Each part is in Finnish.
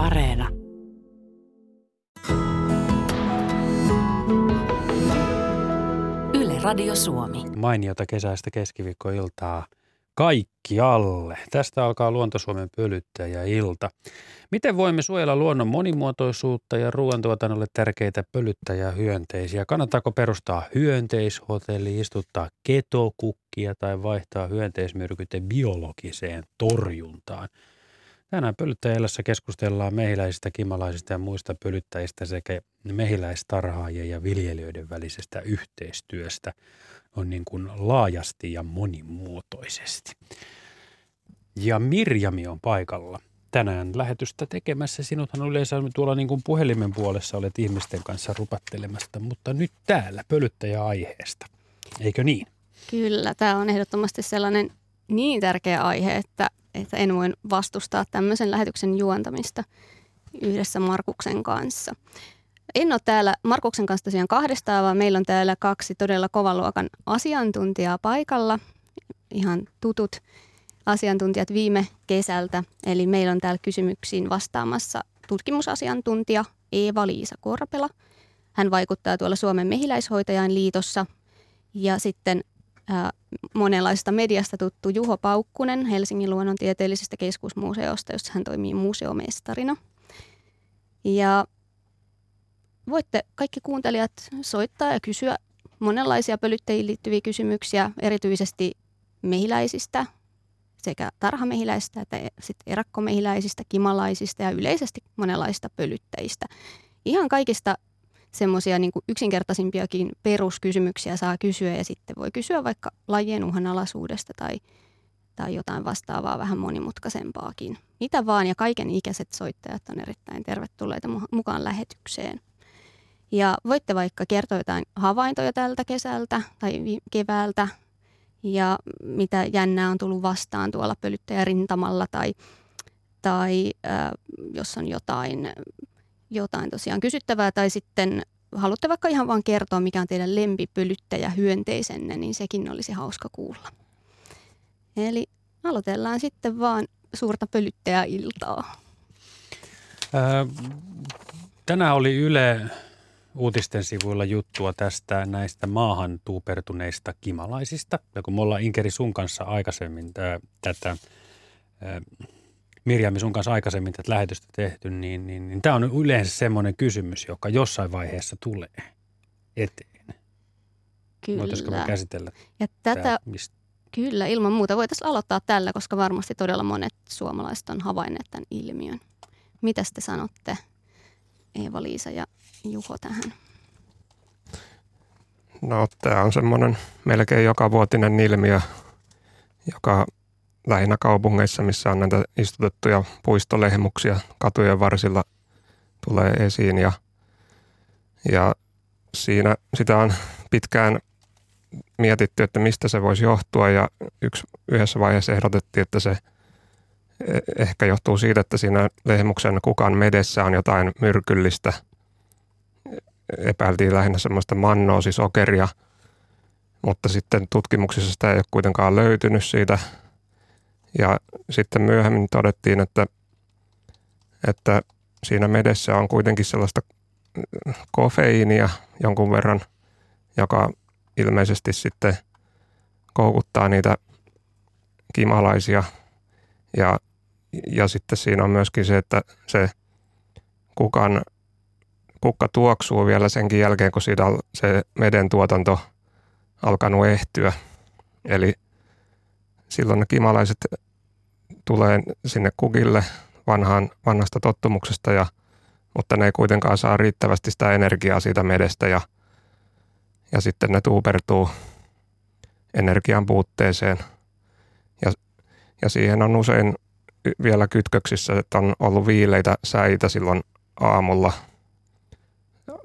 Areena. Yle Radio Suomi. Mainiota kesäistä keskiviikkoiltaa kaikkialle. Tästä alkaa Luontosuomen pölyttäjäilta. Miten voimme suojella luonnon monimuotoisuutta ja ruoantuotannolle tärkeitä pölyttäjähyönteisiä? Kannattaako perustaa hyönteishotelli, istuttaa ketokukkia tai vaihtaa hyönteismyrkyt biologiseen torjuntaan? Tänään pölyttäjälässä keskustellaan mehiläisistä, kimalaisista ja muista pölyttäjistä sekä mehiläistarhaajien ja viljelijöiden välisestä yhteistyöstä on niin kuin laajasti ja monimuotoisesti. Ja Mirjami on paikalla tänään lähetystä tekemässä. Sinuthan yleensä tuolla niin kuin puhelimen puolessa olet ihmisten kanssa rupattelemasta, mutta nyt täällä pölyttäjä-aiheesta. Eikö niin? Kyllä, tämä on ehdottomasti sellainen niin tärkeä aihe, että, että en voi vastustaa tämmöisen lähetyksen juontamista yhdessä Markuksen kanssa. En ole täällä Markuksen kanssa tosiaan kahdestaan, vaan meillä on täällä kaksi todella kovan luokan asiantuntijaa paikalla. Ihan tutut asiantuntijat viime kesältä. Eli meillä on täällä kysymyksiin vastaamassa tutkimusasiantuntija Eeva-Liisa Korpela. Hän vaikuttaa tuolla Suomen mehiläishoitajan liitossa. Ja sitten monenlaista mediasta tuttu Juho Paukkunen Helsingin luonnontieteellisestä keskusmuseosta, jossa hän toimii museomestarina. Ja voitte kaikki kuuntelijat soittaa ja kysyä monenlaisia pölyttäjiin liittyviä kysymyksiä, erityisesti mehiläisistä, sekä tarhamehiläisistä että sitten erakkomehiläisistä, kimalaisista ja yleisesti monenlaista pölyttäjistä. Ihan kaikista semmoisia niin yksinkertaisimpiakin peruskysymyksiä saa kysyä ja sitten voi kysyä vaikka lajien uhanalaisuudesta tai, tai jotain vastaavaa vähän monimutkaisempaakin. Mitä vaan ja kaiken ikäiset soittajat on erittäin tervetulleita mukaan lähetykseen. Ja voitte vaikka kertoa jotain havaintoja tältä kesältä tai keväältä ja mitä jännää on tullut vastaan tuolla pölyttäjärintamalla tai, tai äh, jos on jotain, jotain tosiaan kysyttävää tai sitten haluatte vaikka ihan vaan kertoa, mikä on teidän lempipölyttäjä hyönteisenne, niin sekin olisi hauska kuulla. Eli aloitellaan sitten vaan suurta pölyttäjäiltaa. Äh, tänään oli Yle uutisten sivuilla juttua tästä näistä maahan tuupertuneista kimalaisista. Ja kun me ollaan Inkeri sun kanssa aikaisemmin tää, tätä, ää, Mirjami sun kanssa aikaisemmin tätä lähetystä tehty, niin, niin, niin tämä on yleensä semmoinen kysymys, joka jossain vaiheessa tulee eteen. Kyllä. Voitaisiko me käsitellä ja tätä, tää, mistä? Kyllä, ilman muuta voitaisiin aloittaa tällä, koska varmasti todella monet suomalaiset on havainneet tämän ilmiön. Mitä te sanotte, Eeva-Liisa ja Juho tähän? No tämä on semmoinen melkein joka vuotinen ilmiö, joka lähinnä kaupungeissa, missä on näitä istutettuja puistolehmuksia. Katujen varsilla tulee esiin ja, ja siinä sitä on pitkään mietitty, että mistä se voisi johtua. Ja yksi, yhdessä vaiheessa ehdotettiin, että se e-, ehkä johtuu siitä, että siinä lehmuksen kukan medessä on jotain myrkyllistä – epäiltiin lähinnä semmoista mannoosisokeria, mutta sitten tutkimuksissa sitä ei ole kuitenkaan löytynyt siitä. Ja sitten myöhemmin todettiin, että, että siinä medessä on kuitenkin sellaista kofeiinia jonkun verran, joka ilmeisesti sitten koukuttaa niitä kimalaisia. Ja, ja sitten siinä on myöskin se, että se kukan kukka tuoksuu vielä senkin jälkeen, kun siitä se meden tuotanto alkanut ehtyä. Eli silloin ne kimalaiset tulee sinne kukille vanhaan, vanhasta tottumuksesta, ja, mutta ne ei kuitenkaan saa riittävästi sitä energiaa siitä medestä ja, ja sitten ne tuupertuu energian puutteeseen. Ja, ja siihen on usein vielä kytköksissä, että on ollut viileitä säitä silloin aamulla –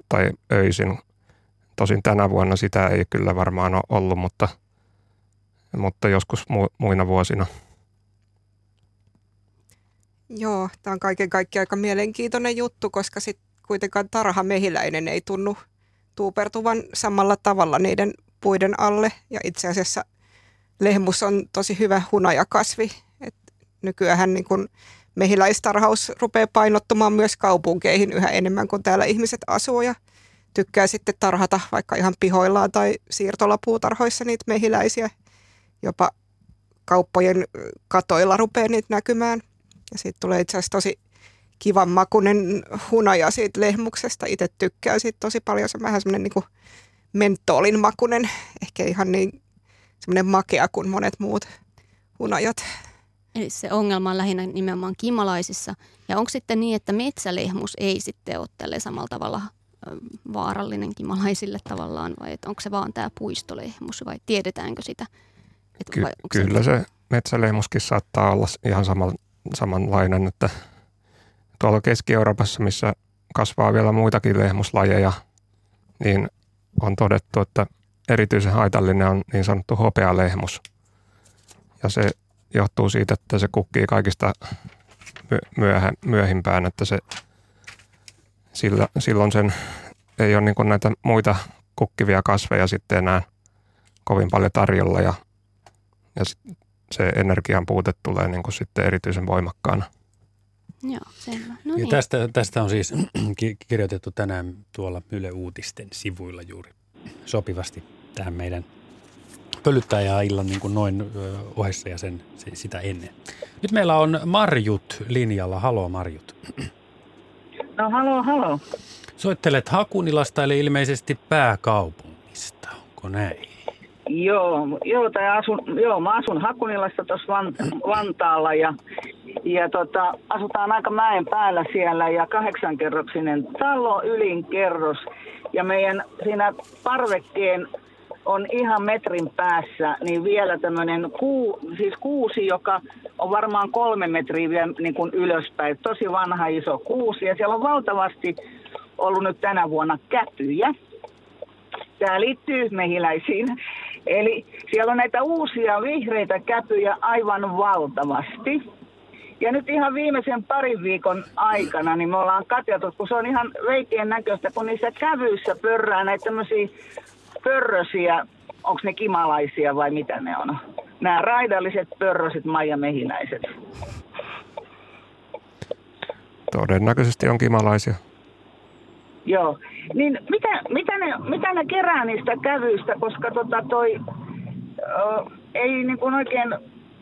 tai öisin. Tosin tänä vuonna sitä ei kyllä varmaan ole ollut, mutta, mutta joskus mu- muina vuosina. Joo, tämä on kaiken kaikkiaan aika mielenkiintoinen juttu, koska sitten kuitenkaan tarha mehiläinen ei tunnu tuupertuvan samalla tavalla niiden puiden alle. Ja itse asiassa lehmus on tosi hyvä hunajakasvi. Et nykyään niin kun mehiläistarhaus rupeaa painottumaan myös kaupunkeihin yhä enemmän kuin täällä ihmiset asuu ja tykkää sitten tarhata vaikka ihan pihoillaan tai siirtolapuutarhoissa niitä mehiläisiä. Jopa kauppojen katoilla rupeaa niitä näkymään. Ja siitä tulee itse asiassa tosi kivan makunen hunaja siitä lehmuksesta. Itse tykkään siitä tosi paljon. Se on vähän semmoinen niin mentolin makunen, ehkä ihan niin semmoinen makea kuin monet muut hunajat. Eli se ongelma on lähinnä nimenomaan kimalaisissa. Ja onko sitten niin, että metsälehmus ei sitten ole tälle samalla tavalla vaarallinen kimalaisille tavallaan, vai onko se vaan tämä puistolehmus, vai tiedetäänkö sitä? Että Ky- vai kyllä se, se metsälehmuskin saattaa olla ihan saman, samanlainen, että tuolla Keski-Euroopassa, missä kasvaa vielä muitakin lehmuslajeja, niin on todettu, että erityisen haitallinen on niin sanottu hopealehmus. Ja se johtuu siitä, että se kukkii kaikista myöhä, myöhimpään, että se sillä, silloin sen ei ole niin näitä muita kukkivia kasveja sitten enää kovin paljon tarjolla ja, ja sit se energian puute tulee niin sitten erityisen voimakkaana. Joo, selvä. No niin. ja tästä, tästä on siis kirjoitettu tänään tuolla Yle Uutisten sivuilla juuri sopivasti tähän meidän pölyttäjäillan niin kuin noin ohessa ja sen, se, sitä ennen. Nyt meillä on Marjut linjalla. Halo Marjut. No halo, halo. Soittelet Hakunilasta eli ilmeisesti pääkaupungista, onko näin? Joo, joo, tai asun, joo mä asun Hakunilassa tuossa Van, Vantaalla ja, ja tota, asutaan aika mäen päällä siellä ja kahdeksankerroksinen talo, ylinkerros ja meidän siinä parvekkeen on ihan metrin päässä, niin vielä tämmöinen kuu, siis kuusi, joka on varmaan kolme metriä vielä niin kuin ylöspäin. Tosi vanha iso kuusi ja siellä on valtavasti ollut nyt tänä vuonna käpyjä. Tämä liittyy mehiläisiin. Eli siellä on näitä uusia vihreitä käpyjä aivan valtavasti. Ja nyt ihan viimeisen parin viikon aikana niin me ollaan katjottu, kun se on ihan veikien näköistä, kun niissä kävyissä pörrää näitä tämmöisiä pörrösiä, onko ne kimalaisia vai mitä ne on? Nämä raidalliset pörrösit Maija Mehiläiset. Todennäköisesti on kimalaisia. Joo. Niin mitä, mitä, ne, mitä ne kerää niistä kävyistä, koska tota toi, ö, ei niin kuin oikein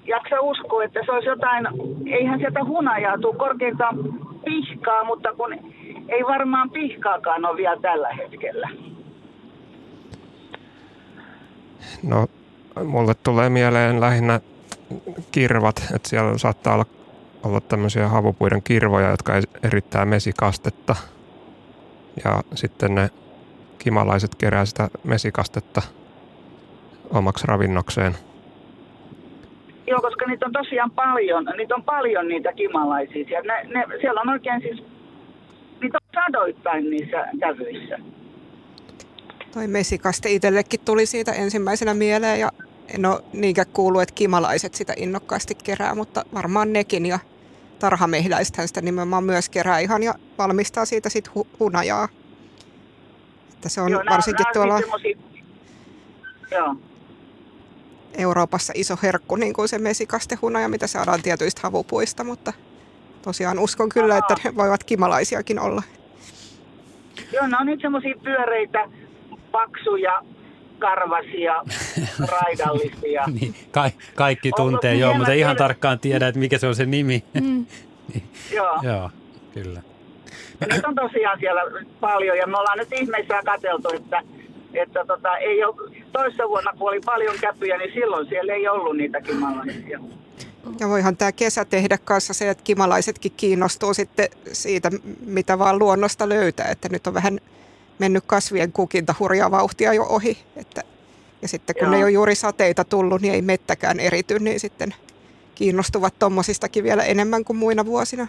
jaksa uskoa, että se olisi jotain, eihän sieltä hunajaa tule korkeintaan pihkaa, mutta kun ei varmaan pihkaakaan ole vielä tällä hetkellä. No, mulle tulee mieleen lähinnä kirvat, että siellä saattaa olla, olla tämmöisiä havupuiden kirvoja, jotka erittää mesikastetta. Ja sitten ne kimalaiset kerää sitä mesikastetta omaksi ravinnokseen. Joo, koska niitä on tosiaan paljon, niitä on paljon niitä kimalaisia. Siellä, ne, ne, siellä on oikein siis, niitä on sadoittain niissä kävyissä. Toi mesikaste itsellekin tuli siitä ensimmäisenä mieleen ja en ole niinkään kuullut, että kimalaiset sitä innokkaasti kerää, mutta varmaan nekin ja tarhamehiläisethän sitä nimenomaan myös kerää ihan ja valmistaa siitä sitten hu- hunajaa. Että se on Joo, varsinkin tuolla Joo. Euroopassa iso herkku, niin kuin se mesikastehunaja, mitä saadaan tietyistä havupuista, mutta tosiaan uskon kyllä, että ne voivat kimalaisiakin olla. Joo, ne on nyt semmoisia pyöreitä, paksuja, karvasia, raidallisia. niin, ka- kaikki tuntee, joo, mutta ihan tarkkaan tiedä, että mikä se on se nimi. Mm. joo. joo, kyllä. Nyt on tosiaan siellä paljon ja me ollaan nyt ihmeissään katseltu, että, että tota, ei ole, toissa vuonna kun oli paljon käpyjä, niin silloin siellä ei ollut niitä kimalaisia. Ja voihan tämä kesä tehdä kanssa se, että kimalaisetkin kiinnostuu sitten siitä, mitä vaan luonnosta löytää. Että nyt on vähän mennyt kasvien kukinta hurjaa vauhtia jo ohi. Että, ja sitten kun Joo. ei ole juuri sateita tullut, niin ei mettäkään erity, niin sitten kiinnostuvat tuommoisistakin vielä enemmän kuin muina vuosina.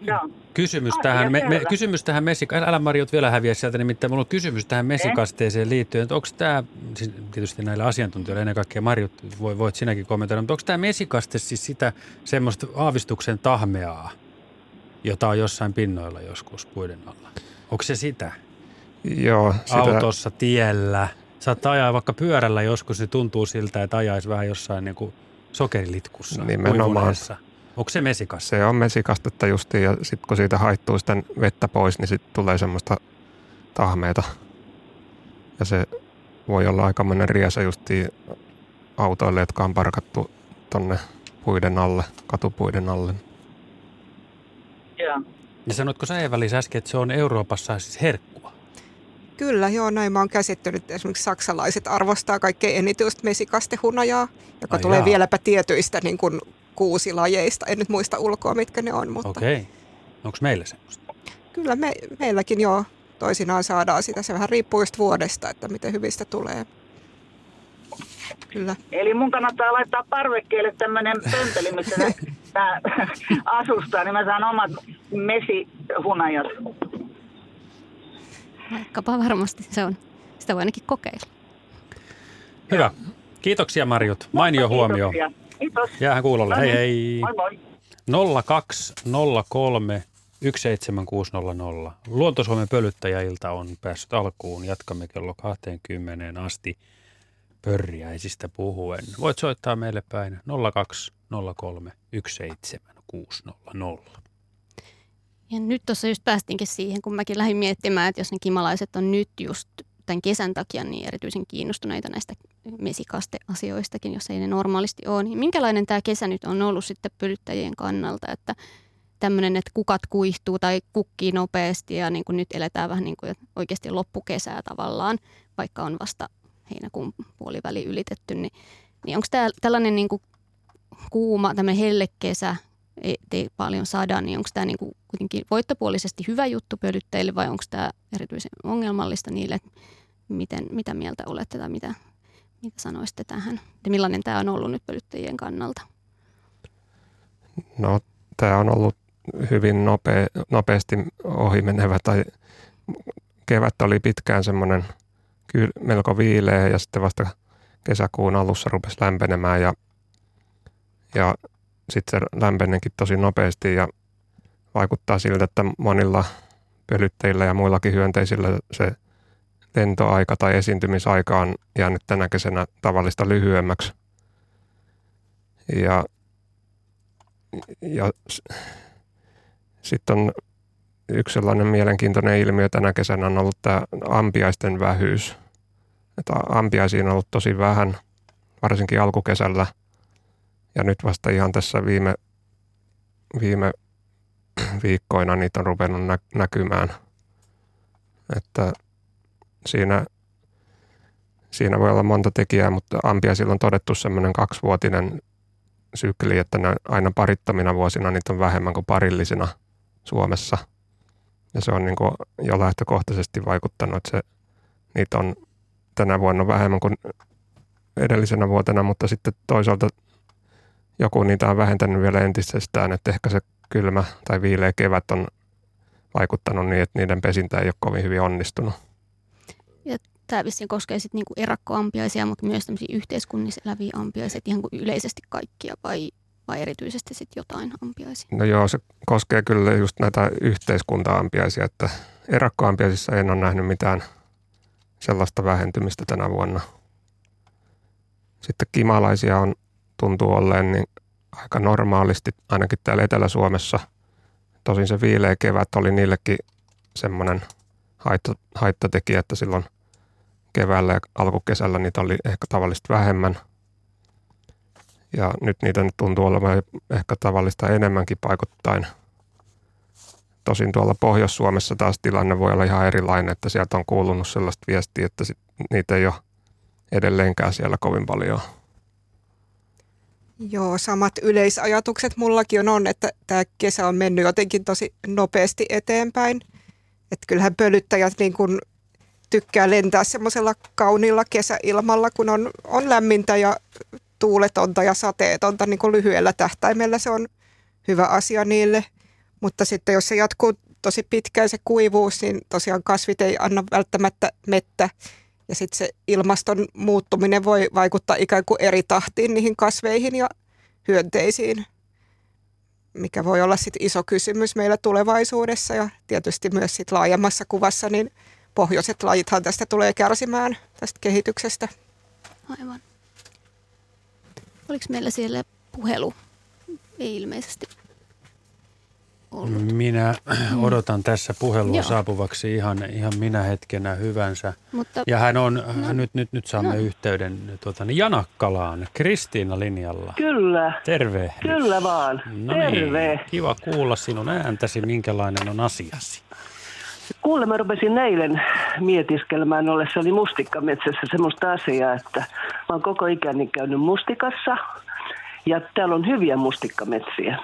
Joo. Kysymys tähän, me, me, kysymys tähän mesika- älä Marjot vielä häviä sieltä, nimittäin minulla on kysymys tähän mesikasteeseen liittyen, että onko tämä, siis tietysti näille asiantuntijoille ennen kaikkea Marjot, voi, voit sinäkin kommentoida, mutta onko tämä mesikaste siis sitä semmoista aavistuksen tahmeaa, jota on jossain pinnoilla joskus puiden alla? Onko se sitä? Joo. Sitä... Autossa, tiellä. Saattaa ajaa vaikka pyörällä joskus, se tuntuu siltä, että ajaisi vähän jossain niin kuin sokerilitkussa. Nimenomaan. Onko se mesikas? Se on mesikastetta justiin ja sitten kun siitä haittuu sitten vettä pois, niin sitten tulee semmoista tahmeita. Ja se voi olla aikamoinen riesa justiin autoille, jotka on parkattu tonne puiden alle, katupuiden alle. Joo. Ja sanotko sä Eeva äsken, että se on Euroopassa siis herkkua? Kyllä, joo, näin mä oon käsittänyt. Esimerkiksi saksalaiset arvostaa kaikkein eniten just mesikastehunajaa, joka Ai tulee jaa. vieläpä tietyistä niin kuin kuusilajeista. En nyt muista ulkoa, mitkä ne on, mutta Okei. Okay. Onko meillä semmoista? kyllä me, meilläkin joo toisinaan saadaan sitä. Se vähän riippuu just vuodesta, että miten hyvistä tulee. Kyllä. Eli mun kannattaa laittaa parvekkeelle tämmöinen pönteli, missä tää asustaa, niin mä saan omat mesihunajat. Vaikkapa varmasti se on. Sitä voi ainakin kokeilla. Hyvä. Kiitoksia Marjut. Mainio huomio. Kiitos. Jäähän kuulolle. No Hei niin. hei. Moi moi. 0203 17600. Luontosuomen pölyttäjäilta on päässyt alkuun. Jatkamme kello 20 asti pörjäisistä puhuen. Voit soittaa meille päin 0203 17600. Ja nyt tuossa just päästinkin siihen, kun mäkin lähdin miettimään, että jos ne kimalaiset on nyt just tämän kesän takia niin erityisen kiinnostuneita näistä mesikasteasioistakin, jos ei ne normaalisti ole, niin minkälainen tämä kesä nyt on ollut sitten pölyttäjien kannalta, että tämmöinen, että kukat kuihtuu tai kukkii nopeasti ja niin kuin nyt eletään vähän niin kuin oikeasti loppukesää tavallaan, vaikka on vasta heinäkuun puoliväli ylitetty, niin, niin onko tämä tällainen niin kuin kuuma, tämmöinen hellekesä, ei, ei paljon saada, niin onko tämä niinku kuitenkin voittopuolisesti hyvä juttu pölyttäjille vai onko tämä erityisen ongelmallista niille? Miten, mitä mieltä olette tai mitä, mitä sanoisitte tähän? Ja millainen tämä on ollut nyt pölyttäjien kannalta? No, tämä on ollut hyvin nopea, nopeasti ohimenevä tai kevät oli pitkään semmoinen kyl, melko viileä ja sitten vasta kesäkuun alussa rupesi lämpenemään ja, ja sitten se lämpenenkin tosi nopeasti ja vaikuttaa siltä, että monilla pölyttäjillä ja muillakin hyönteisillä se lentoaika tai esiintymisaika on jäänyt tänä kesänä tavallista lyhyemmäksi. Ja, ja sitten on yksi sellainen mielenkiintoinen ilmiö tänä kesänä on ollut tämä ampiaisten vähyys. Että ampiaisia on ollut tosi vähän, varsinkin alkukesällä. Ja nyt vasta ihan tässä viime, viime viikkoina niitä on ruvennut nä- näkymään. Että siinä, siinä voi olla monta tekijää, mutta ampiaisilla on todettu semmoinen kaksivuotinen sykli, että ne aina parittomina vuosina niitä on vähemmän kuin parillisina Suomessa. Ja se on niin kuin jo lähtökohtaisesti vaikuttanut, että se, niitä on tänä vuonna vähemmän kuin edellisenä vuotena, mutta sitten toisaalta joku niitä on vähentänyt vielä entisestään, että ehkä se kylmä tai viileä kevät on vaikuttanut niin, että niiden pesintä ei ole kovin hyvin onnistunut. Tämä vissiin koskee sitten niinku erakkoampiaisia, mutta myös tämmöisiä yhteiskunnissa eläviä ampiaisia, ihan kuin yleisesti kaikkia vai, vai erityisesti sitten jotain ampiaisia? No joo, se koskee kyllä just näitä yhteiskunta-ampiaisia, että erakkoampiaisissa en ole nähnyt mitään sellaista vähentymistä tänä vuonna. Sitten kimalaisia on, tuntuu olleen niin aika normaalisti, ainakin täällä Etelä-Suomessa. Tosin se viileä kevät oli niillekin semmoinen haitta, haittatekijä, että silloin keväällä ja alkukesällä niitä oli ehkä tavallista vähemmän. Ja nyt niitä nyt tuntuu olevan ehkä tavallista enemmänkin paikottain. Tosin tuolla Pohjois-Suomessa taas tilanne voi olla ihan erilainen, että sieltä on kuulunut sellaista viestiä, että sit niitä ei ole edelleenkään siellä kovin paljon. Joo, samat yleisajatukset mullakin on, on että tämä kesä on mennyt jotenkin tosi nopeasti eteenpäin. Että kyllähän pölyttäjät niin kun tykkää lentää semmoisella kauniilla kesäilmalla, kun on, on lämmintä ja tuuletonta ja sateetonta niin lyhyellä tähtäimellä. Se on hyvä asia niille. Mutta sitten jos se jatkuu tosi pitkään se kuivuus, niin tosiaan kasvit ei anna välttämättä mettä. Ja sitten se ilmaston muuttuminen voi vaikuttaa ikään kuin eri tahtiin niihin kasveihin ja hyönteisiin, mikä voi olla sitten iso kysymys meillä tulevaisuudessa ja tietysti myös sit laajemmassa kuvassa, niin pohjoiset lajithan tästä tulee kärsimään tästä kehityksestä. Aivan. Oliko meillä siellä puhelu? ei ilmeisesti ollut. Minä odotan tässä puhelua Joo. saapuvaksi ihan, ihan minä hetkenä hyvänsä. Mutta Ja hän on, no, nyt, nyt, nyt saamme no. yhteyden tuota, niin Janakkalaan, Kristiina linjalla. Kyllä, Terve. kyllä vaan. No Terve. niin, kiva kuulla sinun ääntäsi, minkälainen on asiasi. Kuule, mä rupesin eilen mietiskelemään ollessani mustikkametsässä semmoista asiaa, että mä oon koko ikäni käynyt mustikassa ja täällä on hyviä mustikkametsiä.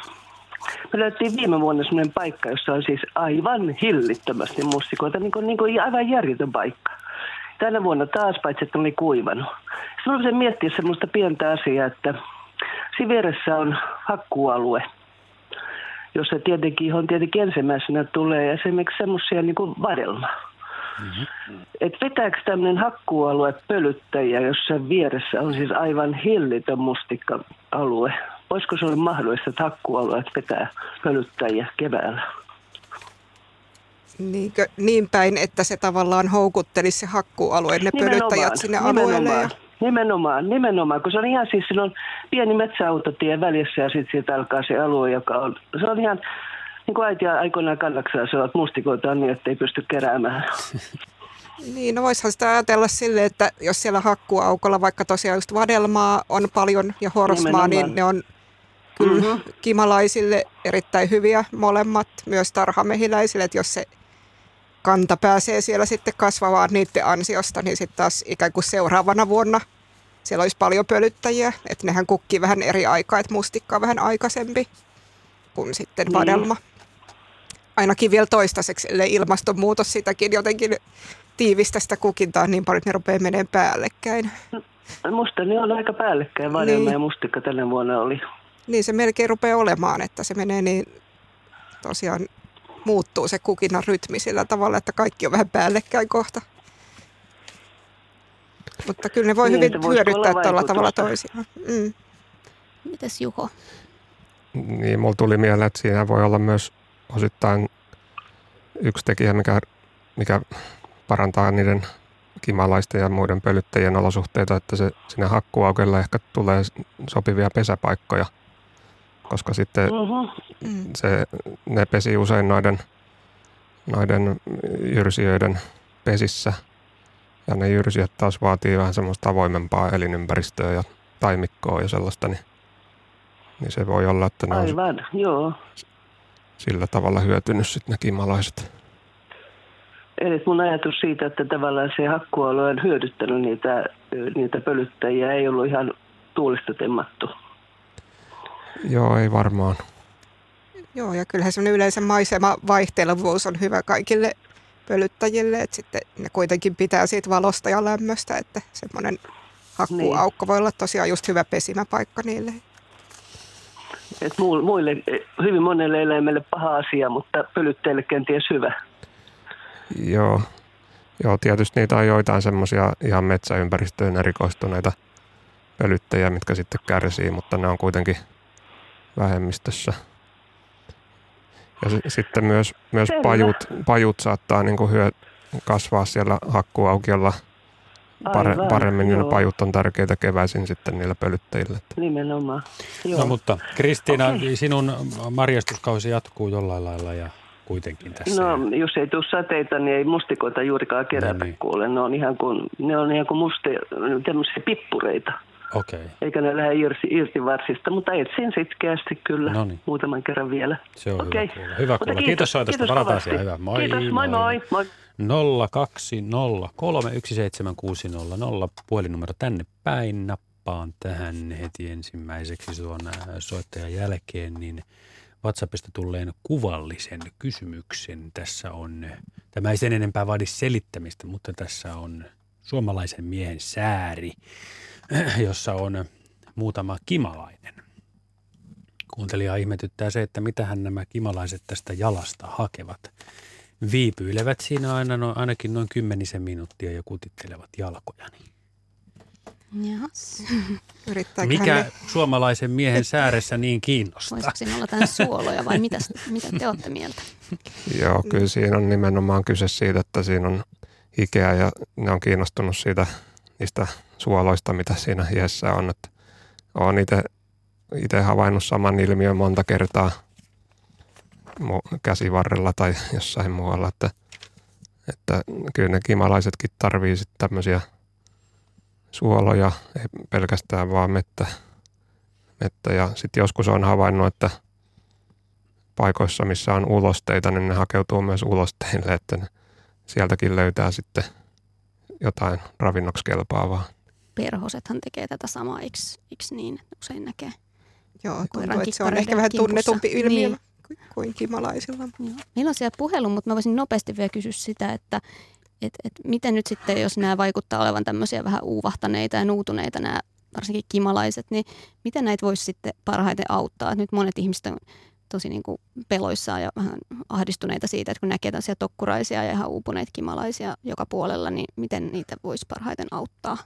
Me löyttiin viime vuonna semmoinen paikka, jossa on siis aivan hillittömästi mustikoita, niin kuin, niin kuin aivan järjetön paikka. Tänä vuonna taas, paitsi että oli kuivanut. Sitten mä miettiä semmoista pientä asiaa, että siinä vieressä on hakkuualue – jossa tietenkin, johon tietenkin ensimmäisenä tulee esimerkiksi semmoisia niin kuin vadelma. Mm-hmm. Et vetääkö tämmöinen hakkuualue pölyttäjiä, jossa vieressä on siis aivan hillitön mustikka-alue? Voisiko se olla mahdollista, että hakkuualueet vetää pölyttäjiä keväällä? Niinkö, niin päin, että se tavallaan houkuttelisi se hakkuualue, ne pölyttäjät sinne alueelle. Ja... Nimenomaan. Nimenomaan, nimenomaan, kun se on ihan siis, siinä on pieni metsäautotie välissä ja sitten siitä alkaa se alue, joka on, se on ihan, niin kuin äiti aikoinaan kannaksaa, se on mustikoita niin, että ei pysty keräämään. Niin, no voisihan sitä ajatella sille, että jos siellä hakkuaukolla vaikka tosiaan just vadelmaa on paljon ja horsmaa, Nimenomaan. niin ne on kyllä Mhm. mm-hmm. kimalaisille erittäin hyviä molemmat, myös tarhamehiläisille, että jos se kanta pääsee siellä sitten kasvamaan niiden ansiosta, niin sitten taas ikään kuin seuraavana vuonna siellä olisi paljon pölyttäjiä, että nehän kukkii vähän eri aikaa, että mustikka on vähän aikaisempi kuin sitten Niin. vadelma. Ainakin vielä toistaiseksi, ellei ilmastonmuutos sitäkin jotenkin tiivistä sitä kukintaa niin paljon, että ne rupeaa menemään päällekkäin. Musta ne on aika päällekkäin, vadelma Niin. ja mustikka tänä vuonna oli. Niin se melkein rupeaa olemaan, että se menee niin tosiaan muuttuu se kukinnan rytmi sillä tavalla, että kaikki on vähän päällekkäin kohta. Mutta kyllä ne voi Niin, hyvin hyödyttää olla tuolla tavalla toisiaan. Mm. mites Juho? Niin, mulla tuli mieleen, että siinä voi olla myös osittain yksi tekijä, mikä, mikä parantaa niiden kimalaisten ja muiden pölyttäjien olosuhteita, että se sinne hakkuaukelle ehkä tulee sopivia pesäpaikkoja, koska sitten. Mm. se, ne pesi usein noiden, noiden jyrsijöiden pesissä. Ja ne jyrsijät taas vaatii vähän semmoista avoimempaa elinympäristöä ja taimikkoa ja sellaista, niin, niin se voi olla, että ne on Aivan, joo. sillä tavalla hyötynyt sitten ne kimalaiset. Eli mun ajatus siitä, että tavallaan se hakkualue on hyödyttänyt niitä, niitä pölyttäjiä, ei ollut ihan tuulista temmattu. Joo, ei varmaan. Joo, ja kyllähän semmoinen yleensä maisema vaihtelevuus on hyvä kaikille pölyttäjille, että sitten ne kuitenkin pitää siitä valosta ja lämmöstä, että semmoinen hakkuaukko voi olla tosiaan just hyvä pesimäpaikka niille. Et muille, hyvin monelle eläimelle paha asia, mutta pölyttäjille kenties hyvä. Joo. Joo, tietysti niitä on joitain semmoisia ihan metsäympäristöön erikoistuneita pölyttäjiä, mitkä sitten kärsii, mutta ne on kuitenkin vähemmistössä. Ja s- sitten myös, myös Selvä. pajut, pajut saattaa niin kuin hyö, kasvaa siellä hakkuaukiolla pare, Aivan, paremmin, niin ne joo. pajut on tärkeitä keväisin sitten niille pölyttäjille. Että Nimenomaan. Joo. No mutta Kristiina, Okei. sinun marjastuskausi jatkuu jollain lailla ja kuitenkin tässä. No, jos ei tule sateita, niin ei mustikoita juurikaan kerätä No no niin. niin. kuule. Ne on ihan kuin, ne on ihan kuin muste, tämmöisiä pippureita. Okei, okay. Eikä ne lähde irti, irti varsista, mutta etsin sitkeästi kyllä No niin. muutaman kerran vielä. se on Okei. hyvä kuulla. Hyvä kuulla. Kiitos soitosta, kiitos palataan kovasti. siihen. Hyvä. Moi. Kiitos, moi moi. moi. 020317600 puhelinnumero tänne päin. Nappaan tähän heti ensimmäiseksi tuon äh, soittajan jälkeen, niin WhatsAppista tulleen kuvallisen kysymyksen. Tässä on, tämä ei sen enempää vaadi selittämistä, mutta tässä on suomalaisen miehen sääri, jossa on muutama kimalainen. Kuuntelija ihmetyttää se, että mitähän nämä kimalaiset tästä jalasta hakevat. Viipyilevät siinä aina no, ainakin noin kymmenisen minuuttia ja kutittelevat jalkojani. Jahas. Mikä ne, suomalaisen miehen sääressä niin kiinnostaa? Voisiko siinä olla jotain suoloja vai mitä, mitä te olette mieltä? Joo, kyllä siinä on nimenomaan kyse siitä, että siinä on hikeä ja ne on kiinnostunut siitä niistä suoloista, mitä siinä hiessä on. Että olen itse havainnut saman ilmiön monta kertaa käsivarrella tai jossain muualla, että, että kyllä ne kimalaisetkin tarvii sitten tämmöisiä suoloja, ei pelkästään vaan mettä. mettä. Ja sitten joskus on havainnut, että paikoissa, missä on ulosteita, niin ne hakeutuu myös ulosteille, että ne sieltäkin löytää sitten jotain ravinnoksi kelpaavaa. Perhosethan tekee tätä samaa, eikö, eikö niin? Usein näkee. Joo, tuntuu, että se on ehkä vähän tunnetumpi ilmiö niin. kuin kimalaisilla. Joo. Meillä on siellä puhelu, mutta mä voisin nopeasti vielä kysyä sitä, että et, et miten nyt sitten, jos nämä vaikuttaa olevan tämmöisiä vähän uuvahtaneita ja nuutuneita nämä varsinkin kimalaiset, niin miten näitä voisi sitten parhaiten auttaa? Et nyt monet ihmiset on tosi niin kuin peloissaan ja vähän ahdistuneita siitä, että kun näkee tällaisia tokkuraisia ja ihan uupuneita kimalaisia joka puolella, niin miten niitä voisi parhaiten auttaa?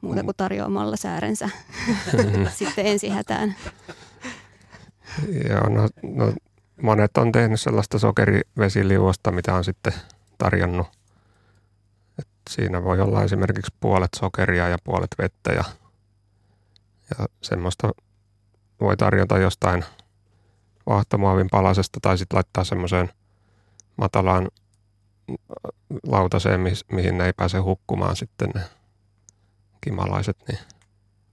Muuta kuin tarjoamalla säärensä sitten ensihätään. Joo, no, no monet on tehnyt sellaista sokerivesiliuosta, mitä on sitten tarjonnut. Et siinä voi olla esimerkiksi puolet sokeria ja puolet vettä ja, ja semmoista voi tarjota jostain vaahtomuovin palasesta tai sitten laittaa semmoiseen matalaan lautaseen, mihin ne ei pääse hukkumaan sitten ne kimalaiset. Niin.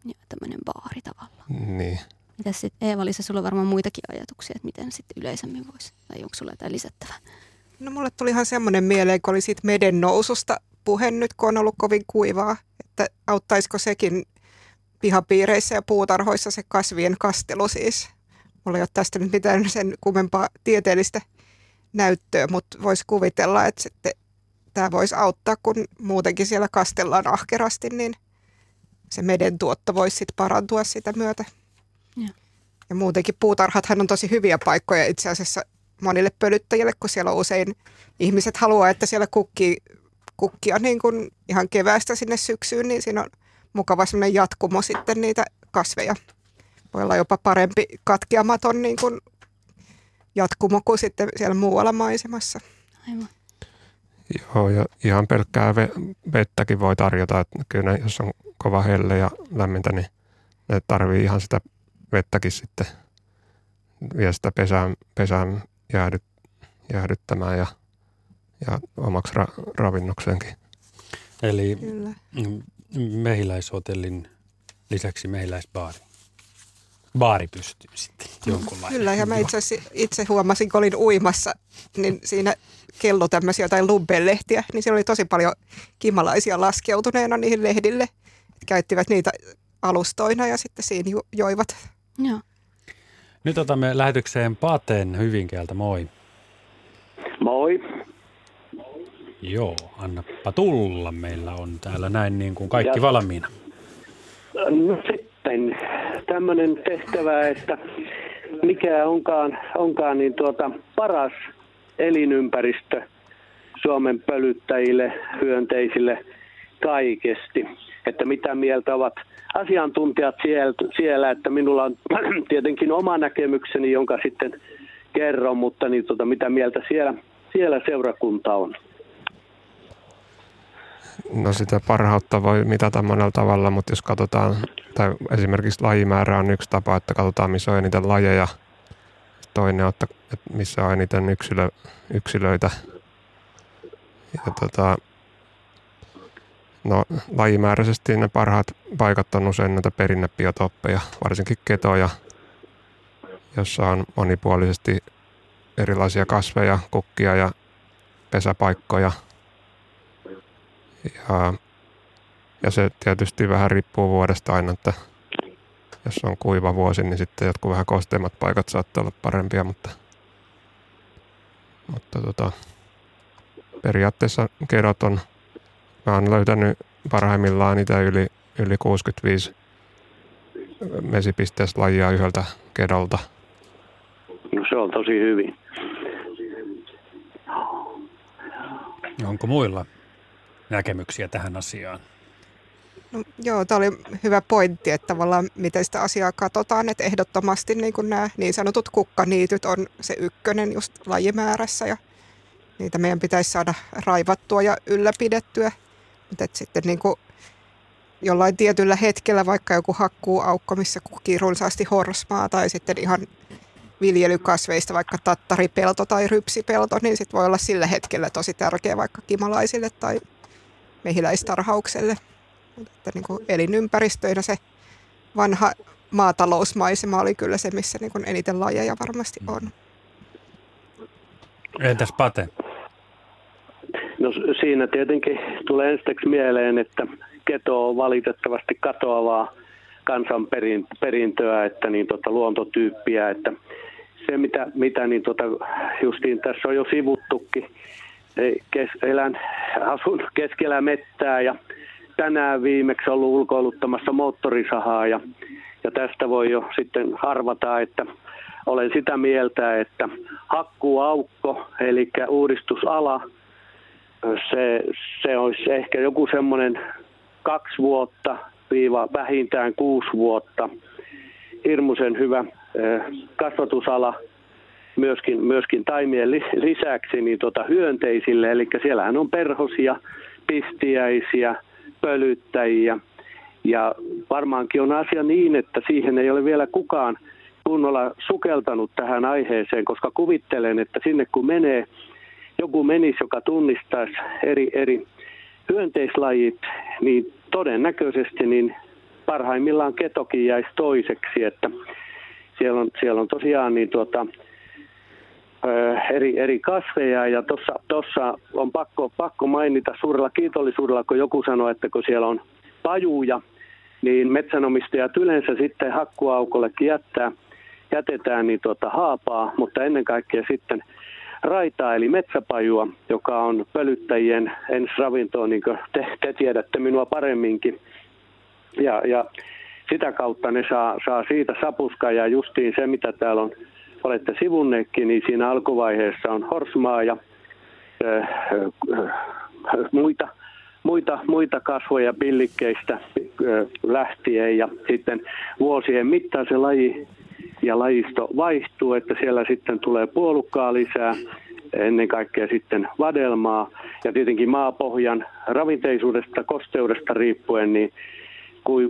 Joo, tämmöinen baari tavallaan. Niin. Mitäs sitten Eeva-Liisa, sulla on varmaan muitakin ajatuksia, että miten sitten yleisemmin voisi, tai onko sulla jotain lisättävää? No mulle tuli ihan semmoinen mieleen, kun oli siitä meden noususta puhe nyt, kun on ollut kovin kuivaa, että auttaisiko sekin pihapiireissä ja puutarhoissa se kasvien kastelu siis. Mulla ei ole tästä nyt mitään sen kummempaa tieteellistä näyttöä, mutta voisi kuvitella, että sitten tämä voisi auttaa, kun muutenkin siellä kastellaan ahkerasti, niin se meden tuotto voisi sitten parantua sitä myötä. Ja. ja muutenkin puutarhathan on tosi hyviä paikkoja itse asiassa monille pölyttäjille, kun siellä on usein ihmiset haluaa, että siellä kukkii, kukkia niin kuin ihan keväästä sinne syksyyn, niin siinä on mukava sellainen jatkumo sitten niitä kasveja. Voi olla jopa parempi katkeamaton niin kuin jatkumo kuin sitten siellä muualla maisemassa. Aivan. Joo, ja ihan pelkkää vettäkin voi tarjota, että kyllä ne, jos on kova helle ja lämmintä, niin ne tarvii ihan sitä vettäkin sitten vielä sitä pesään, pesään jäädyt, jäädyttämään ja, ja omaksi ra, ravinnoksenkin. Eli Kyllä. mehiläishotellin lisäksi mehiläisbaari. Baari pystyy sitten jonkunlainen. Kyllä, ja mä itse, itse huomasin, kun olin uimassa, niin siinä kello tämmöisiä jotain lubbelehtiä, niin siellä oli tosi paljon kimalaisia laskeutuneena niihin lehdille. Käyttivät niitä alustoina ja sitten siinä joivat. Joo. Nyt otamme lähetykseen Paten Hyvinkäältä. Moi. Moi. Joo, annappa tulla. Meillä on täällä näin niin kuin kaikki ja, valmiina. No sitten tämmöinen tehtävä, että mikä onkaan, onkaan niin tuota, paras elinympäristö Suomen pölyttäjille, hyönteisille kaikesti. Että mitä mieltä ovat asiantuntijat siellä, että minulla on tietenkin oma näkemykseni, jonka sitten kerron, mutta niin tota, mitä mieltä siellä, siellä seurakunta on? No sitä parhautta voi mitata monella tavalla, mutta jos katsotaan, tai esimerkiksi lajimäärä on yksi tapa, että katsotaan missä on eniten lajeja. Toinen on, että missä on eniten yksilö, yksilöitä. Ja tota, No lajimääräisesti ne parhaat paikat on usein näitä perinnebiotoppeja, varsinkin ketoja, jossa on monipuolisesti erilaisia kasveja, kukkia ja pesäpaikkoja. Ja, ja se tietysti vähän riippuu vuodesta aina, että jos on kuiva vuosi, niin sitten jotkut vähän kosteimmat paikat saattaa olla parempia, mutta, mutta tota, periaatteessa kedot on Mä oon löytänyt parhaimmillaan niitä yli, yli 65 mesipisteessä lajia yhdeltä kedolta. No se on tosi hyvin. Onko muilla näkemyksiä tähän asiaan? No, joo, tämä oli hyvä pointti, että tavallaan miten sitä asiaa katsotaan, että ehdottomasti niin kuin nämä niin sanotut kukkaniityt on se ykkönen just lajimäärässä ja niitä meidän pitäisi saada raivattua ja ylläpidettyä. Mutta sitten niin kuin jollain tietyllä hetkellä vaikka joku hakkuuaukko, missä kukii runsaasti horsmaa tai sitten ihan viljelykasveista, vaikka tattaripelto tai rypsipelto, niin sit voi olla sillä hetkellä tosi tärkeä vaikka kimalaisille tai mehiläistarhaukselle. Mutta niin kuin elinympäristöinä se vanha maatalousmaisema oli kyllä se, missä niin kuin eniten lajeja varmasti on. Entäs Pate? No siinä tietenkin tulee ensiksi mieleen, että keto on valitettavasti katoavaa kansanperintöä, että niin tota, luontotyyppiä, että se mitä, mitä niin tota, justiin tässä on jo sivuttukin, kes, elän, asun keskellä mettää ja tänään viimeksi ollut ulkoiluttamassa moottorisahaa ja, ja tästä voi jo sitten arvata, että olen sitä mieltä, että hakkuaukko, eli uudistusala, se, se olisi ehkä joku semmoinen kaksi vuotta viiva vähintään kuusi vuotta. Hirmuisen hyvä kasvatusala myöskin, myöskin taimien lisäksi niin tota hyönteisille, eli siellähän on perhosia, pistiäisiä, pölyttäjiä. Ja varmaankin on asia niin, että siihen ei ole vielä kukaan kunnolla sukeltanut tähän aiheeseen, koska kuvittelen, että sinne kun menee, joku menisi, joka tunnistaisi eri, eri hyönteislajit, niin todennäköisesti niin parhaimmillaan ketokin jäisi toiseksi, että siellä on, siellä on tosiaan niin tuota, eri, eri kasveja ja tuossa on pakko, pakko mainita suurella kiitollisuudella, kun joku sanoi, että kun siellä on pajuja, niin metsänomistajat yleensä sitten hakkuaukollekin jättää, jätetään niin tuota haapaa, mutta ennen kaikkea sitten raitaa eli metsäpajua, joka on pölyttäjien ensiravintoa, niin kuin te, te tiedätte minua paremminkin. Ja, ja sitä kautta ne saa, saa siitä sapuskaa ja justiin se, mitä täällä on, olette sivunneetkin, niin siinä alkuvaiheessa on horsmaa ja ö, ö, muita, muita, muita kasvoja pillikkeistä ö, lähtien ja sitten vuosien mittaan se laji ja lajisto vaihtuu, että siellä sitten tulee puolukkaa lisää, ennen kaikkea sitten vadelmaa. Ja tietenkin maapohjan ravinteisuudesta, kosteudesta riippuen, niin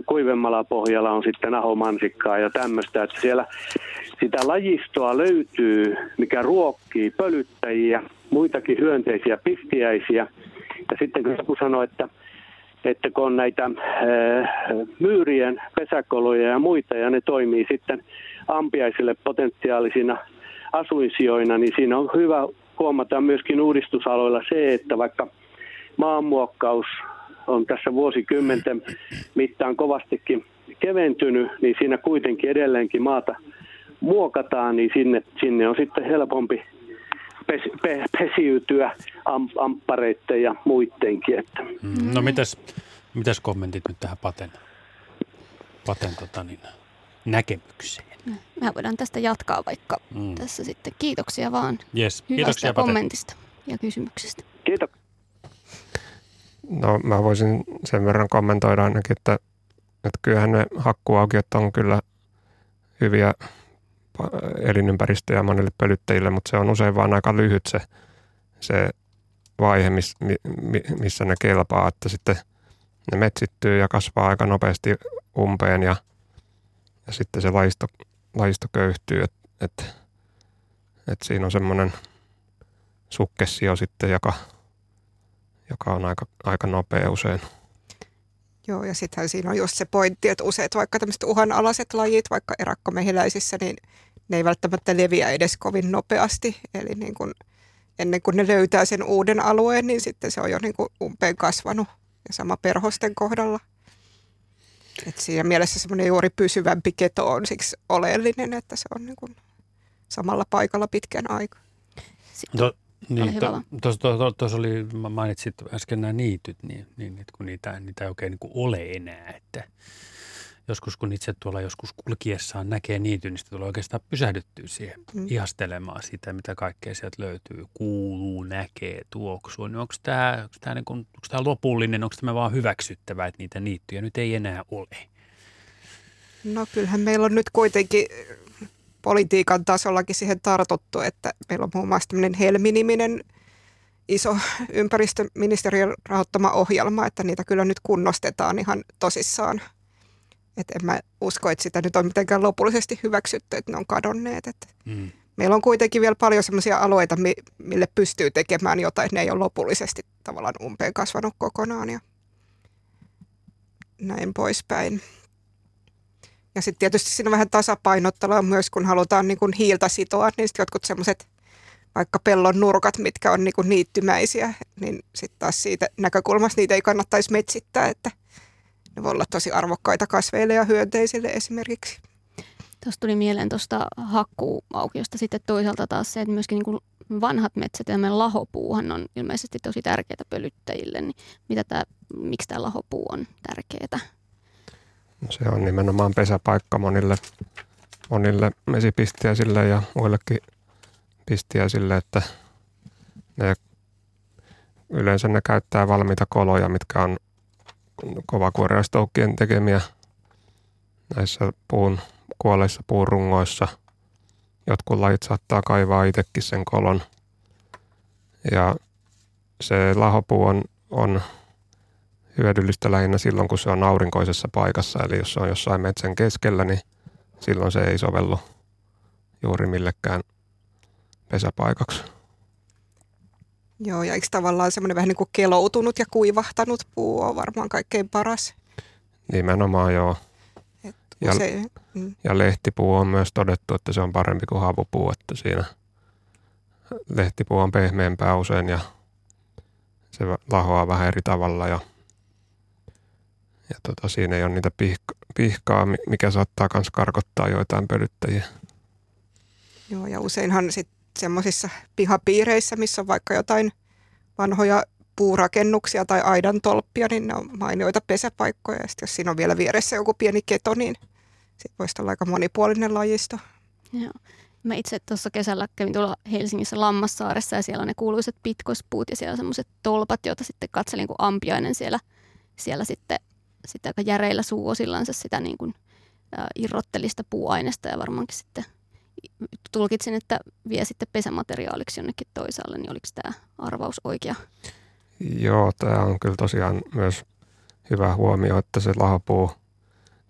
kuivemmalla pohjalla on sitten ahomansikkaa ja tämmöistä, että siellä sitä lajistoa löytyy, mikä ruokkii pölyttäjiä, muitakin hyönteisiä pistiäisiä. Ja sitten kun joku sanoi, että, että kun on näitä ää, myyrien pesäkoloja ja muita, ja ne toimii sitten ampiaisille potentiaalisina asuinsijoina, niin siinä on hyvä huomata myöskin uudistusaloilla se, että vaikka maanmuokkaus on tässä vuosikymmenten mittaan kovastikin keventynyt, niin siinä kuitenkin edelleenkin maata muokataan, niin sinne, sinne on sitten helpompi pes, pe, pesiytyä am, amppareiden ja muidenkin. Että. Mm, no mitäs, mitäs kommentit nyt tähän Paten, paten tota niin, näkemykseen? Me voidaan tästä jatkaa vaikka mm. tässä sitten. Kiitoksia vaan yes. hyvästä Kiitoksia, kommentista Pate. ja kysymyksestä. Kiitos. No mä voisin sen verran kommentoida ainakin, että, että kyllähän ne hakkuaukiot on kyllä hyviä elinympäristöjä monille pölyttäjille, mutta se on usein vaan aika lyhyt se, se vaihe, miss, missä ne kelpaa, että sitten ne metsittyy ja kasvaa aika nopeasti umpeen ja, ja sitten se lajisto, lajisto köyhtyy, että et, et siinä on semmoinen sukkessio sitten, joka – joka on aika, aika nopea usein. Joo, ja sittenhän siinä on just se pointti, että useat vaikka tämmöiset uhanalaiset lajit, vaikka erakkomehiläisissä, niin ne ei välttämättä leviä edes kovin nopeasti. Eli niin kun, ennen kuin ne löytää sen uuden alueen, niin sitten se on jo niin kuin umpeen kasvanut. Ja sama perhosten kohdalla. Et siinä mielessä semmoinen juuri pysyvämpi keto on siksi oleellinen, että se on niin kuin samalla paikalla pitkän aikaa. No, niin, tuossa to, to, to, oli, mainitsit äsken nämä niityt, niin, niin kun niitä, niitä ei oikein niin ole enää, että joskus kun itse tuolla joskus kulkiessaan näkee niityn, niin tulee oikeastaan pysähdyttyä siihen mm. ihastelemaan sitä, mitä kaikkea sieltä löytyy, kuuluu, näkee, tuoksuu. Niin onko tämä, onko tämä, niin kuin, onko tämä lopullinen, onko tämä vaan hyväksyttävä, että niitä niittyjä nyt ei enää ole? No kyllähän meillä on nyt kuitenkin politiikan tasollakin siihen tartuttu, että meillä on muun muassa tämmöinen Helmi-niminen iso ympäristöministeriön rahoittama ohjelma, että niitä kyllä nyt kunnostetaan ihan tosissaan. Et en mä usko, että sitä nyt on mitenkään lopullisesti hyväksytty, että ne on kadonneet. Et mm. Meillä on kuitenkin vielä paljon sellaisia alueita, mille pystyy tekemään jotain, että ne ei ole lopullisesti tavallaan umpeen kasvanut kokonaan ja näin poispäin. Ja sitten tietysti siinä vähän tasapainottelua myös, kun halutaan niin kuin hiiltä sitoa, niin jotkut semmoiset vaikka pellon nurkat, mitkä on niin kuin niittymäisiä, niin sitten taas siitä näkökulmasta niitä ei kannattaisi metsittää, että ne voi olla tosi arvokkaita kasveille ja hyönteisille esimerkiksi. Tuosta tuli mieleen tuosta hakkuuaukiosta sitten toisaalta taas se, että myöskin niin vanhat metsät ja lahopuuhan on ilmeisesti tosi tärkeää pölyttäjille. Niin mitä tämä, miksi tämä lahopuu on tärkeää? Se on nimenomaan pesäpaikka monille, monille mesipistiäisille ja muillekin pistiäisille, että ne, yleensä ne käyttää valmiita koloja, mitkä on kovakuoreastoukkien tekemiä näissä puun kuolleissa puurungoissa. Jotkut lajit saattaa kaivaa itsekin sen kolon. Ja se lahopuu on, on hyödyllistä lähinnä silloin, kun se on aurinkoisessa paikassa. Eli jos se on jossain metsän keskellä, niin silloin se ei sovellu juuri millekään pesäpaikaksi. Joo, ja eikö tavallaan semmoinen vähän niin kuin keloutunut ja kuivahtanut puu on varmaan kaikkein paras? Nimenomaan joo. Et ja, mm. ja lehtipuu on myös todettu, että se on parempi kuin havupuu, että siinä lehtipuu on pehmeämpää usein ja se lahoaa vähän eri tavalla ja, ja tota, siinä ei ole niitä pihka, pihkaa, mikä saattaa myös karkottaa joitain pölyttäjiä. Joo, ja useinhan sit semmoisissa pihapiireissä, missä on vaikka jotain vanhoja puurakennuksia tai aidan tolppia, niin ne on mainioita pesäpaikkoja. Ja jos siinä on vielä vieressä joku pieni keto, niin sit voisi olla aika monipuolinen lajisto. Joo. Mä itse tuossa kesällä kävin tuolla Helsingissä Lammassaaressa ja siellä on ne kuuluiset pitkospuut ja siellä on semmoiset tolpat, joita sitten katselin kuin ampiainen siellä, siellä sitten, sitten aika järeillä suuosillansa sitä niin kuin, äh, irrottelista puuainesta ja varmaankin sitten tulkitsin, että vie sitten pesämateriaaliksi jonnekin toisaalle, niin oliko tämä arvaus oikea? Joo, tämä on kyllä tosiaan myös hyvä huomio, että se lahopuu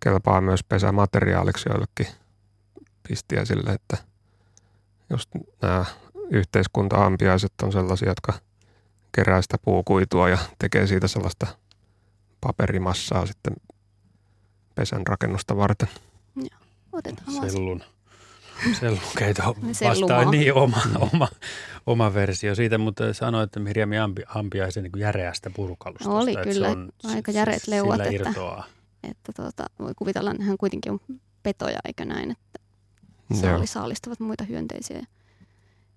kelpaa myös pesämateriaaliksi joillekin pistiäisille, että just nämä yhteiskuntaampiaiset on sellaisia, jotka kerää sitä puukuitua ja tekee siitä sellaista paperimassaa sitten pesän rakennusta varten. Joo, otetaan Sellun sellukeita vastaan niin oma, oma, oma versio siitä, mutta sanoit, että Mirjami ampi, ampiaisen niin järeästä purkalusta. Oli että kyllä, on, aika järeät leuat, että, irtoaa. että tuota, voi kuvitella, että hän kuitenkin on petoja, eikö näin, että saali, saalistavat muita hyönteisiä.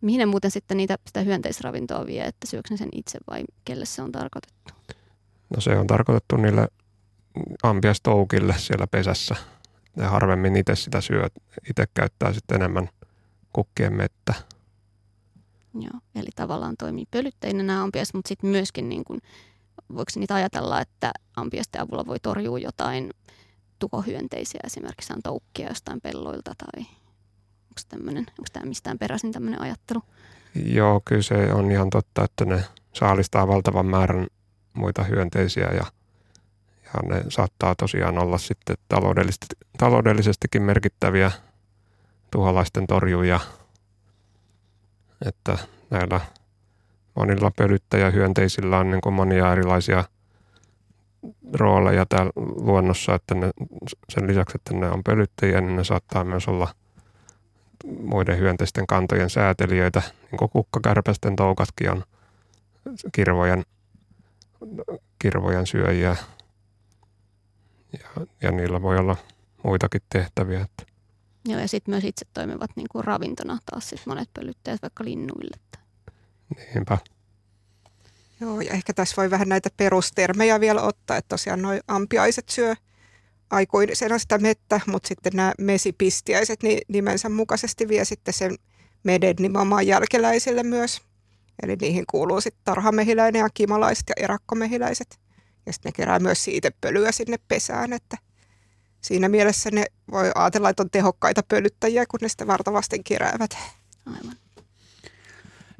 Mihin ne muuten sitten niitä, sitä hyönteisravintoa vie, että syöksä sen itse vai kelle se on tarkoitettu? No se on tarkoitettu niille ampiastoukille siellä pesässä ne harvemmin itse sitä syö. Itse käyttää sitten enemmän kukkien mettä. Joo, eli tavallaan toimii pölyttäjinä nämä ampiaiset, mutta sitten myöskin niin kuin, voiko niitä ajatella, että ampiaisten avulla voi torjua jotain tuhohyönteisiä, esimerkiksi on toukkia jostain pelloilta tai onko tämä mistään peräisin tämmöinen ajattelu? Joo, kyllä se on ihan totta, että ne saalistaa valtavan määrän muita hyönteisiä ja – ja ne saattaa tosiaan olla sitten taloudellisesti, taloudellisestikin merkittäviä tuholaisten torjuja, että näillä monilla pölyttäjähyönteisillä on niin monia erilaisia rooleja täällä luonnossa, että ne, sen lisäksi, että ne on pölyttäjiä, niin ne saattaa myös olla muiden hyönteisten kantojen säätelijöitä, niin kuin kukkakärpästen toukatkin on kirvojen, kirvojen syöjiä ja, ja niillä voi olla muitakin tehtäviä. Että. Joo, ja sitten myös itse toimivat niin kuin ravintona taas sit monet pölyttäjät vaikka linnuille. Niinpä. Joo, ja ehkä tässä voi vähän näitä perustermejä vielä ottaa, että tosiaan noin ampiaiset syö aikuisena sitä mettä, mutta sitten nämä mesipistiäiset niin nimensä mukaisesti vie sitten sen meden nimenomaan jälkeläisille myös. Eli niihin kuuluu sitten tarhamehiläinen ja kimalaiset ja erakkomehiläiset. Ja sitten ne kerää myös siitepölyä sinne pesään, että siinä mielessä ne voi ajatella, että on tehokkaita pölyttäjiä, kun ne sitä vartavasti keräävät. Aivan.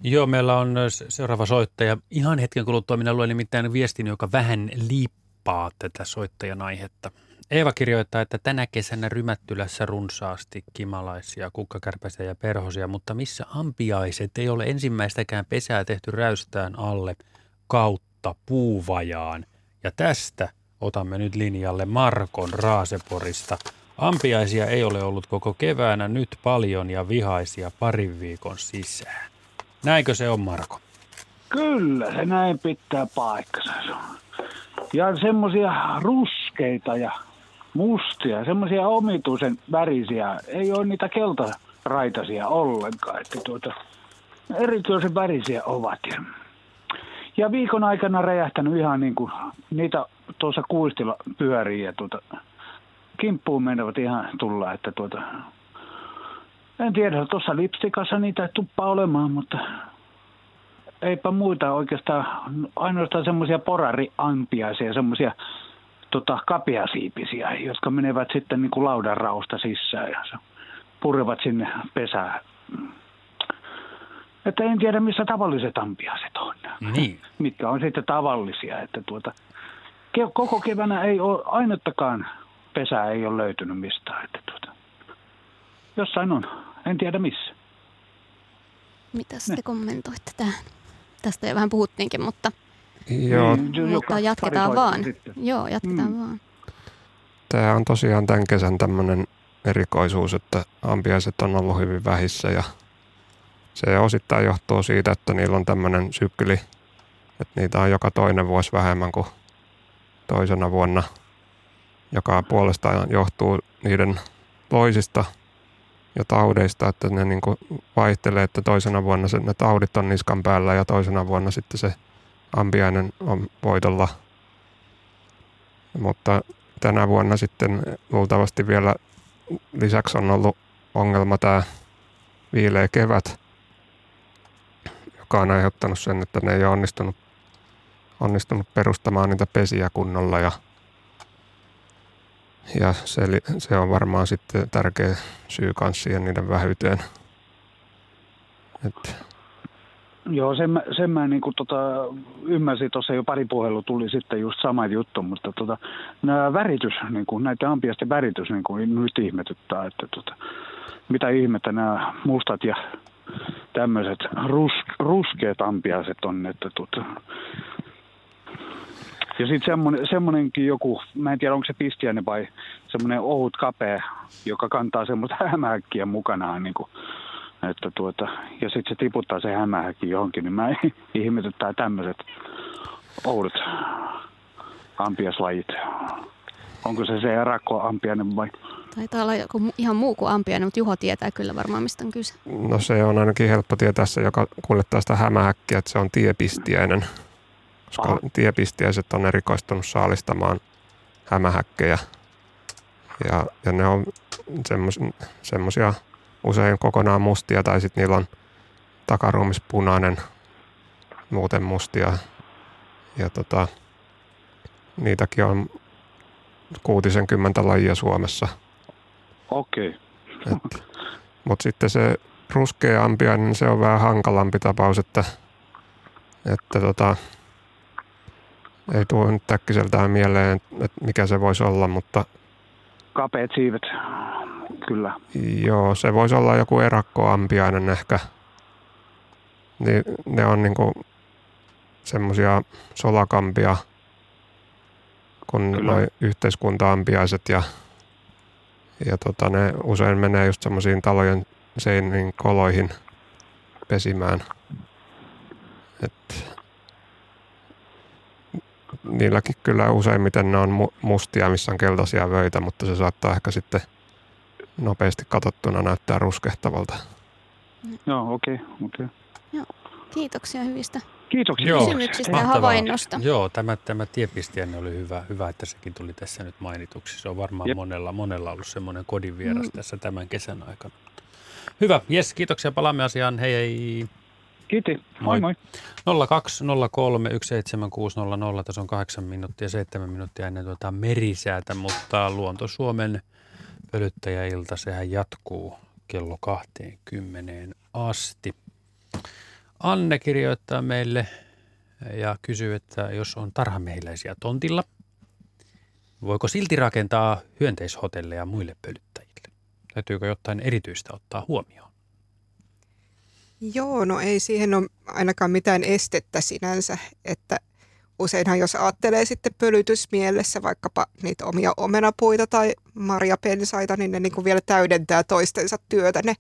Joo, meillä on seuraava soittaja. Ihan hetken kuluttua minä luen nimittäin viestin, joka vähän liippaa tätä soittajan aihetta. Eeva kirjoittaa, että tänä kesänä Rymättylässä runsaasti kimalaisia, kukkakärpäisiä ja perhosia, mutta missä ampiaiset ei ole ensimmäistäkään pesää tehty räystään alle kautta puuvajaan. Ja tästä otamme nyt linjalle Markon Raaseporista. Ampiaisia ei ole ollut koko keväänä nyt paljon ja vihaisia parin viikon sisään. Näinkö se on, Marko? Kyllä, se näin pitää paikkansa. Ja semmoisia ruskeita ja mustia, semmoisia omituisen värisiä, ei ole niitä keltaraitaisia ollenkaan. Että tuota, erityisen värisiä ovat. Ja, viikon aikana räjähtänyt ihan niin kuin niitä tuossa kuistilla pyörii ja tuota, kimppuun menevät ihan tulla, että tuota, en tiedä, tuossa lipstikassa niitä tuppaa olemaan, mutta eipä muita oikeastaan, ainoastaan semmoisia porariampiaisia, semmoisia tota, kapeasiipisiä, jotka menevät sitten niin kuin laudan rausta sisään ja purevat sinne pesään. Että en tiedä, missä tavalliset ampiaiset on. Niin. Mitkä on sitten tavallisia. Että tuota, koko keväänä ei ole, ainuttakaan pesää ei ole löytynyt mistään. Että tuota, jossain on, en tiedä missä. Mitä te kommentoitte tähän? Tästä jo vähän puhuttiinkin, mutta Joo. Niin, mutta jatketaan vaan. Sitten. Joo, jatketaan mm. vaan. Tämä on tosiaan tämän kesän tämmöinen erikoisuus, että ampiaiset on ollut hyvin vähissä ja se osittain johtuu siitä, että niillä on tämmöinen sykli, että niitä on joka toinen vuosi vähemmän kuin toisena vuonna, joka puolestaan johtuu niiden loisista ja taudeista, että ne niin vaihtelee, että toisena vuonna se, ne taudit on niskan päällä ja toisena vuonna sitten se ampiainen on voitolla. Mutta tänä vuonna sitten luultavasti vielä lisäksi on ollut ongelma tämä viileä kevät, joka on aiheuttanut sen, että ne ei ole onnistunut, onnistunut perustamaan niitä pesiä kunnolla ja, ja se, se on varmaan sitten tärkeä syy kanssa siihen niiden vähyyteen. Että Joo, sen, mä, sen mä niin kuin, tota, ymmärsin, tuossa jo pari puhelu tuli sitten just sama juttu, mutta tota, nämä väritys, niin kuin, näiden ampiasten väritys niin kuin, nyt ihmetyttää, että tota, mitä ihmettä nämä mustat ja tämmöiset rus, ruskeat ampiaiset on, että tota, ja sitten semmonen, semmonenkin joku, mä en tiedä onko se pistiäinen vai semmoinen ohut kapea, joka kantaa semmoista hämähäkkiä mukanaan niin kuin, että tuota, ja sitten se tiputtaa se hämähäkin johonkin, niin mä ihmetyttää tämmöiset oudot ampiaslajit. Onko se se ampiainen vai? Taitaa olla joku ihan muu kuin ampiainen, mutta Juho tietää kyllä varmaan, mistä on kyse. No se on ainakin helppo tietää se, joka kuljettaa sitä hämähäkkiä, että se on tiepistiäinen. Koska Aha. tiepistiäiset on erikoistunut saalistamaan hämähäkkejä. Ja, ja ne on semmoisia usein kokonaan mustia tai sitten niillä on takaruumis punainen, muuten mustia. Ja tota, niitäkin on kuutisenkymmentä lajia Suomessa. Okei. Okay. Mutta sitten se ruskea ampiainen, niin se on vähän hankalampi tapaus, että, että tota, ei tuo nyt äkkiseltään mieleen, että mikä se voisi olla, mutta... Kapeat siivet kyllä. Joo, se voisi olla joku erakkoampiainen ehkä. Niin ne on niinku semmoisia solakampia kuin noin yhteiskuntaampiaiset ja, ja tota, ne usein menee just semmoisiin talojen seinin koloihin pesimään. Et, niilläkin kyllä useimmiten ne on mustia, missä on keltaisia vöitä, mutta se saattaa ehkä sitten – nopeasti katsottuna näyttää ruskehtavalta. Joo, okei. Okay, okay. Joo. Kiitoksia hyvistä Kiitoksia. Joo. kysymyksistä ja havainnosta. Joo, tämä, tämä tiepistienne oli hyvä, hyvä, että sekin tuli tässä nyt mainituksi. Se on varmaan Jep. monella, monella ollut semmoinen kodin vieras mm. tässä tämän kesän aikana. Hyvä, jes, kiitoksia. Palaamme asiaan. Hei hei. Kiitos. Moi moi. 0203 17600. Tässä on kahdeksan minuuttia, seitsemän minuuttia ennen tuota merisäätä, mutta Luonto Suomen pölyttäjäilta, sehän jatkuu kello 20 asti. Anne kirjoittaa meille ja kysyy, että jos on tarhamehiläisiä tontilla, voiko silti rakentaa hyönteishotelleja muille pölyttäjille? Täytyykö jotain erityistä ottaa huomioon? Joo, no ei siihen ole ainakaan mitään estettä sinänsä, että useinhan jos ajattelee sitten pölytysmielessä vaikkapa niitä omia omenapuita tai marjapensaita, niin ne niin kuin vielä täydentää toistensa työtä ne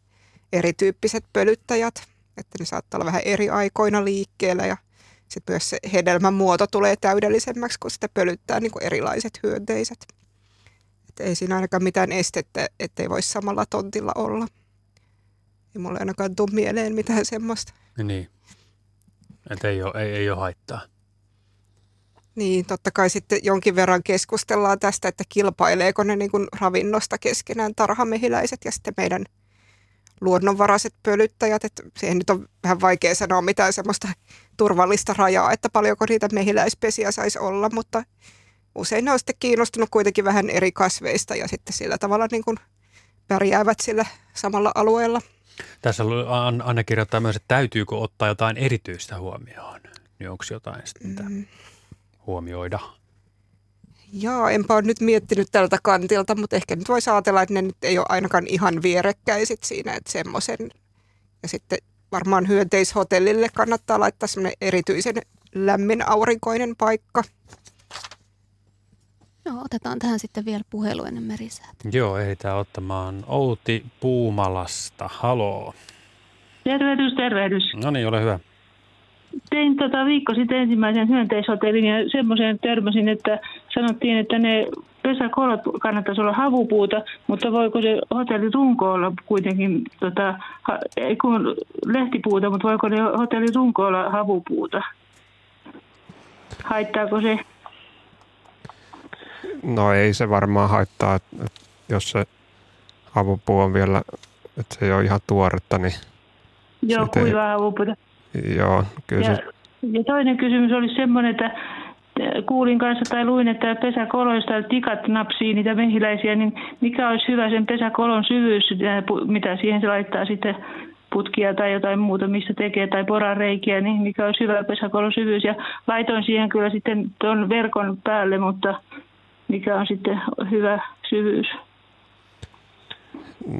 erityyppiset pölyttäjät. Että ne saattaa olla vähän eri aikoina liikkeellä ja sitten myös se hedelmän muoto tulee täydellisemmäksi, kun sitä pölyttää niin kuin erilaiset hyönteiset. Että ei siinä ainakaan mitään estettä, ettei voisi samalla tontilla olla. Ei mulle ainakaan tule mieleen mitään semmoista. Niin. Että ei ole, ei, ei ole haittaa. Niin, totta kai sitten jonkin verran keskustellaan tästä, että kilpaileeko ne niin kuin ravinnosta keskenään tarhamehiläiset ja sitten meidän luonnonvaraiset pölyttäjät. Että siihen nyt on vähän vaikea sanoa mitään semmoista turvallista rajaa, että paljonko niitä mehiläispesiä saisi olla, mutta usein ne on sitten kiinnostunut kuitenkin vähän eri kasveista ja sitten sillä tavalla niin kuin pärjäävät sillä samalla alueella. Tässä Anne kirjoittaa myös, että täytyykö ottaa jotain erityistä huomioon. Niin onko jotain sitten, mm. Huomioida? Joo, enpä ole nyt miettinyt tältä kantilta, mutta ehkä nyt voisi ajatella, että ne nyt ei ole ainakaan ihan vierekkäisit siinä, että semmoisen. Ja sitten varmaan hyönteishotellille kannattaa laittaa semmoinen erityisen lämmin aurinkoinen paikka. Joo, otetaan tähän sitten vielä puhelu ennen merisäätä. Joo, ehditään ottamaan Outi Puumalasta. Haloo. Tervehdys, tervehdys. No niin, ole hyvä. Tein tota viikko sitten ensimmäisen hyönteishotellin ja semmoiseen törmäsin, että sanottiin, että ne pesäkolot kannattaisi olla havupuuta, mutta voiko se hotellirunko olla kuitenkin, tota, ei kun lehtipuuta, mutta voiko ne hotellirunko olla havupuuta? Haittaako se? No ei se varmaan haittaa, että, jos se havupuu on vielä, että se ei ole ihan tuoretta, niin... Joo, kuivaa havupuuta. Joo, kyllä ja, se... ja toinen kysymys oli semmoinen, että kuulin kanssa tai luin, että pesäkoloista tikat napsii niitä mehiläisiä, niin mikä olisi hyvä sen pesäkolon syvyys, mitä siihen se laittaa sitten putkia tai jotain muuta, missä tekee, tai porareikiä, niin mikä olisi hyvä pesäkolon syvyys. Ja laitoin siihen kyllä sitten tuon verkon päälle, mutta mikä on sitten hyvä syvyys?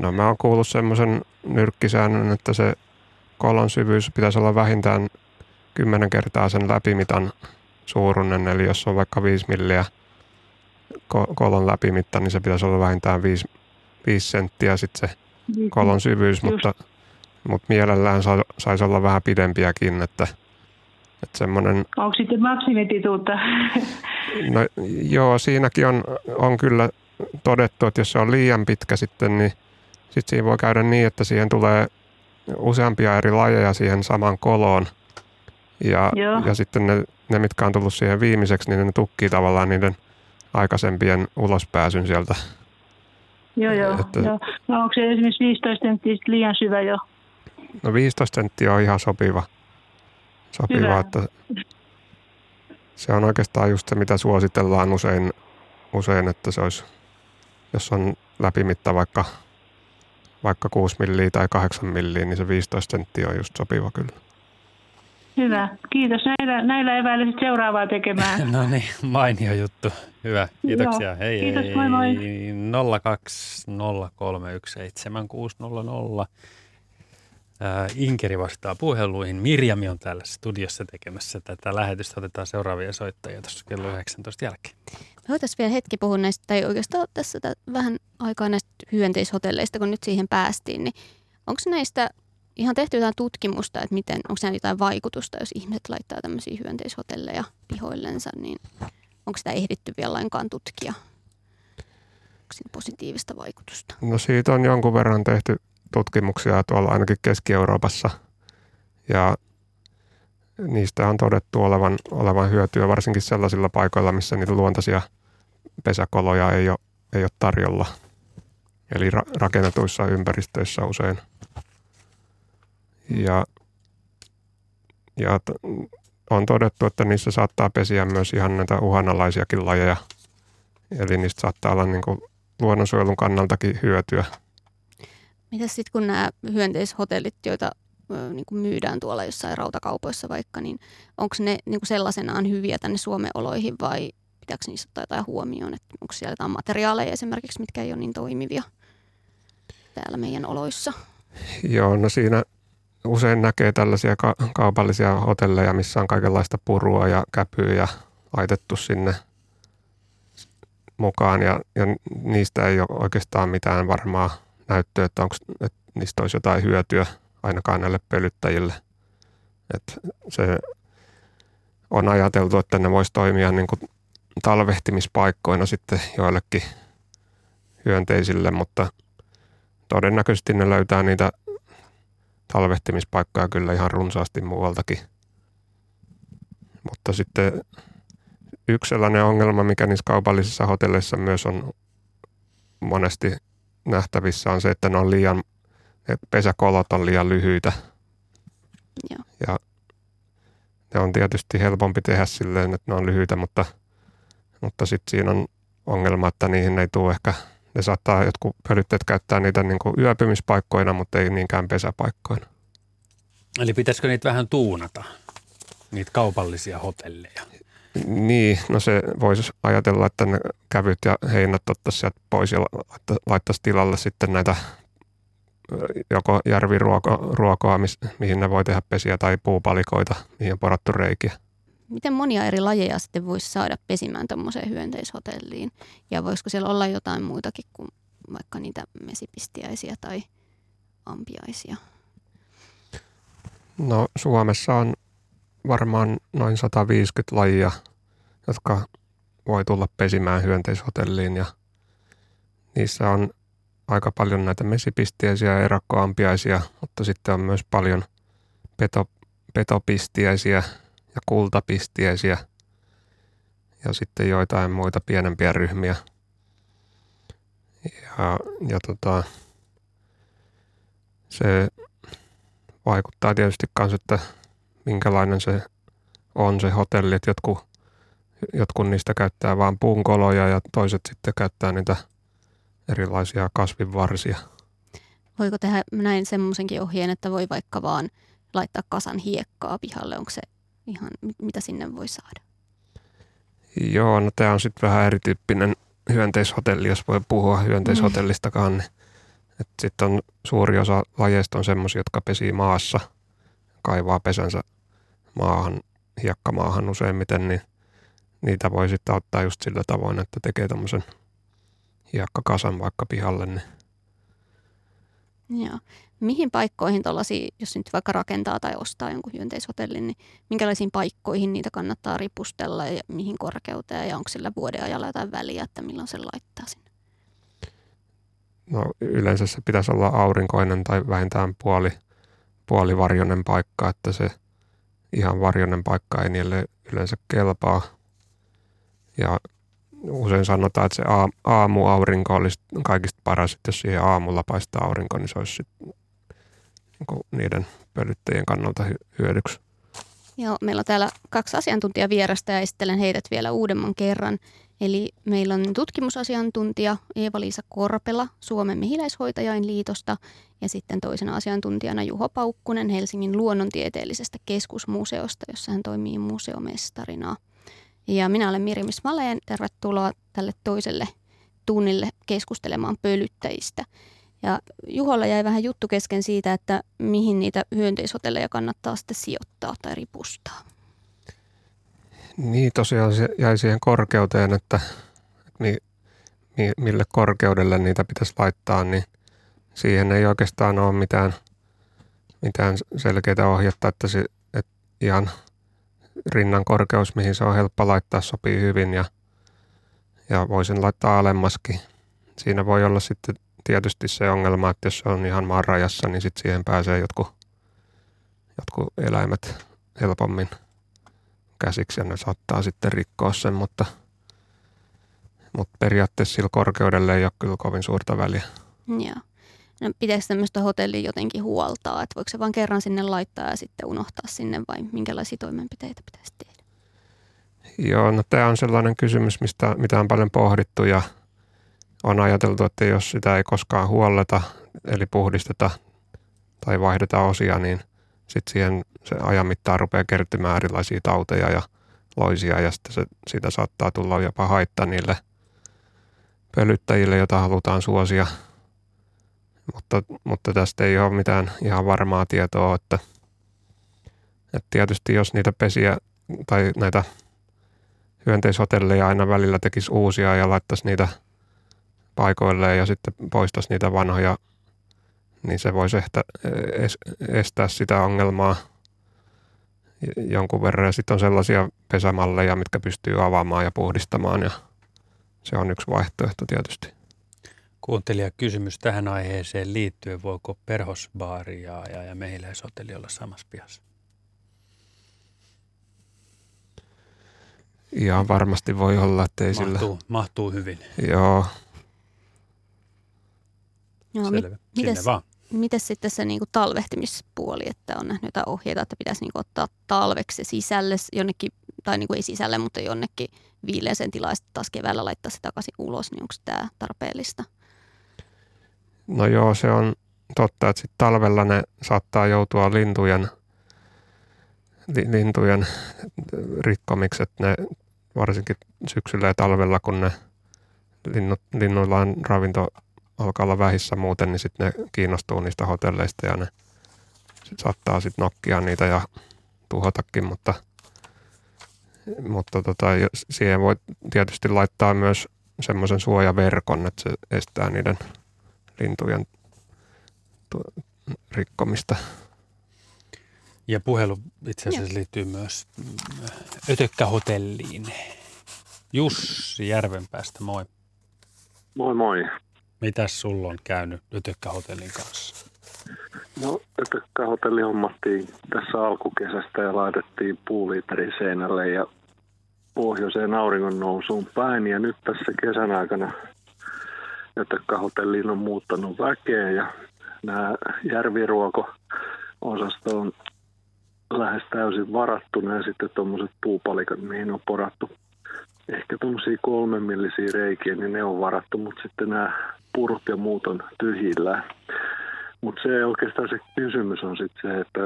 No mä oon kuullut semmoisen nyrkkisäännön, että se kolon syvyys pitäisi olla vähintään 10 kertaa sen läpimitan suuruinen. Eli jos on vaikka 5 milliä kolon läpimitta, niin se pitäisi olla vähintään 5, 5 senttiä sitten se kolon syvyys, mutta, mutta mielellään sa, saisi olla vähän pidempiäkin, että, että semmoinen... Onko sitten maksimipituutta? No joo, siinäkin on, on kyllä todettu, että jos se on liian pitkä sitten, niin sitten siinä voi käydä niin, että siihen tulee useampia eri lajeja siihen saman koloon. Ja, ja sitten ne, ne, mitkä on tullut siihen viimeiseksi, niin ne tukkii tavallaan niiden aikaisempien ulospääsyn sieltä. Joo, joo. Että, joo. No onko se esimerkiksi 15 senttiä liian syvä jo? No 15 senttiä on ihan sopiva. sopiva Hyvä. että se on oikeastaan just se, mitä suositellaan usein, usein että se olisi, jos on läpimitta vaikka vaikka 6 milliä tai 8 milliä, niin se 15 senttiä on just sopiva kyllä. Hyvä. Kiitos. Näillä, näillä eväillä sitten seuraavaa tekemään. no niin, mainio juttu. Hyvä. Kiitoksia. Joo. Hei, Kiitos, moi moi. 020317600. Inkeri vastaa puheluihin. Mirjami on täällä studiossa tekemässä tätä lähetystä. Otetaan seuraavia soittajia tuossa kello 19 jälkeen. Voitaisiin vielä hetki puhua näistä, tai oikeastaan tässä vähän aikaa näistä hyönteishotelleista, kun nyt siihen päästiin. Niin onko näistä ihan tehty jotain tutkimusta, että miten, onko siinä jotain vaikutusta, jos ihmiset laittaa tämmöisiä hyönteishotelleja pihoillensa, niin onko sitä ehditty vielä lainkaan tutkia? Onko siinä positiivista vaikutusta? No siitä on jonkun verran tehty tutkimuksia tuolla ainakin Keski-Euroopassa. Ja niistä on todettu olevan, olevan hyötyä varsinkin sellaisilla paikoilla, missä niitä luontaisia pesäkoloja ei ole, ei ole tarjolla. Eli ra- rakennetuissa ympäristöissä usein. Ja, ja t- on todettu, että niissä saattaa pesiä myös ihan näitä uhanalaisiakin lajeja. Eli niistä saattaa olla niin kuin luonnonsuojelun kannaltakin hyötyä. Mitä sitten kun nämä hyönteishotellit, joita niin kuin myydään tuolla jossain rautakaupoissa vaikka, niin onko ne niin kuin sellaisenaan hyviä tänne Suomen oloihin vai pitääkö niissä ottaa jotain huomioon, että onko siellä jotain materiaaleja esimerkiksi, mitkä ei ole niin toimivia täällä meidän oloissa? Joo, no siinä usein näkee tällaisia ka- kaupallisia hotelleja, missä on kaikenlaista purua ja käpyä laitettu sinne mukaan ja, ja niistä ei ole oikeastaan mitään varmaa näyttöä, että, onko, että niistä olisi jotain hyötyä ainakaan näille pölyttäjille. Että se on ajateltu, että ne voisi toimia niin kuin talvehtimispaikkoina sitten joillekin hyönteisille, mutta todennäköisesti ne löytää niitä talvehtimispaikkoja kyllä ihan runsaasti muualtakin. Mutta sitten yksi sellainen ongelma, mikä niissä kaupallisissa hotelleissa myös on monesti nähtävissä, on se, että ne on liian, että pesäkolot on liian lyhyitä. Joo. Ja ne on tietysti helpompi tehdä silleen, että ne on lyhyitä, mutta, mutta sitten siinä on ongelma, että niihin ei tule ehkä, ne saattaa jotkut pölytteet käyttää niitä niin kuin yöpymispaikkoina, mutta ei niinkään pesäpaikkoina. Eli pitäisikö niitä vähän tuunata, niitä kaupallisia hotelleja? Niin, no se voisi ajatella, että ne kävyt ja heinät ottaisi sieltä pois ja laittaisi tilalle sitten näitä joko järviruokoa, mihin ne voi tehdä pesiä, tai puupalikoita, mihin on porattu reikiä. Miten monia eri lajeja sitten voisi saada pesimään tuommoiseen hyönteishotelliin? Ja voisiko siellä olla jotain muutakin kuin vaikka niitä mesipistiäisiä tai ampiaisia? No Suomessa on varmaan noin 150 lajia, jotka voi tulla pesimään hyönteishotelliin ja niissä on aika paljon näitä mesipistiäisiä ja erakkoampiaisia, mutta sitten on myös paljon peto, petopistiäisiä ja kultapistiäisiä ja sitten joitain muita pienempiä ryhmiä. Ja, ja tota, se vaikuttaa tietysti myös, että minkälainen se on se hotelli, että jotkut, jotkut niistä käyttää vain puunkoloja ja toiset sitten käyttää niitä erilaisia kasvinvarsia. Voiko tehdä näin semmoisenkin ohjeen, että voi vaikka vaan laittaa kasan hiekkaa pihalle? Onko se ihan, mitä sinne voi saada? Joo, no tämä on sitten vähän erityyppinen hyönteishotelli, jos voi puhua hyönteishotellistakaan. Mm. Sitten on suuri osa lajeista on semmoisia, jotka pesii maassa, kaivaa pesänsä maahan, hiekkamaahan useimmiten, niin niitä voi sitten ottaa just sillä tavoin, että tekee tämmöisen hiekkakasan vaikka pihalle. Niin. Joo. Mihin paikkoihin tuollaisia, jos nyt vaikka rakentaa tai ostaa jonkun hyönteishotellin, niin minkälaisiin paikkoihin niitä kannattaa ripustella ja mihin korkeuteen ja onko sillä vuoden ajalla jotain väliä, että milloin se laittaa sinne? No yleensä se pitäisi olla aurinkoinen tai vähintään puoli, puolivarjonen paikka, että se ihan varjonen paikka ei niille yleensä kelpaa. Ja usein sanotaan, että se aamuaurinko olisi kaikista paras, että jos siihen aamulla paistaa aurinko, niin se olisi sit, niin niiden pölyttäjien kannalta hyödyksi. Joo, meillä on täällä kaksi asiantuntijavierasta ja esittelen heidät vielä uudemman kerran. Eli meillä on tutkimusasiantuntija Eeva-Liisa Korpela Suomen mehiläishoitajain liitosta ja sitten toisena asiantuntijana Juho Paukkunen Helsingin luonnontieteellisestä keskusmuseosta, jossa hän toimii museomestarina. Ja minä olen Mirimis Maleen. Tervetuloa tälle toiselle tunnille keskustelemaan pölyttäjistä. Ja Juholla jäi vähän juttu kesken siitä, että mihin niitä hyönteishotelleja kannattaa sitten sijoittaa tai ripustaa. Niin, tosiaan se jäi siihen korkeuteen, että mi, mi, mille korkeudelle niitä pitäisi laittaa, niin siihen ei oikeastaan ole mitään, mitään selkeää ohjetta, että, se, että ihan rinnan korkeus, mihin se on helppo laittaa, sopii hyvin ja, ja voisin laittaa alemmaskin. Siinä voi olla sitten tietysti se ongelma, että jos se on ihan maan rajassa, niin sitten siihen pääsee jotkut, jotkut eläimet helpommin käsiksi ja ne saattaa sitten rikkoa sen, mutta, mutta periaatteessa sillä korkeudella ei ole kyllä kovin suurta väliä. Joo. Pitäisikö tämmöistä hotellia jotenkin huoltaa, että voiko se vain kerran sinne laittaa ja sitten unohtaa sinne vai minkälaisia toimenpiteitä pitäisi tehdä? Joo, no tämä on sellainen kysymys, mistä, mitä on paljon pohdittu ja on ajateltu, että jos sitä ei koskaan huolleta, eli puhdisteta tai vaihdeta osia, niin sitten siihen se ajan mittaan rupeaa kertymään erilaisia tauteja ja loisia ja sitten se, siitä saattaa tulla jopa haittaa niille pölyttäjille, joita halutaan suosia. Mutta, mutta tästä ei ole mitään ihan varmaa tietoa, että, että tietysti jos niitä pesiä tai näitä hyönteishotelleja aina välillä tekisi uusia ja laittaisi niitä paikoilleen ja sitten poistaisi niitä vanhoja, niin se voisi ehkä estää sitä ongelmaa jonkun verran. Ja sitten on sellaisia pesämalleja, mitkä pystyy avaamaan ja puhdistamaan ja se on yksi vaihtoehto tietysti. Kuuntelija kysymys tähän aiheeseen liittyen, voiko perhosbaari ja, ja, ja mehiläishotelli olla samassa pihassa? Ihan varmasti voi olla, että ei mahtuu, sillä... Mahtuu hyvin. Joo. Joo, Selvä. Mit, mites, vaan. Mites sitten se niinku talvehtimispuoli, että on nähnyt jotain ohjeita, että pitäisi niinku ottaa talveksi sisälle jonnekin, tai niinku ei sisälle, mutta jonnekin viileeseen tilaan taas keväällä laittaa se takaisin ulos, niin onko tämä tarpeellista? No joo, se on totta, että sitten talvella ne saattaa joutua lintujen, lintujen rikkomiksi, että ne varsinkin syksyllä ja talvella, kun ne linnut, linnuilla on ravinto alkaa olla vähissä muuten, niin sitten ne kiinnostuu niistä hotelleista ja ne sit saattaa sitten nokkia niitä ja tuhotakin, mutta, mutta tota, siihen voi tietysti laittaa myös semmoisen suojaverkon, että se estää niiden lintujen rikkomista. Ja puhelu itse asiassa liittyy myös Ötökkähotelliin. Jussi Järvenpäästä, moi. Moi moi. Mitäs sulla on käynyt Ötökkähotellin kanssa? No Ötökkähotelli hommattiin tässä alkukesästä ja laitettiin puuliiteri seinälle ja pohjoiseen auringon nousuun päin. Ja nyt tässä kesän aikana Ötökkähotelliin on muuttanut väkeä ja nämä järviruoko-osasto on lähes täysin varattuna ja sitten tuommoiset puupalikat, mihin on porattu ehkä tuommoisia kolmemillisiä reikiä, niin ne on varattu, mutta sitten nämä purut ja muut on tyhjillä. Mutta se oikeastaan se kysymys on sitten se, että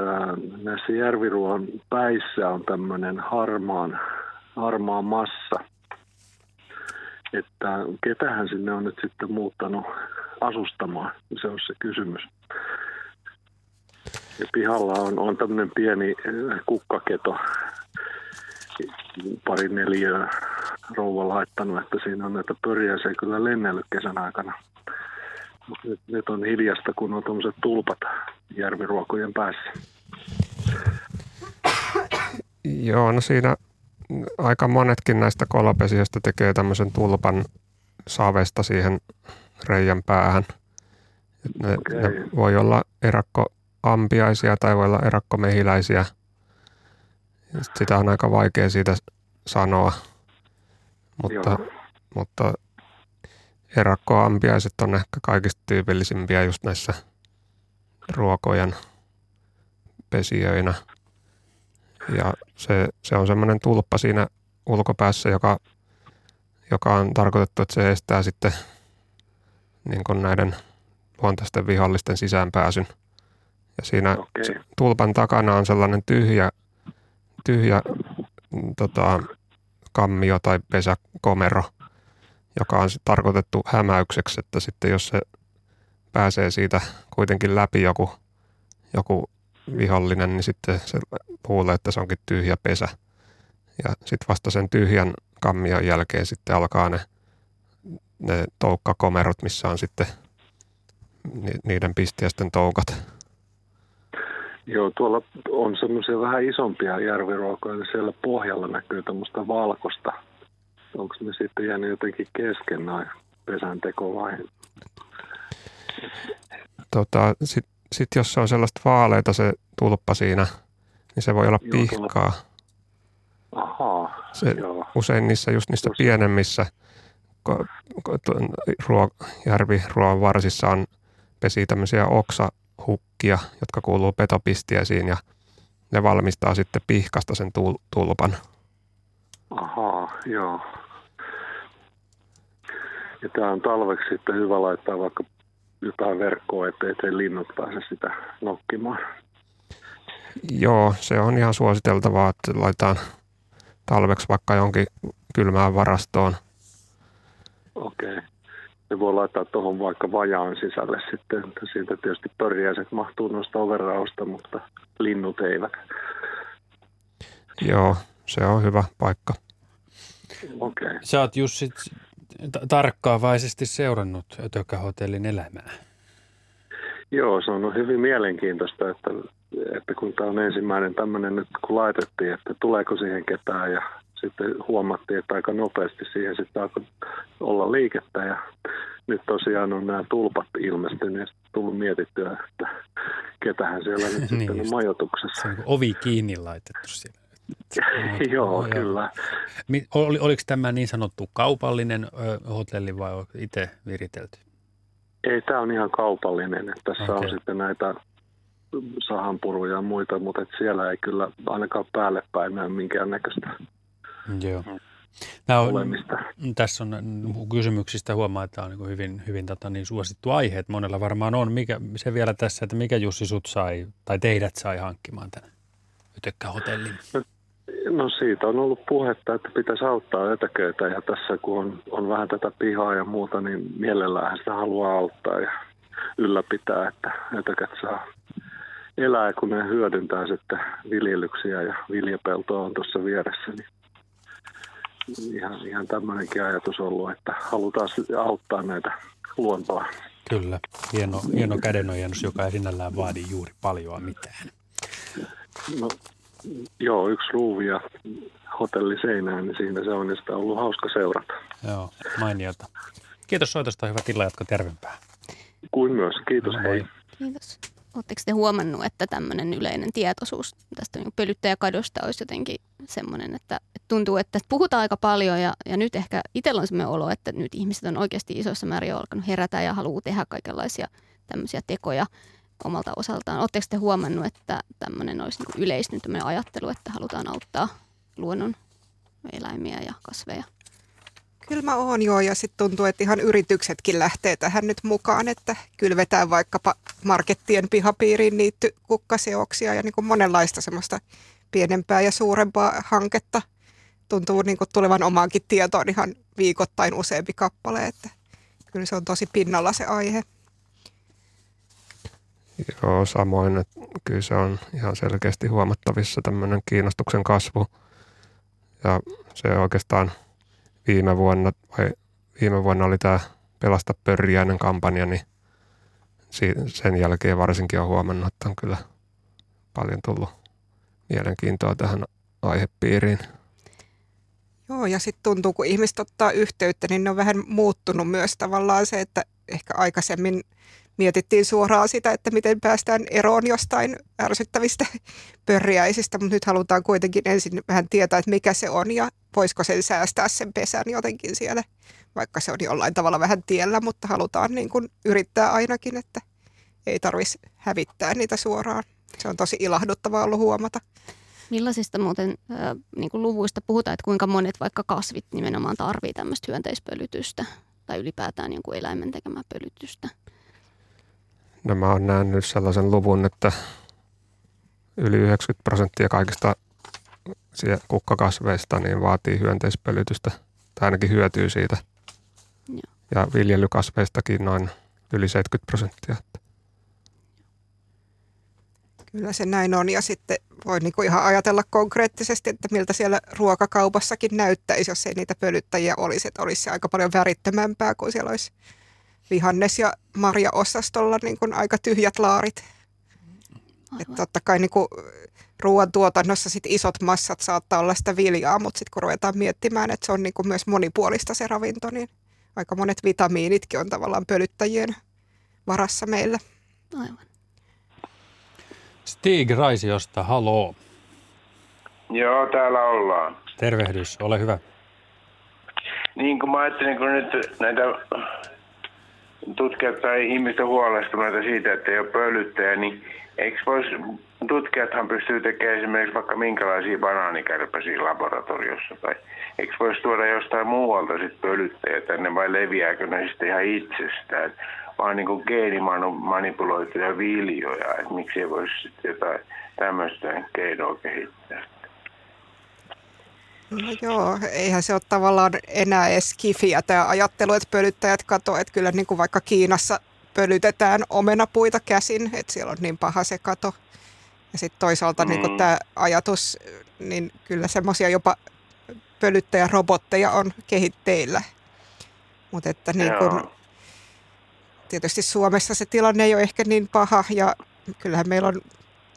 näissä järviruohon päissä on tämmöinen harmaan, harmaa massa. Että ketähän sinne on nyt sitten muuttanut asustamaan, se on se kysymys. Ja pihalla on, on tämmöinen pieni kukkaketo, pari neljää rouva laittanut, että siinä on näitä pörjäisiä kyllä lennellyt kesän aikana. Mutta nyt, nyt on hiljasta, kun on tuommoiset tulpat järviruokojen päässä. Joo, no siinä aika monetkin näistä kolapesijöistä tekee tämmöisen tulpan savesta siihen reijän päähän. Ne, okay. ne voi olla erakkoampiaisia tai voi olla erakkomehiläisiä. Sitä on aika vaikea siitä sanoa, mutta, mutta Erakkoampiaiset on ehkä kaikista tyypillisimpiä just näissä ruokojen pesijöinä. Ja se, se on semmoinen tulppa siinä ulkopäässä, joka, joka on tarkoitettu, että se estää sitten niin kuin näiden luontaisten vihollisten sisäänpääsyn. Ja siinä okay. tulpan takana on sellainen tyhjä, tyhjä tota, kammio tai pesäkomero, joka on tarkoitettu hämäykseksi, että sitten jos se pääsee siitä kuitenkin läpi joku, joku vihollinen, niin sitten se luulee, että se onkin tyhjä pesä. Ja sitten vasta sen tyhjän kammion jälkeen sitten alkaa ne, ne toukkakomerot, missä on sitten niiden pistiäisten toukat. Joo, tuolla on semmoisia vähän isompia järviruokoja, niin siellä pohjalla näkyy tämmöistä valkoista onko ne sitten jäänyt jotenkin kesken noin pesänteko vai? Tota, Sitten sit jos se on sellaista vaaleita se tulppa siinä, niin se voi olla joo, pihkaa. Ahaa, se, joo. Usein niissä just niissä Usein. pienemmissä ko, ko, ruo, järviruoan varsissa on pesi tämmöisiä oksahukkia, jotka kuuluu petopistiesiin ja ne valmistaa sitten pihkasta sen tulpan. Ahaa, joo. Ja tämä on talveksi sitten hyvä laittaa vaikka jotain verkkoa, ettei, ettei linnut pääse sitä nokkimaan. Joo, se on ihan suositeltavaa, että laitetaan talveksi vaikka jonkin kylmään varastoon. Okei. Ne voi laittaa tuohon vaikka vajaan sisälle sitten. Siitä tietysti pörjäiset mahtuu noista overrausta, mutta linnut eivät. Joo, se on hyvä paikka. Okei. Okay. Sä oot Jussi tarkkaavaisesti seurannut Ötökähotellin elämää. Joo, se on hyvin mielenkiintoista, että, että kun tämä on ensimmäinen tämmöinen nyt kun laitettiin, että tuleeko siihen ketään ja sitten huomattiin, että aika nopeasti siihen sitten alkoi olla liikettä ja nyt tosiaan on nämä tulpat ilmestyneet ja tullut mietittyä, että ketähän siellä nyt niin sitten on majoituksessa. Se on ovi kiinni laitettu siellä. Joo, no, kyllä. Oli, oliko tämä niin sanottu kaupallinen ö, hotelli vai itse viritelty? Ei, tämä on ihan kaupallinen. Että tässä okay. on sitten näitä sahanpuruja ja muita, mutta et siellä ei kyllä ainakaan päälle päin näy minkäännäköistä Joo. Nämä on, tässä on kysymyksistä huomaa, että tämä on niin hyvin, hyvin tota, niin suosittu aihe, että monella varmaan on. Mikä, se vielä tässä, että mikä Jussi sut sai, tai teidät sai hankkimaan tänne Ytökkähotellin? No, no siitä on ollut puhetta, että pitäisi auttaa ötököitä ja tässä kun on, on vähän tätä pihaa ja muuta, niin mielellään sitä haluaa auttaa ja ylläpitää, että ötökät saa elää, kun ne hyödyntää sitten viljelyksiä ja viljapeltoa on tuossa vieressä, niin ihan, ihan tämmöinenkin ajatus ollut, että halutaan auttaa näitä luontoa. Kyllä, hieno, hieno kädenojennus, joka ei sinällään vaadi juuri paljon mitään. No, joo, yksi ruuvi ja hotelli seinään, niin siinä se on, ja sitä on ollut hauska seurata. Joo, mainiota. Kiitos soitosta, hyvät illanjatko tervempää. Kuin myös, kiitos, no, hei. Kiitos. Oletteko te huomannut, että tämmöinen yleinen tietoisuus tästä niin pölyttäjäkadosta olisi jotenkin semmoinen, että, että tuntuu, että puhutaan aika paljon ja, ja nyt ehkä itsellä on semmoinen olo, että nyt ihmiset on oikeasti isossa määrin alkanut herätä ja haluaa tehdä kaikenlaisia tämmöisiä tekoja omalta osaltaan. Oletteko te huomannut, että tämmöinen olisi niin yleistynyt ajattelu, että halutaan auttaa luonnon eläimiä ja kasveja? Kyllä mä oon joo, ja sitten tuntuu, että ihan yrityksetkin lähtee tähän nyt mukaan, että kylvetään vaikkapa markettien pihapiiriin niitty kukkaseoksia ja niin kuin monenlaista semmoista pienempää ja suurempaa hanketta. Tuntuu niin kuin tulevan omaankin tietoon ihan viikoittain useampi kappale, että kyllä se on tosi pinnalla se aihe. Joo, samoin. Että kyllä se on ihan selkeästi huomattavissa tämmöinen kiinnostuksen kasvu. Ja se oikeastaan – viime vuonna, vai viime vuonna oli tämä Pelasta pörjäinen kampanja, niin sen jälkeen varsinkin on huomannut, että on kyllä paljon tullut mielenkiintoa tähän aihepiiriin. Joo, ja sitten tuntuu, kun ihmiset ottaa yhteyttä, niin ne on vähän muuttunut myös tavallaan se, että ehkä aikaisemmin mietittiin suoraan sitä, että miten päästään eroon jostain ärsyttävistä pörjäisistä, mutta nyt halutaan kuitenkin ensin vähän tietää, että mikä se on ja voisiko sen säästää sen pesän jotenkin siellä, vaikka se on jollain tavalla vähän tiellä, mutta halutaan niin kuin yrittää ainakin, että ei tarvitsisi hävittää niitä suoraan. Se on tosi ilahduttavaa ollut huomata. Millaisista muuten äh, niin kuin luvuista puhutaan, että kuinka monet vaikka kasvit nimenomaan tarvii tämmöistä hyönteispölytystä tai ylipäätään niin kuin eläimen tekemää pölytystä? No mä oon nähnyt sellaisen luvun, että yli 90 prosenttia kaikista kukkakasveista niin vaatii hyönteispölytystä tai ainakin hyötyy siitä. Joo. Ja viljelykasveistakin noin yli 70 prosenttia. Kyllä se näin on ja sitten voi niinku ihan ajatella konkreettisesti, että miltä siellä ruokakaupassakin näyttäisi, jos ei niitä pölyttäjiä olisi. Että olisi se aika paljon värittömämpää kuin siellä olisi vihannes- ja marjaosastolla niin kuin aika tyhjät laarit. Että totta kai niin kuin ruoantuotannossa sit isot massat saattaa olla sitä viljaa, mutta sitten kun ruvetaan miettimään, että se on niin kuin myös monipuolista se ravinto, niin aika monet vitamiinitkin on tavallaan pölyttäjien varassa meillä. Aivan. Stig Raisiosta, haloo. Joo, täällä ollaan. Tervehdys, ole hyvä. Niin kuin mä ajattelin, kun nyt näitä tutkijat tai ihmisten huolestuneita siitä, että ei ole pölyttäjä, niin eikö voisi tutkijathan pystyy tekemään esimerkiksi vaikka minkälaisia banaanikärpäsiä laboratoriossa. Tai eikö voisi tuoda jostain muualta sitten pölyttäjä tänne vai leviääkö ne sitten ihan itsestään? Vaan niin kuin geenimanipuloituja viljoja, että miksi ei voisi sitten jotain tämmöistä keinoa kehittää. No joo, eihän se ole tavallaan enää edes kifiä tämä ajattelu, että pölyttäjät katoavat. Että kyllä niin kuin vaikka Kiinassa pölytetään omenapuita käsin, että siellä on niin paha se kato. Ja sitten toisaalta niin mm. niin tämä ajatus, niin kyllä semmoisia jopa pölyttäjärobotteja on kehitteillä. Mutta että niin kun, tietysti Suomessa se tilanne ei ole ehkä niin paha ja kyllähän meillä on,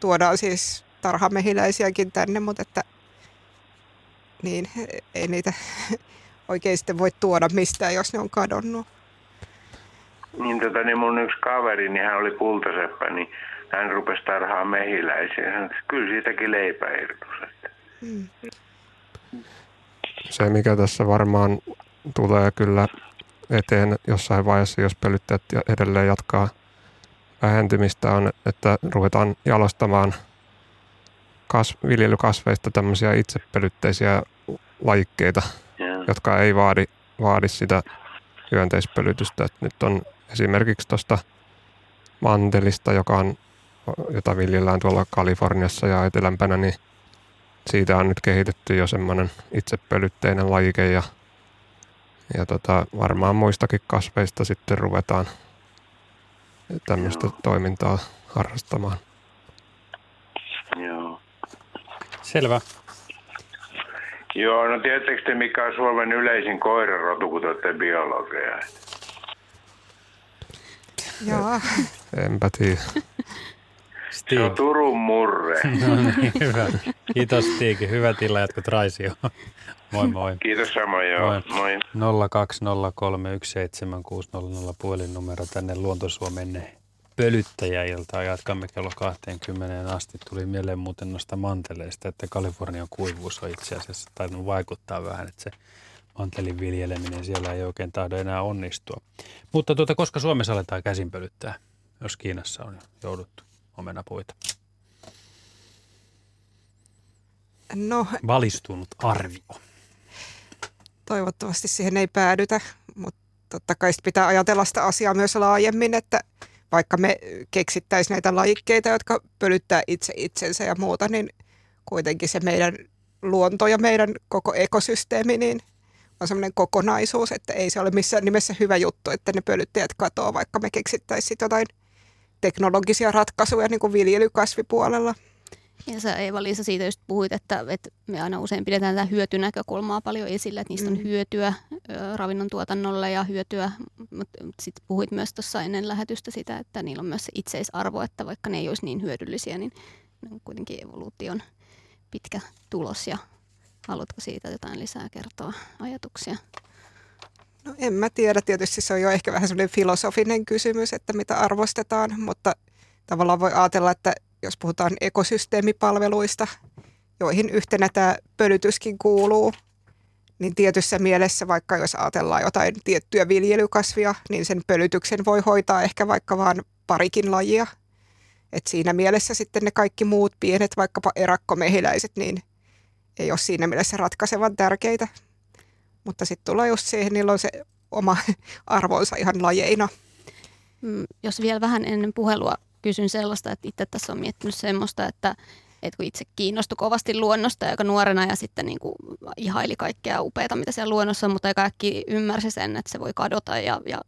tuodaan siis tarhamehiläisiäkin tänne, mutta että niin ei niitä oikein sitten voi tuoda mistään, jos ne on kadonnut. Niin, tota, niin mun yksi kaveri, niin hän oli kultaseppä, niin hän rupesi tarhaa mehiläisiä. Hän, kyllä siitäkin leipä Hmm. Se, mikä tässä varmaan tulee kyllä eteen jossain vaiheessa, jos pölyttäjät edelleen jatkaa vähentymistä, on, että ruvetaan jalostamaan kas- viljelykasveista tämmöisiä itsepölytteisiä lajikkeita, yeah. jotka ei vaadi, vaadi sitä hyönteispölytystä. Et nyt on esimerkiksi tuosta mantelista, joka on, jota viljellään tuolla Kaliforniassa ja etelämpänä, niin siitä on nyt kehitetty jo semmoinen itsepölytteinen lajike ja, ja tota, varmaan muistakin kasveista sitten ruvetaan tämmöistä Joo. toimintaa harrastamaan. Joo. Selvä. Joo, no tiedättekö te mikä on Suomen yleisin koirarotu, kun te olette biologeja? Joo. Enpä tiedä. Se on Turun murre. No niin, hyvä. Kiitos Stiigi. Hyvä tila jatkot Raisio. Moi moi. Kiitos samoin, joo. Moi. moi. 020317600 puhelinnumero tänne Luontosuomen pölyttäjäiltaa. Jatkamme kello 20 asti. Tuli mieleen muuten noista manteleista, että Kalifornian kuivuus on itse asiassa tainnut vaikuttaa vähän, että se mantelin viljeleminen siellä ei oikein tahdo enää onnistua. Mutta tuota, koska Suomessa aletaan käsin pölyttää, jos Kiinassa on jouduttu omenapuita? No, Valistunut arvio. Toivottavasti siihen ei päädytä, mutta totta kai pitää ajatella sitä asiaa myös laajemmin, että vaikka me keksittäisiin näitä lajikkeita, jotka pölyttää itse itsensä ja muuta, niin kuitenkin se meidän luonto ja meidän koko ekosysteemi niin on semmoinen kokonaisuus, että ei se ole missään nimessä hyvä juttu, että ne pölyttäjät katoaa, vaikka me keksittäisiin jotain teknologisia ratkaisuja niin kuin viljelykasvipuolella. Ja sä Eeva-Liisa siitä just puhuit, että, että me aina usein pidetään tätä hyötynäkökulmaa paljon esillä, että niistä on mm. hyötyä ravinnon tuotannolle ja hyötyä, mutta sitten puhuit myös tuossa ennen lähetystä sitä, että niillä on myös se itseisarvo, että vaikka ne ei olisi niin hyödyllisiä, niin ne on kuitenkin evoluution pitkä tulos ja haluatko siitä jotain lisää kertoa ajatuksia? No en mä tiedä, tietysti se on jo ehkä vähän sellainen filosofinen kysymys, että mitä arvostetaan, mutta tavallaan voi ajatella, että jos puhutaan ekosysteemipalveluista, joihin yhtenä tämä pölytyskin kuuluu, niin tietyssä mielessä vaikka jos ajatellaan jotain tiettyä viljelykasvia, niin sen pölytyksen voi hoitaa ehkä vaikka vain parikin lajia. Et siinä mielessä sitten ne kaikki muut pienet, vaikkapa erakkomehiläiset, niin ei ole siinä mielessä ratkaisevan tärkeitä. Mutta sitten tulee just siihen, niillä on se oma arvonsa ihan lajeina. Mm, jos vielä vähän ennen puhelua kysyn sellaista, että itse tässä on miettinyt semmoista, että, että kun itse kiinnostui kovasti luonnosta aika nuorena ja sitten niin kuin ihaili kaikkea upeata, mitä siellä luonnossa on, mutta kaikki ymmärsi sen, että se voi kadota ja, ja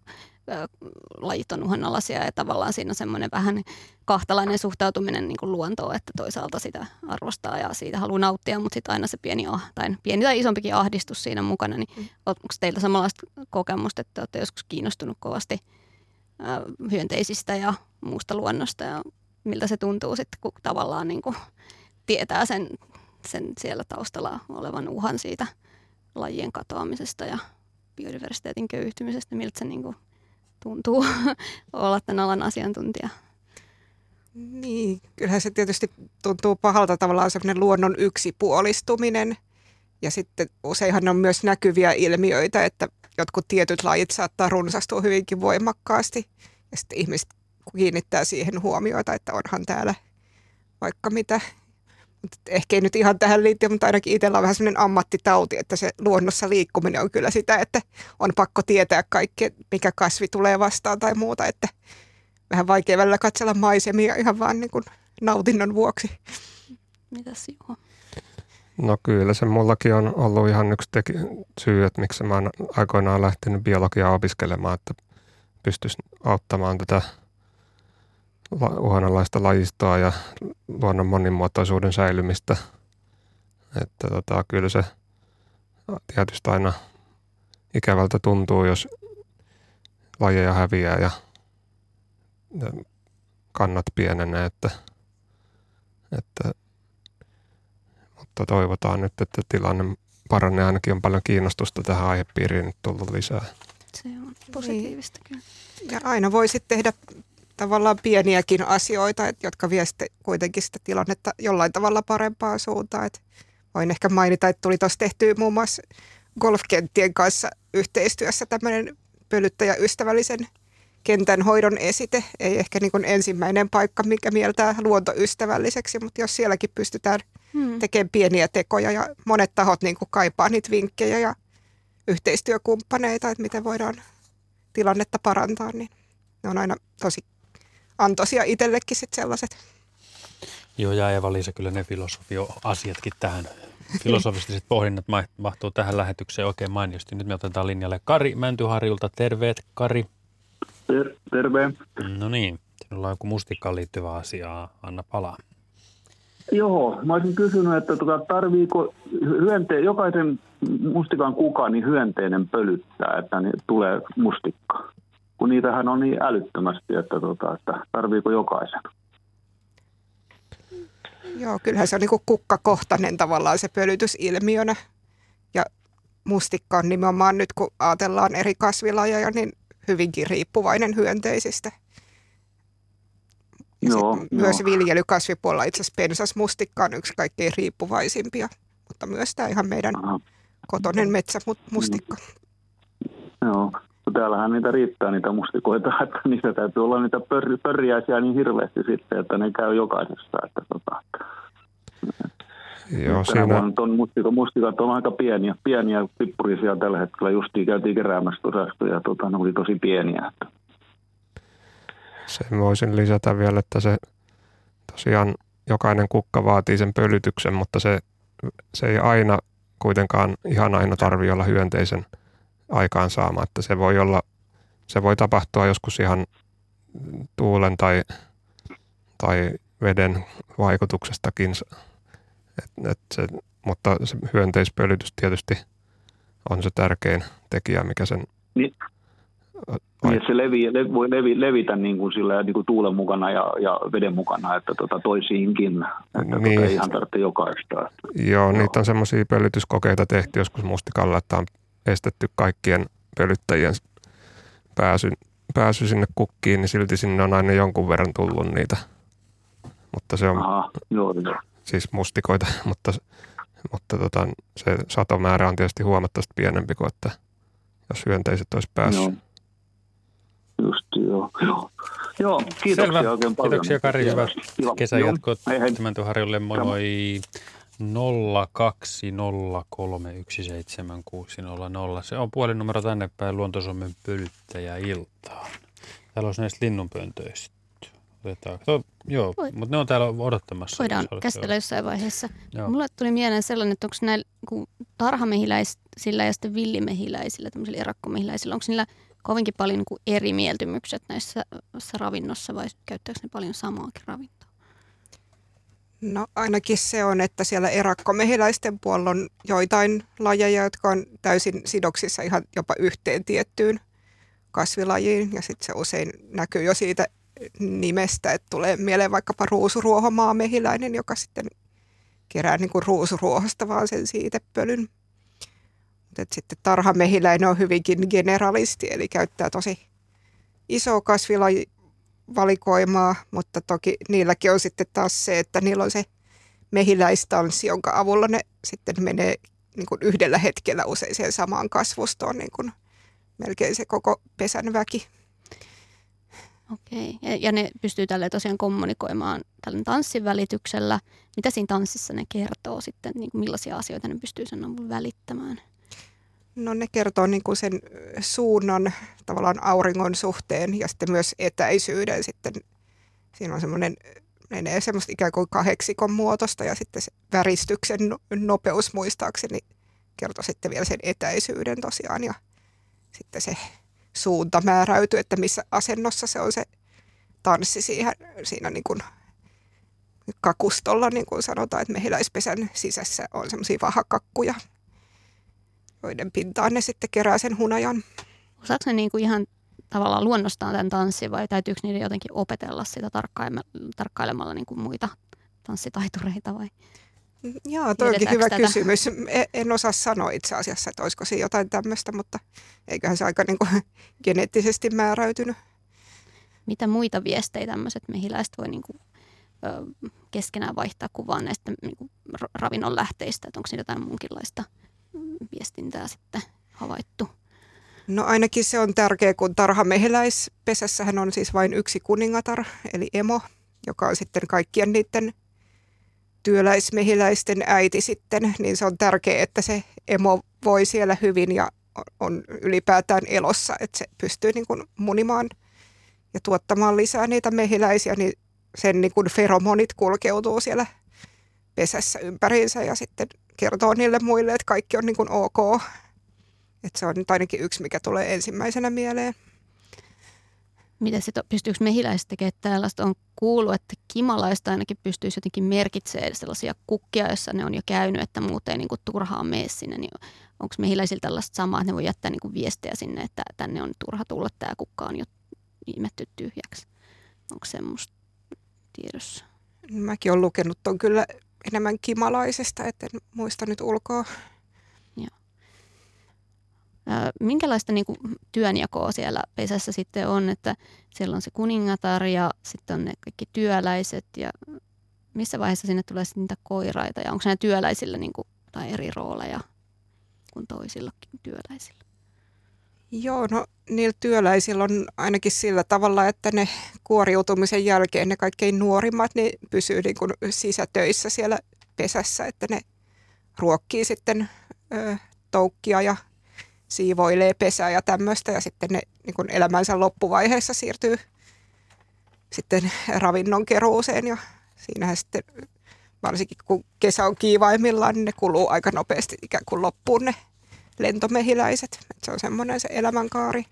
lajit on uhanalaisia ja tavallaan siinä on semmoinen vähän kahtalainen suhtautuminen niin kuin luontoon, että toisaalta sitä arvostaa ja siitä haluaa nauttia, mutta sitten aina se pieni, tai pieni tai isompikin ahdistus siinä mukana, niin mm. onko teillä samanlaista kokemusta, että olette joskus kiinnostunut kovasti hyönteisistä ja muusta luonnosta ja miltä se tuntuu sitten, kun tavallaan niin kuin tietää sen, sen siellä taustalla olevan uhan siitä lajien katoamisesta ja biodiversiteetin köyhtymisestä, miltä se niin kuin tuntuu olla tämän alan asiantuntija? Niin, kyllähän se tietysti tuntuu pahalta tavallaan semmoinen luonnon yksipuolistuminen. Ja sitten useinhan on myös näkyviä ilmiöitä, että jotkut tietyt lajit saattaa runsastua hyvinkin voimakkaasti. Ja sitten ihmiset kiinnittää siihen huomioita, että onhan täällä vaikka mitä. Mut ehkä ei nyt ihan tähän liitty, mutta ainakin itsellä on vähän sellainen ammattitauti, että se luonnossa liikkuminen on kyllä sitä, että on pakko tietää kaikki, mikä kasvi tulee vastaan tai muuta, että vähän vaikea välillä katsella maisemia ihan vaan niin kuin nautinnon vuoksi. Mitäs Juho? No kyllä se mullakin on ollut ihan yksi teki, syy, että miksi mä oon aikoinaan lähtenyt biologiaa opiskelemaan, että pystyisi auttamaan tätä uhanalaista lajistoa ja luonnon monimuotoisuuden säilymistä. Että tota, kyllä se tietysti aina ikävältä tuntuu, jos lajeja häviää ja, ja kannat pienenee, että, että mutta toivotaan nyt, että tilanne paranee. Ainakin on paljon kiinnostusta tähän aihepiiriin nyt tullut lisää. Se on positiivista kyllä. Ja aina voisi tehdä tavallaan pieniäkin asioita, jotka vie sitten kuitenkin sitä tilannetta jollain tavalla parempaan suuntaan. Et voin ehkä mainita, että tuli tuossa tehty muun muassa golfkenttien kanssa yhteistyössä tämmöinen pölyttäjäystävällisen kentän hoidon esite. Ei ehkä niin kuin ensimmäinen paikka, mikä mieltää luontoystävälliseksi, mutta jos sielläkin pystytään hmm. tekemään pieniä tekoja ja monet tahot niin kuin kaipaa niitä vinkkejä ja yhteistyökumppaneita, että miten voidaan tilannetta parantaa, niin ne on aina tosi antoisia itsellekin sit sellaiset. Joo, ja Eva-Liisa, kyllä ne filosofio-asiatkin tähän, filosofistiset pohdinnat mahtuu tähän lähetykseen oikein mainiosti. Nyt me otetaan linjalle Kari Mäntyharjulta. Terveet, Kari. Ter- terve. No niin, sinulla on joku mustikkaan liittyvä asia. Anna palaa. Joo, mä olisin kysynyt, että tota, tarviiko hyönte, jokaisen mustikan kukaan niin hyönteinen pölyttää, että niin tulee mustikka? Kun niitähän on niin älyttömästi, että, tota, että tarviiko jokaisen? Joo, kyllähän se on niin kukkakohtainen tavallaan se pölytysilmiönä. Ja mustikka on nimenomaan nyt, kun ajatellaan eri kasvilajeja, niin hyvinkin riippuvainen hyönteisistä. Ja joo, myös viljelykasvipuolella itse asiassa pensasmustikka on yksi kaikkein riippuvaisimpia, mutta myös tämä ihan meidän Aha. kotonen metsämustikka. Joo, täällähän niitä riittää niitä mustikoita, että niitä täytyy olla niitä pör, pörjäisiä niin hirveästi sitten, että ne käy jokaisessa. Että, tota, Joo, siinä... On mustikat, mustikat on aika pieniä, pieniä pippurisia tällä hetkellä. Justiin käytiin keräämässä tuossa ja tota, ne oli tosi pieniä. Että. Sen voisin lisätä vielä, että se tosiaan jokainen kukka vaatii sen pölytyksen, mutta se, se ei aina kuitenkaan ihan aina tarvi olla hyönteisen aikaansaama. Että se voi olla, se voi tapahtua joskus ihan tuulen tai, tai veden vaikutuksestakin. Et, et se, mutta se hyönteispölytys tietysti on se tärkein tekijä, mikä sen niin, niin, että se levi, le, voi levi, levitä niin kuin sillä, niin kuin tuulen mukana ja, ja veden mukana, että tota, toisiinkin. Että tota niin. tota, ei ihan tarvitse jokaista. Joo, Joo. niitä on semmoisia pölytyskokeita tehty joskus mustikalla, että on estetty kaikkien pölyttäjien pääsy, pääsy sinne kukkiin, niin silti sinne on aina jonkun verran tullut niitä. Mutta se on Aha, joo, joo. siis mustikoita, mutta, mutta tota, se satomäärä on tietysti huomattavasti pienempi kuin, että jos hyönteiset olisi päässyt. Joo. Just joo. Joo, joo kiitoksia Selvä. oikein paljon. Kiitoksia Kari, hyvä kesän jatkoa Mäntyharjulle. Moi moi. 020317600. Se on puhelinnumero tänne päin Luontosuomen pölyttäjä iltaan. Täällä olisi näistä linnunpöntöistä. To, joo, mutta ne on täällä odottamassa. Voidaan käsitellä jossain vaiheessa. Joo. Mulle tuli mieleen sellainen, että onko näillä tarhamehiläisillä ja sitten villimehiläisillä, tämmöisillä erakkomehiläisillä, onko niillä kovinkin paljon niin kuin eri mieltymykset näissä ravinnossa vai käyttääkö ne paljon samaakin ravintoa? No ainakin se on, että siellä erakkomehiläisten puolella on joitain lajeja, jotka on täysin sidoksissa ihan jopa yhteen tiettyyn kasvilajiin. Ja sitten se usein näkyy jo siitä nimestä, että tulee mieleen vaikkapa ruusuruohomaamehiläinen, joka sitten kerää niin kuin ruusuruohosta vaan sen siitepölyn. Mutta sitten tarhamehiläinen on hyvinkin generalisti, eli käyttää tosi iso kasvilajivalikoimaa, mutta toki niilläkin on sitten taas se, että niillä on se mehiläistanssi, jonka avulla ne sitten menee niin kuin yhdellä hetkellä usein siihen samaan kasvustoon, niin kuin melkein se koko pesän väki. Okei. Ja, ja ne pystyy tälle tosiaan kommunikoimaan tällä tanssin välityksellä. Mitä siinä tanssissa ne kertoo sitten, niin millaisia asioita ne pystyy sen välittämään? No ne kertoo niin kuin sen suunnan tavallaan auringon suhteen ja sitten myös etäisyyden sitten. Siinä on semmoinen, menee semmoista ikään kuin kahdeksikon muotosta ja sitten se väristyksen nopeus muistaakseni kertoo sitten vielä sen etäisyyden tosiaan ja sitten se suunta määräytyy, että missä asennossa se on se tanssi siihen, siinä niin kuin kakustolla, niin kuin sanotaan, että mehiläispesän sisässä on semmoisia vahakakkuja, joiden pintaan ne sitten kerää sen hunajan. Osaako ne niin kuin ihan tavallaan luonnostaan tämän tanssin vai täytyykö niiden jotenkin opetella sitä tarkkailemalla niin kuin muita tanssitaitureita vai? Joo, toi onkin hyvä tätä? kysymys. E, en osaa sanoa itse asiassa, että olisiko se jotain tämmöistä, mutta eiköhän se aika niin kuin geneettisesti määräytynyt. Mitä muita viestejä tämmöiset mehiläiset voi niin kuin, ö, keskenään vaihtaa kuvaan näistä niin kuin ravinnon lähteistä, että onko siinä jotain muunkinlaista viestintää sitten havaittu? No ainakin se on tärkeä, kun tarhamehiläispesässähän on siis vain yksi kuningatar, eli emo, joka on sitten kaikkien niiden työläismehiläisten äiti sitten, niin se on tärkeää, että se emo voi siellä hyvin ja on ylipäätään elossa, että se pystyy niin kuin munimaan ja tuottamaan lisää niitä mehiläisiä, niin sen niin kuin feromonit kulkeutuu siellä pesässä ympäriinsä ja sitten kertoo niille muille, että kaikki on niin kuin ok. Että se on nyt ainakin yksi, mikä tulee ensimmäisenä mieleen. Miten sitten, pystyykö mehiläiset tekemään tällaista? On kuullut, että kimalaista ainakin pystyisi jotenkin merkitsemään sellaisia kukkia, joissa ne on jo käynyt, että muuten ei niin kuin turhaan mene sinne. Niin onko mehiläisillä tällaista samaa, että ne voi jättää niin kuin viestejä sinne, että tänne on turha tulla, tämä kukka on jo imetty tyhjäksi. Onko semmoista tiedossa? Mäkin olen lukenut on kyllä enemmän kimalaisesta, että en muista nyt ulkoa. Minkälaista niin kuin, työnjakoa siellä pesässä sitten on, että siellä on se kuningatar ja sitten on ne kaikki työläiset ja missä vaiheessa sinne tulee sitten niitä koiraita ja onko ne työläisillä niin kuin, tai eri rooleja kuin toisillakin työläisillä? Joo, no niillä työläisillä on ainakin sillä tavalla, että ne kuoriutumisen jälkeen ne kaikkein nuorimmat niin pysyy niin kuin sisätöissä siellä pesässä, että ne ruokkii sitten ö, toukkia ja siivoilee pesää ja tämmöistä. Ja sitten ne niin kuin elämänsä loppuvaiheessa siirtyy sitten ravinnon keruuseen ja siinähän sitten varsinkin kun kesä on kiivaimmillaan, niin ne kuluu aika nopeasti ikään kuin loppuun ne lentomehiläiset. Et se on semmoinen se elämänkaari.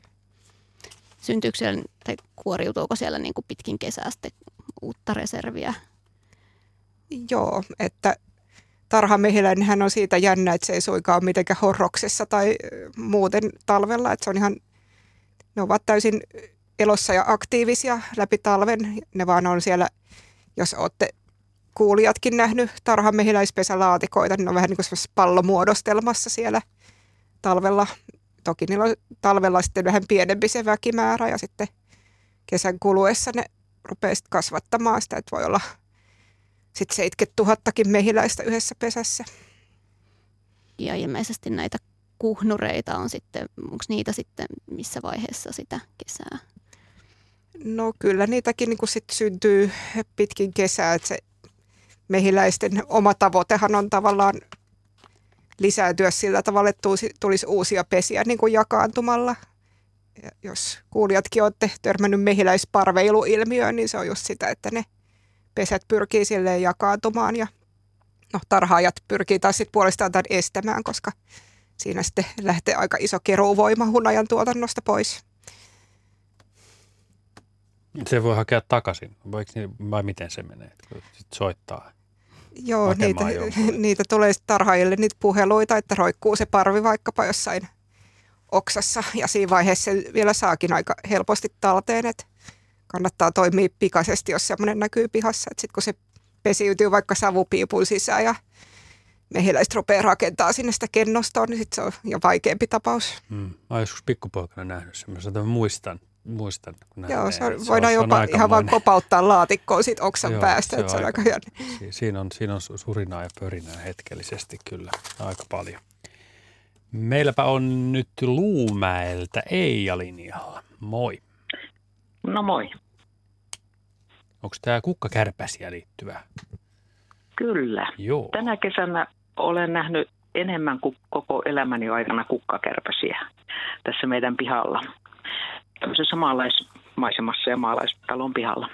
Syntyykö siellä, tai kuoriutuuko siellä niin kuin pitkin kesää sitten uutta reserviä? Joo, että tarhamehiläinenhän on siitä jännä, että se ei suikaan ole mitenkään horroksessa tai muuten talvella. Että se on ihan, ne ovat täysin elossa ja aktiivisia läpi talven. Ne vaan on siellä, jos olette kuulijatkin nähnyt tarhamehiläispesälaatikoita, niin ne on vähän niin kuin pallomuodostelmassa siellä talvella. Toki niillä on talvella sitten vähän pienempi se väkimäärä ja sitten kesän kuluessa ne rupeaa kasvattamaan sitä, että voi olla sitten 70 000 mehiläistä yhdessä pesässä. Ja ilmeisesti näitä kuhnureita on sitten, onko niitä sitten missä vaiheessa sitä kesää? No kyllä niitäkin niin sit syntyy pitkin kesää, että se mehiläisten oma tavoitehan on tavallaan lisääntyä sillä tavalla, että tulisi uusia pesiä niin kuin jakaantumalla. Ja jos kuulijatkin olette törmännyt mehiläisparveiluilmiöön, niin se on just sitä, että ne pesät pyrkii silleen jakaantumaan ja no, tarhaajat pyrkii taas sitten puolestaan tämän estämään, koska siinä sitten lähtee aika iso keruuvoima hunajan tuotannosta pois. Se voi hakea takaisin, niin, vai miten se menee, kun sit soittaa? Joo, niitä, niitä tulee tarhaajille niitä puheluita, että roikkuu se parvi vaikkapa jossain oksassa ja siinä vaiheessa se vielä saakin aika helposti talteen, että kannattaa toimia pikaisesti, jos semmoinen näkyy pihassa. Sitten kun se pesiytyy vaikka savupiipun sisään ja mehiläiset rupeaa rakentaa sinne sitä kennostoa, niin sit se on jo vaikeampi tapaus. Mm. Mä olen joskus pikkupoikana nähnyt semmoisen, että muistan, muistan. Kun Joo, se on, se voidaan on, jopa se ihan vaan kopauttaa laatikkoon siitä oksan Joo, päästä, se että se on aika, aika si, siinä, on, siinä on surinaa ja pörinää hetkellisesti kyllä aika paljon. Meilläpä on nyt Luumäeltä Eija linjalla. Moi. No moi. Onko tämä kukkakärpäsiä liittyvä? Kyllä. Joo. Tänä kesänä olen nähnyt enemmän kuin koko elämäni aikana kukkakärpäsiä tässä meidän pihalla. Tämmöisessä maalaismaisemassa ja maalaistalon pihalla.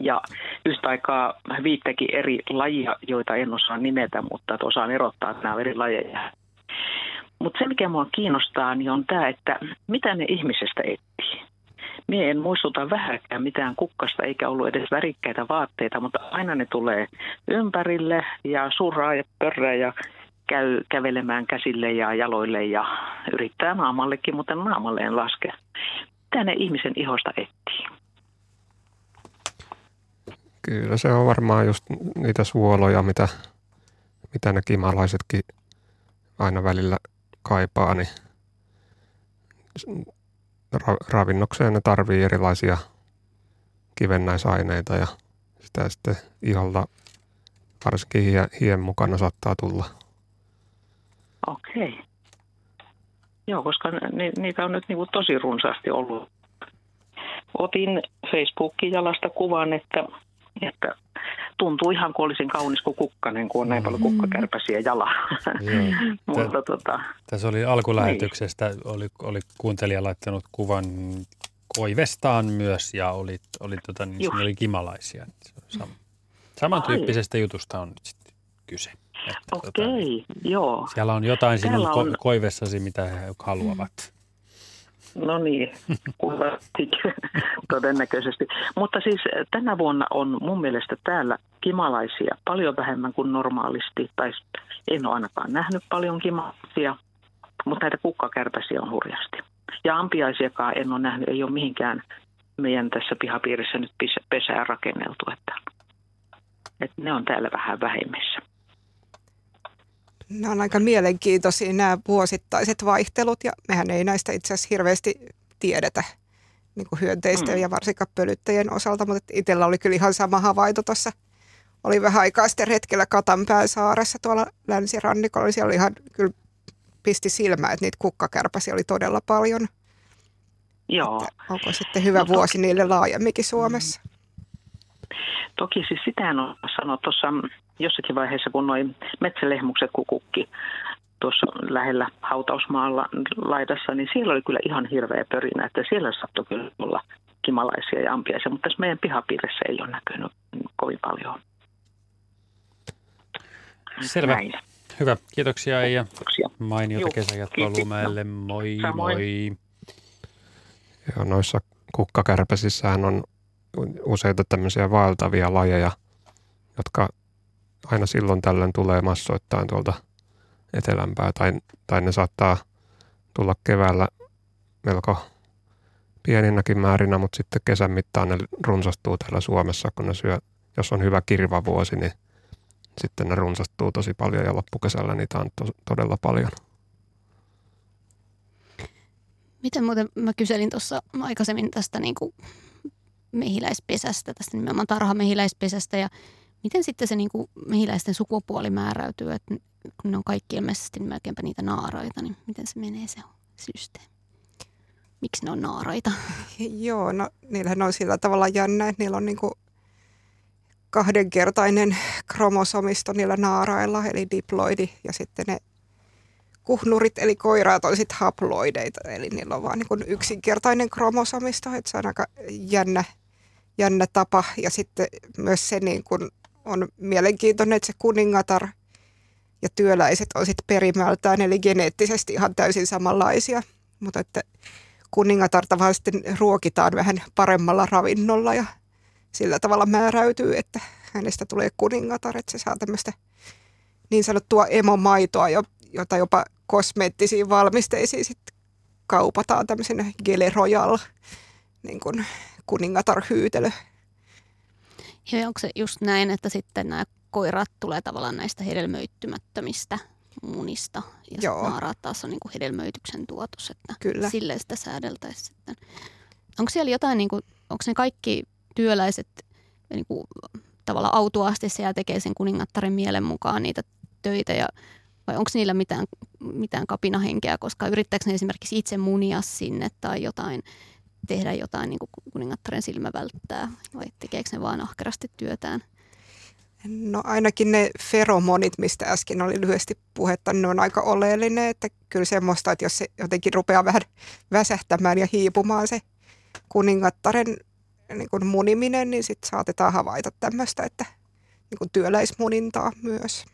Ja yhtä aikaa viittäkin eri lajia, joita en osaa nimetä, mutta osaan erottaa, nämä eri lajeja. Mutta se, mikä minua kiinnostaa, niin on tämä, että mitä ne ihmisestä etsii. Mie en muistuta vähäkään mitään kukkasta eikä ollut edes värikkäitä vaatteita, mutta aina ne tulee ympärille ja surraa ja pörrää ja käy kävelemään käsille ja jaloille ja yrittää naamallekin, mutta naamalle en laske. Mitä ne ihmisen ihosta etsii? Kyllä se on varmaan just niitä suoloja, mitä, mitä ne kimalaisetkin aina välillä kaipaa, niin ra- ravinnokseen ne tarvii erilaisia kivennäisaineita ja sitä sitten iholta varsinkin hie, hien mukana saattaa tulla. Okei. Joo, koska ni, niitä on nyt niin kuin tosi runsaasti ollut. Otin Facebookin jalasta kuvan, että, että tuntuu ihan kuin olisin kaunis kuin kukkanen, kun on näin paljon kukkakärpäsiä jala. Mutta tota, Tässä oli alkulähetyksestä, oli, oli kuuntelija laittanut kuvan koivestaan myös ja oli, oli, tota, niin oli kimalaisia. Sam, samantyyppisestä jutusta on nyt sitten kyse. Että, tota, okei, joo. siellä on jotain sinun Täällä on- ko- koivessasi, mitä he haluavat. No niin, todennäköisesti. Mutta siis tänä vuonna on mun mielestä täällä kimalaisia paljon vähemmän kuin normaalisti. Tai en ole ainakaan nähnyt paljon kimalaisia, mutta näitä kukkakärpäsiä on hurjasti. Ja ampiaisiakaan en ole nähnyt, ei ole mihinkään meidän tässä pihapiirissä nyt pesää rakenneltu. Että, että ne on täällä vähän vähemmissä. Nämä on aika mielenkiintoisia nämä vuosittaiset vaihtelut ja mehän ei näistä itse asiassa hirveästi tiedetä niin kuin hyönteisten Mm. ja varsinkaan pölyttäjien osalta, mutta itsellä oli kyllä ihan sama havainto tuossa. Oli vähän aikaa sitten retkellä Katanpään saaressa tuolla länsirannikolla, niin siellä oli ihan kyllä pisti silmää, että niitä kukkakärpäsiä oli todella paljon. Joo. Onko sitten hyvä vuosi niille laajemminkin Suomessa? Toki siis sitä en ole sanonut tuossa jossakin vaiheessa, kun noin metsälehmukset kukukki tuossa lähellä hautausmaalla laidassa, niin siellä oli kyllä ihan hirveä pörinä, että siellä saattoi kyllä olla kimalaisia ja ampiaisia, mutta tässä meidän pihapiirissä ei ole näkynyt kovin paljon. Selvä. Näin. Hyvä. Kiitoksia ja mainiota Juu, kesäjatkoa. Lumeelle. Moi Samoin. moi. Ja noissa kukkakärpäsissähän on useita tämmöisiä vaeltavia lajeja, jotka aina silloin tällöin tulee massoittain tuolta etelämpää. Tai, tai ne saattaa tulla keväällä melko pieninäkin määrinä, mutta sitten kesän mittaan ne runsastuu täällä Suomessa, kun ne syö, jos on hyvä kirvavuosi, niin sitten ne runsastuu tosi paljon ja loppukesällä niitä on to, todella paljon. Miten muuten mä kyselin tuossa aikaisemmin tästä niin kuin mehiläispesästä, tästä nimenomaan tarhamehiläispesästä ja miten sitten se niin kuin mehiläisten sukupuoli määräytyy, että kun ne on kaikki ilmeisesti melkeinpä niitä naaraita, niin miten se menee se systeemi? Miksi ne on naaraita? Joo, no niillähän on sillä tavalla jännä, että niillä on niinku kahdenkertainen kromosomisto niillä naarailla, eli diploidi, ja sitten ne kuhnurit, eli koiraat on sitten haploideita, eli niillä on vaan niinku yksinkertainen kromosomisto, että se on aika jännä, jännä tapa, ja sitten myös se niin kun on mielenkiintoinen, että se kuningatar ja työläiset on sitten perimältään, eli geneettisesti ihan täysin samanlaisia, mutta että kuningatarta vaan sitten ruokitaan vähän paremmalla ravinnolla ja sillä tavalla määräytyy, että hänestä tulee kuningatar, että se saa tämmöistä niin sanottua emomaitoa, jo- jota jopa kosmeettisiin valmisteisiin sitten kaupataan tämmöisenä Gele Royal niin kuin kuningatarhyytelö. Ja onko se just näin, että sitten nämä koirat tulee tavallaan näistä hedelmöittymättömistä munista ja Joo. Naaraat taas on niin kuin hedelmöityksen tuotos, että Kyllä. sille sitä säädeltäisiin sitten. Onko siellä jotain, niin kuin, onko ne kaikki työläiset niin kuin, tavallaan autuaasti siellä tekee sen kuningattaren mielen mukaan niitä töitä ja vai onko niillä mitään, mitään kapinahenkeä, koska yrittääkö ne esimerkiksi itse munia sinne tai jotain tehdä jotain niin kuin kuningattaren silmä välttää vai tekeekö ne vaan ahkerasti työtään? No ainakin ne feromonit, mistä äsken oli lyhyesti puhetta, ne on aika oleellinen, että kyllä semmoista, että jos se jotenkin rupeaa vähän väsähtämään ja hiipumaan se kuningattaren niin kuin muniminen, niin sitten saatetaan havaita tämmöistä, että niin kuin työläismunintaa myös.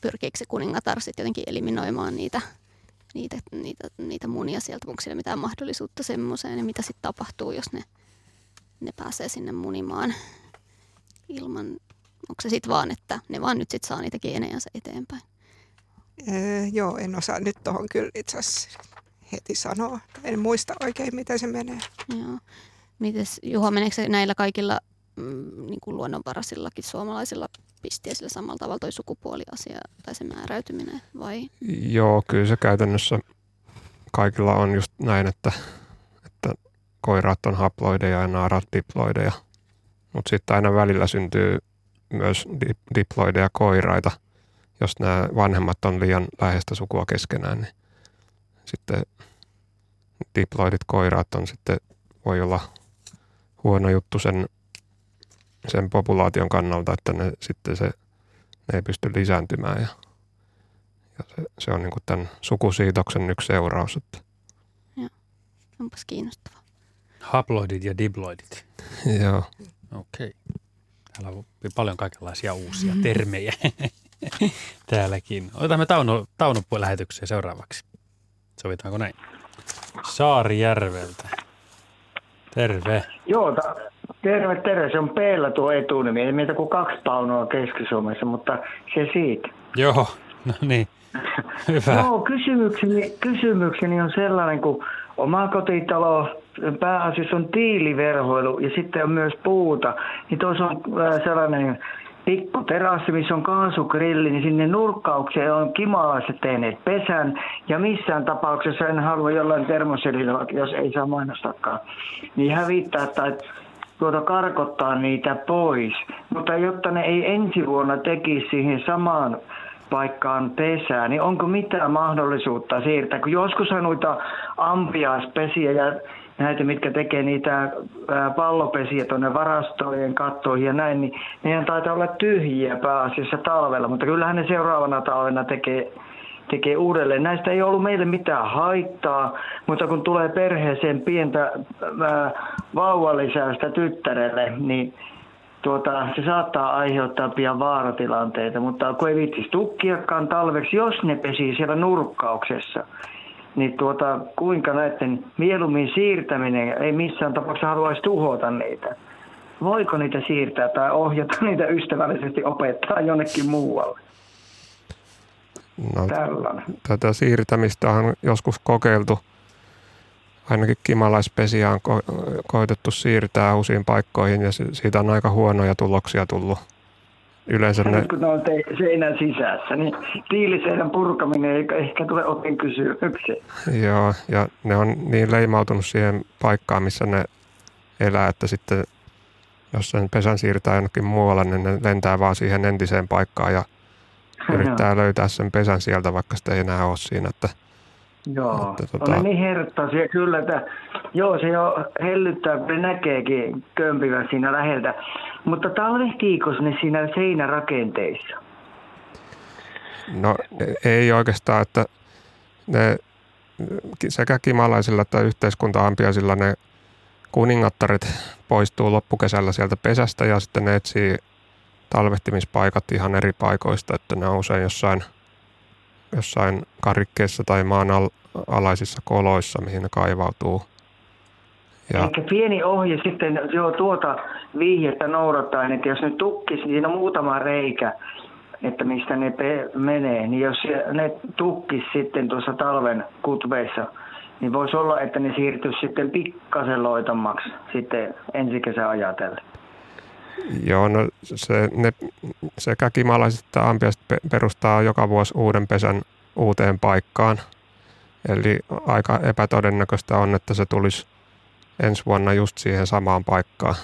Pyrkiikö se kuningatar sitten jotenkin eliminoimaan niitä, niitä, niitä, niitä munia sieltä? Onko siellä mitään mahdollisuutta semmoiseen ja mitä sitten tapahtuu, jos ne, ne pääsee sinne munimaan ilman, onko se sitten vaan, että ne vaan nyt sitten saa niitä geenejänsä eteenpäin? Öö, joo, en osaa nyt tuohon kyllä itse asiassa heti sanoa. En muista oikein, miten se menee. Joo. Mites Juha, meneekö se näillä kaikilla mm, niin kuin luonnonvaraisillakin suomalaisilla pisteisillä samalla tavalla toi sukupuoliasia tai se määräytyminen vai? Joo, kyllä se käytännössä kaikilla on just näin, että, että koiraat on haploideja ja naarat diploideja. Mutta sitten aina välillä syntyy myös dip- diploideja koiraita, jos nämä vanhemmat on liian läheistä sukua keskenään, niin sitten diploidit koiraat on sitten, voi olla huono juttu sen, sen populaation kannalta, että ne sitten se, ne ei pysty lisääntymään ja, ja se, se on niin kuin tämän sukusiitoksen yksi seuraus. Että. Joo, onpas kiinnostavaa. Haploidit ja diploidit. Joo. Okei. Täällä on paljon kaikenlaisia uusia termejä täälläkin. Otamme Tauno, Tauno lähetykseen seuraavaksi. Sovitaanko näin? Saarijärveltä. Terve. Joo, ta- terve, terve. Se on Peellä tuo etunimi. Ei meitä kuin kaksi paunoa Keski-Suomessa, mutta se siitä. Joo, no niin. Hyvä. Joo, kysymykseni, kysymykseni on sellainen, kun oma kotitalo pääasiassa on tiiliverhoilu ja sitten on myös puuta. Niin tuossa on äh, sellainen pikku terassi, missä on kaasugrilli, niin sinne nurkkaukseen on kimalaiset tehneet pesän. Ja missään tapauksessa en halua jollain termoselilla, jos ei saa mainostakaan, niin hävittää tai tuota karkottaa niitä pois. Mutta jotta ne ei ensi vuonna tekisi siihen samaan paikkaan pesää, niin onko mitään mahdollisuutta siirtää? Kun joskus on noita ampiaispesiä ja näitä, mitkä tekee niitä pallopesiä tuonne varastojen kattoihin ja näin, niin nehän taitaa olla tyhjiä pääasiassa talvella, mutta kyllähän ne seuraavana talvena tekee, tekee uudelleen. Näistä ei ollut meille mitään haittaa, mutta kun tulee perheeseen pientä vauvalisäystä tyttärelle, niin tuota, se saattaa aiheuttaa pian vaaratilanteita, mutta kun ei viitsisi tukkiakaan talveksi, jos ne pesii siellä nurkkauksessa, niin tuota, kuinka näiden mieluummin siirtäminen, ei missään tapauksessa haluaisi tuhota niitä. Voiko niitä siirtää tai ohjata niitä ystävällisesti opettaa jonnekin muualle? No, Tällainen. Tätä siirtämistä on joskus kokeiltu. Ainakin kimalaispesiä on ko- koitettu siirtää uusiin paikkoihin ja siitä on aika huonoja tuloksia tullut yleensä ne... kun ne on te- seinän sisässä, niin tiiliseinän purkaminen ei ehkä tule opin kysymykseen. Joo, ja ne on niin leimautunut siihen paikkaan, missä ne elää, että sitten jos sen pesän siirtää jonnekin muualle, niin ne lentää vaan siihen entiseen paikkaan ja yrittää löytää sen pesän sieltä, vaikka sitä ei enää ole siinä. Että, joo, että, tota... on niin herttaisia kyllä, että joo, se jo hellyttää, kun ne näkeekin kömpivän siinä läheltä. Mutta talvehtiiko ne siinä seinärakenteissa? No ei oikeastaan, että ne sekä kimalaisilla että yhteiskuntaampiaisilla ne kuningattaret poistuu loppukesällä sieltä pesästä ja sitten ne etsii talvehtimispaikat ihan eri paikoista, että ne on usein jossain, jossain karikkeissa tai maan al- alaisissa koloissa, mihin ne kaivautuu. Ja. Eikä pieni ohje sitten jo tuota vihjettä noudattaa, että jos ne tukkis, niin siinä on muutama reikä, että mistä ne pe- menee. Niin jos ne tukkis sitten tuossa talven kutveissa, niin voisi olla, että ne siirtyisi sitten pikkasen loitommaksi sitten ensi kesä ajatellen. Joo, no se, ne, sekä kimalaiset että ampiaiset perustaa joka vuosi uuden pesän uuteen paikkaan. Eli aika epätodennäköistä on, että se tulisi ensi vuonna just siihen samaan paikkaan.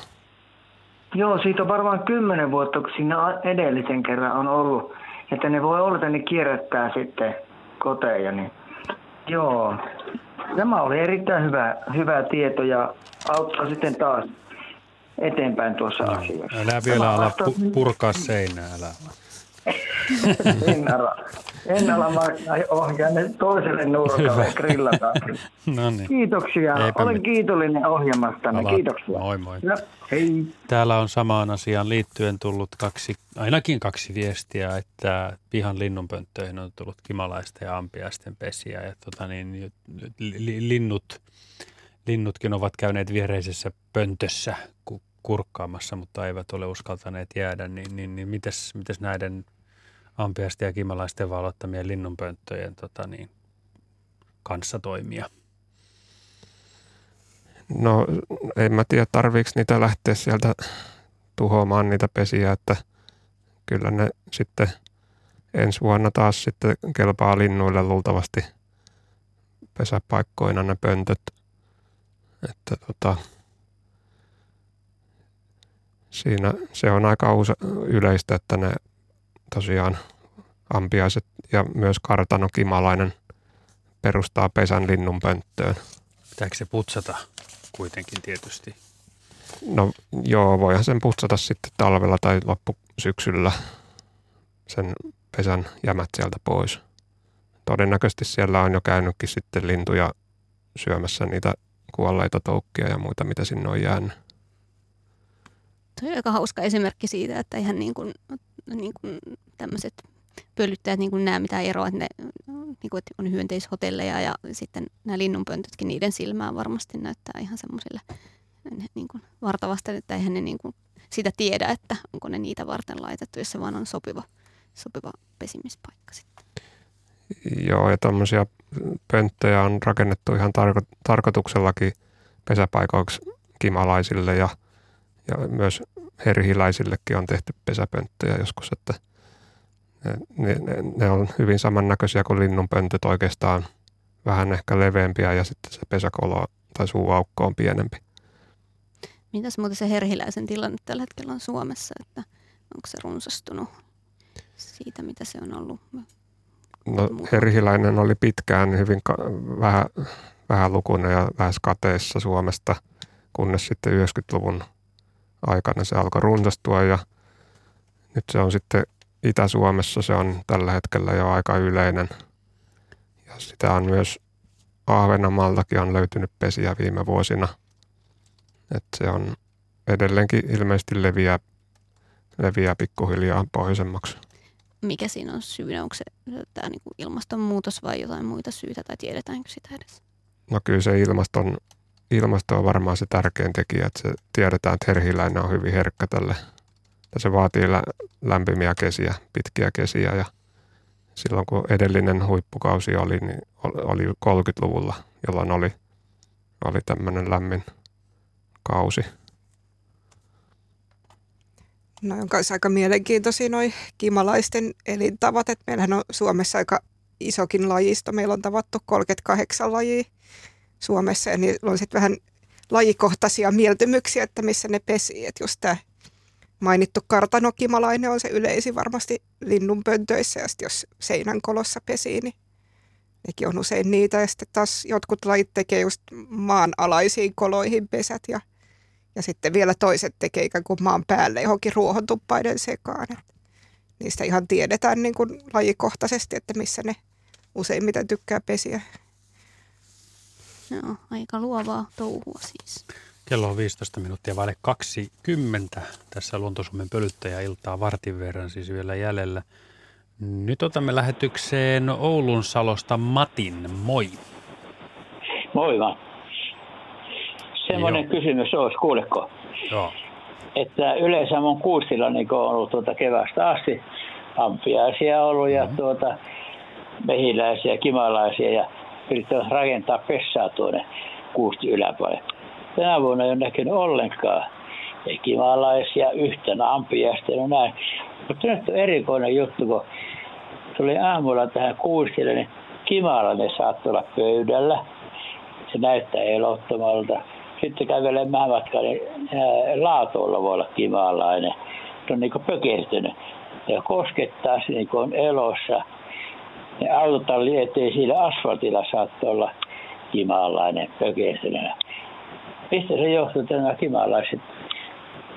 Joo, siitä on varmaan kymmenen vuotta, kun siinä edellisen kerran on ollut. Että ne voi olla, että ne kierrättää sitten koteja. Niin. Joo. Tämä oli erittäin hyvä, hyvä tieto ja auttaa sitten taas eteenpäin tuossa no, asiassa. Älä vielä ala pu- purkaa seinää, älä en ala. En ala ohjaa ne toiselle nurkalle grillataan. no niin. Kiitoksia. Eipä Olen mit... kiitollinen ohjelmastanne. Ala. Kiitoksia. Moi moi. Ja, hei. Täällä on samaan asiaan liittyen tullut kaksi, ainakin kaksi viestiä, että pihan linnunpönttöihin on tullut kimalaisten ja ampiaisten pesiä. Ja tota niin, linnut, linnutkin ovat käyneet viereisessä pöntössä kurkkaamassa, mutta eivät ole uskaltaneet jäädä. Niin, niin, niin mites, mites näiden ampiasti ja kimalaisten valottamien linnunpönttöjen tota niin, kanssa toimia? No en mä tiedä, tarviiko niitä lähteä sieltä tuhoamaan niitä pesiä, että kyllä ne sitten ensi vuonna taas sitten kelpaa linnuille luultavasti pesäpaikkoina ne pöntöt. Että tota, siinä se on aika yleistä, että ne tosiaan ampiaiset ja myös kartanokimalainen perustaa pesän linnun pönttöön. Pitääkö se putsata kuitenkin tietysti? No joo, voihan sen putsata sitten talvella tai loppusyksyllä sen pesän jämät sieltä pois. Todennäköisesti siellä on jo käynytkin sitten lintuja syömässä niitä kuolleita toukkia ja muita, mitä sinne on jäänyt. Tuo on aika hauska esimerkki siitä, että ihan niin kuin, niin kuin tämmöiset pölyttäjät niin näe mitään eroa, että, ne, niin kuin, että on hyönteishotelleja ja sitten nämä linnunpöntötkin niiden silmään varmasti näyttää ihan semmoisille niin kuin vartavasta, että eihän ne niin kuin sitä tiedä, että onko ne niitä varten laitettu, jos se vaan on sopiva, sopiva pesimispaikka sitten. Joo, ja tämmöisiä pönttöjä on rakennettu ihan tarko- tarkoituksellakin pesäpaikoiksi kimalaisille ja, ja myös herhiläisillekin on tehty pesäpönttöjä joskus, että – ne, ne, ne on hyvin samannäköisiä kuin linnunpöntöt oikeastaan, vähän ehkä leveämpiä ja sitten se pesäkolo tai suuaukko on pienempi. Mitäs muuten se herhiläisen tilanne tällä hetkellä on Suomessa, että onko se runsastunut siitä, mitä se on ollut? No herhiläinen oli pitkään hyvin ka- vähän, vähän lukuinen ja lähes kateessa Suomesta, kunnes sitten 90-luvun aikana se alkoi runsastua ja nyt se on sitten Itä-Suomessa se on tällä hetkellä jo aika yleinen. Ja sitä on myös Ahvenanmaaltakin on löytynyt pesiä viime vuosina. että se on edelleenkin ilmeisesti leviää, leviää pikkuhiljaa pohjoisemmaksi. Mikä siinä on syynä? Onko se tämä niin ilmastonmuutos vai jotain muita syitä tai tiedetäänkö sitä edes? No kyllä se ilmaston, ilmasto on varmaan se tärkein tekijä, että se tiedetään, että herhiläinen on hyvin herkkä tälle ja se vaatii lämpimiä kesiä, pitkiä kesiä ja silloin kun edellinen huippukausi oli, niin oli 30-luvulla, jolloin oli, oli tämmöinen lämmin kausi. No on kanssa aika mielenkiintoisia noi kimalaisten elintavat, että meillähän on Suomessa aika isokin lajisto. Meillä on tavattu 38 lajia Suomessa ja niillä on sitten vähän lajikohtaisia mieltymyksiä, että missä ne pesii. Että just tämä mainittu kartanokimalainen on se yleisin varmasti linnunpöntöissä ja jos seinän kolossa pesii, niin nekin on usein niitä. Ja sitten taas jotkut lajit tekee just maanalaisiin koloihin pesät ja, ja sitten vielä toiset tekee ikään kuin maan päälle johonkin ruohontuppaiden sekaan. Et niistä ihan tiedetään niin kuin lajikohtaisesti, että missä ne useimmiten tykkää pesiä. Joo, aika luovaa touhua siis. Kello on 15 minuuttia vaille 20. Tässä Luontosuomen pölyttäjä-iltaa vartin verran siis vielä jäljellä. Nyt otamme lähetykseen Oulun Salosta Matin. Moi. Moi vaan. Semmoinen Joo. kysymys olisi, kuuleko? Joo. Että yleensä mun kuustilla niin on ollut tuota kevästä asti ampiaisia ollut ja mm-hmm. tuota, mehiläisiä, kimalaisia ja yrittävät rakentaa pessää tuonne kuusti yläpuolelle tänä vuonna ei ole näkynyt ollenkaan kimalaisia yhtenä ampiasta ja näin. Mutta nyt on erikoinen juttu, kun tuli aamulla tähän kuustille, niin kimalainen saattoi olla pöydällä. Se näyttää elottomalta. Sitten kävelen matkaan, niin laatoilla voi olla kimalainen. Se on niin pökertynyt. Ja koskettaa se niin on elossa. Ne autotalli ettei siinä asfaltilla saattoi olla kimalainen pökertyneenä. Mistä se johtuu, että nämä kimalaiset,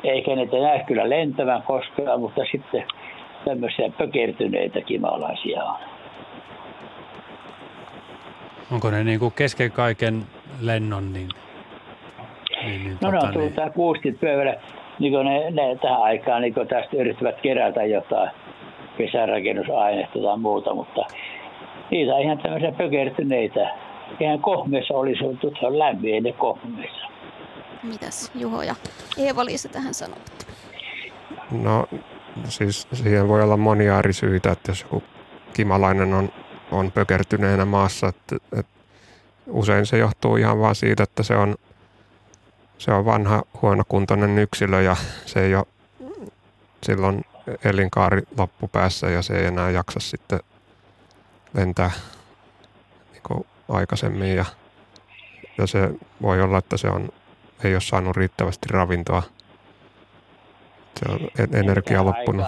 eikä niitä näe kyllä lentävän koskaan, mutta sitten tämmöisiä pökertyneitä kimalaisia on. Onko ne niin kuin kesken kaiken lennon, niin, niin, niin No tota, ne on tullut niin. kuustit pöydällä, niin kuin ne, ne tähän aikaan niin tästä yrittävät kerätä jotain pesärakennusainetta tai muuta, mutta niitä on ihan tämmöisiä pökertyneitä. Ihan kohmeessa olisi ollut lämmin ne kohmeessa. Mitäs Juho ja Eeva-Liisa tähän sanovat? No siis siihen voi olla monia eri syitä, että jos joku kimalainen on, on pökertyneenä maassa, että, että usein se johtuu ihan vaan siitä, että se on, se on vanha huonokuntoinen yksilö ja se ei ole silloin elinkaari loppupäässä ja se ei enää jaksa sitten lentää niin kuin aikaisemmin ja, ja se voi olla, että se on, ei ole saanut riittävästi ravintoa. Se on energia loppunut.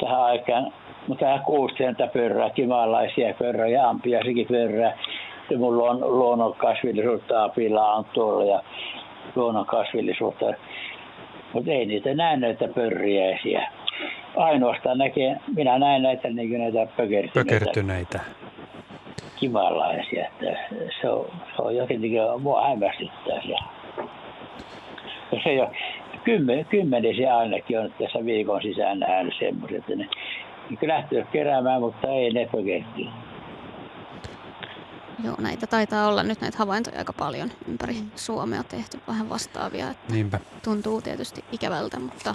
Tähän aikaan, mutta tähän kuusienta pörrää, kimalaisia pörrää ja ampiaisikin pörrää. Ja mun luon, luonnon kasvillisuutta apilla on tuolla ja luonnon kasvillisuutta. Mutta ei niitä näe näitä pörriäisiä. Ainoastaan näkee, minä näen näitä, niin näitä pökertyneitä. pökertyneitä. Kimalaisia. Että se, on, se on jotenkin, mua hämmästyttää siellä. Ja se jo kymmen, kymmenisiä ainakin on tässä viikon sisään nähnyt semmoiset, että ne, ne lähtevät keräämään, mutta ei ne pökertyä. Joo, näitä taitaa olla nyt näitä havaintoja aika paljon ympäri Suomea tehty vähän vastaavia. Että Niinpä. Tuntuu tietysti ikävältä, mutta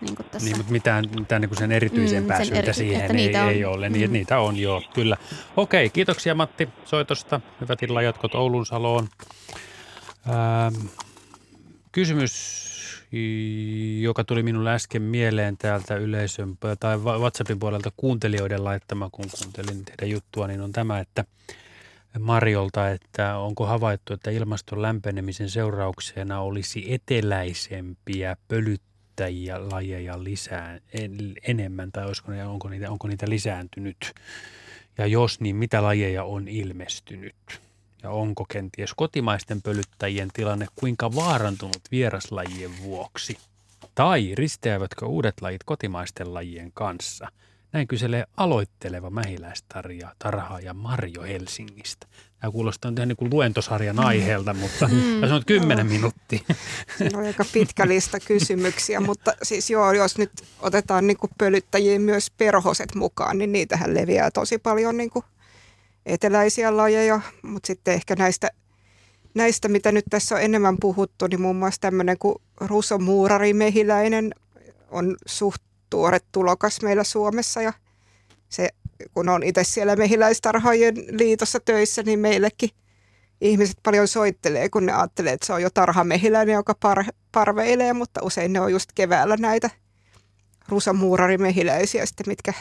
niin kuin tässä... Niin, mutta mitään, mitään niin kuin sen erityisempää mm, sen syytä siihen ei, ei ole. Niin, mm. Niitä on joo, kyllä. Okei, kiitoksia Matti soitosta. Hyvät illanjatkot Oulun Saloon. Ähm, kysymys, joka tuli minulle äsken mieleen täältä yleisön tai WhatsAppin puolelta kuuntelijoiden laittama, kun kuuntelin teidän juttua, niin on tämä, että – Marjolta, että onko havaittu, että ilmaston lämpenemisen seurauksena olisi eteläisempiä pölyttäjiä lajeja lisää, en, enemmän tai olisiko onko, niitä, onko niitä lisääntynyt? Ja jos, niin mitä lajeja on ilmestynyt? Ja onko kenties kotimaisten pölyttäjien tilanne kuinka vaarantunut vieraslajien vuoksi? Tai risteävätkö uudet lajit kotimaisten lajien kanssa – näin kyselee aloitteleva mähiläistarja tarhaaja Marjo Helsingistä. Tämä kuulostaa ihan niin kuin luentosarjan aiheelta, mutta mm. tässä on kymmenen minuuttia. Siinä on aika pitkä lista kysymyksiä, mutta siis joo, jos nyt otetaan niin kuin pölyttäjiin myös perhoset mukaan, niin niitähän leviää tosi paljon niin kuin eteläisiä lajeja, mutta sitten ehkä näistä, näistä, mitä nyt tässä on enemmän puhuttu, niin muun muassa tämmöinen kuin rusomuurari mehiläinen on suht tuore tulokas meillä Suomessa ja se, kun on itse siellä mehiläistarhojen liitossa töissä, niin meillekin ihmiset paljon soittelee, kun ne ajattelee, että se on jo tarhamehiläinen, joka par, parveilee, mutta usein ne on just keväällä näitä rusamuurarimehiläisiä sitten, mitkä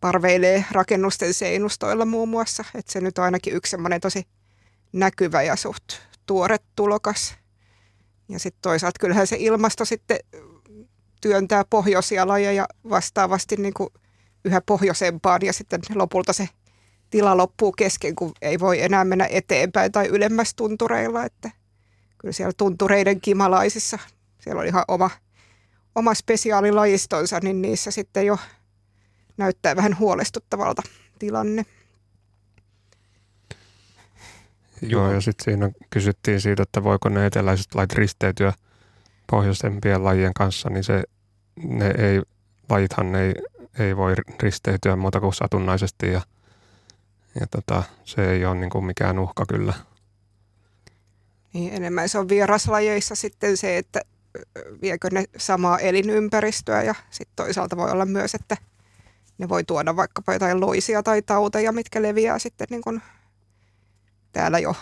parveilee rakennusten seinustoilla muun muassa. Että se nyt on ainakin yksi semmoinen tosi näkyvä ja suht tuore tulokas. Ja sitten toisaalta kyllähän se ilmasto sitten työntää pohjoisia lajeja vastaavasti niin kuin yhä pohjoisempaan ja sitten lopulta se tila loppuu kesken, kun ei voi enää mennä eteenpäin tai ylemmäs tuntureilla. Että kyllä siellä tuntureiden kimalaisissa, siellä on ihan oma, oma spesiaalilajistonsa, niin niissä sitten jo näyttää vähän huolestuttavalta tilanne. Joo, ja sitten siinä kysyttiin siitä, että voiko ne eteläiset lait risteytyä – pohjoisempien lajien kanssa, niin se, ne ei, lajithan ei, ei voi risteytyä muuta kuin satunnaisesti ja, ja tota, se ei ole niin kuin mikään uhka kyllä. Niin, enemmän se on vieraslajeissa sitten se, että viekö ne samaa elinympäristöä ja sitten toisaalta voi olla myös, että ne voi tuoda vaikkapa jotain loisia tai tauteja, mitkä leviää sitten niin kuin täällä jo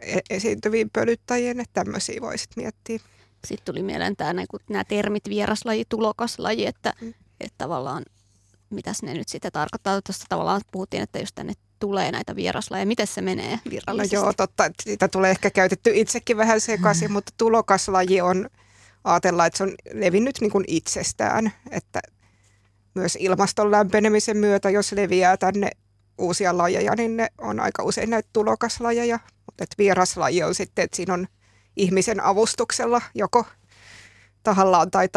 e-, esiintyviin pölyttäjien, että tämmöisiä voisit miettiä. Sitten tuli mieleen tämä, nämä termit vieraslaji, tulokaslaji, että, mm. että tavallaan mitäs ne nyt sitten tarkoittaa. Tuossa tavallaan puhuttiin, että jos tänne tulee näitä vieraslajeja, miten se menee virallisesti? No joo, totta. Että sitä tulee ehkä käytetty itsekin vähän sekaisin, mm. mutta tulokaslaji on, ajatellaan, että se on levinnyt niin kuin itsestään. Että myös ilmaston lämpenemisen myötä, jos leviää tänne uusia lajeja, niin ne on aika usein näitä tulokaslajeja, mutta vieraslaji on sitten, että siinä on ihmisen avustuksella joko tahallaan tai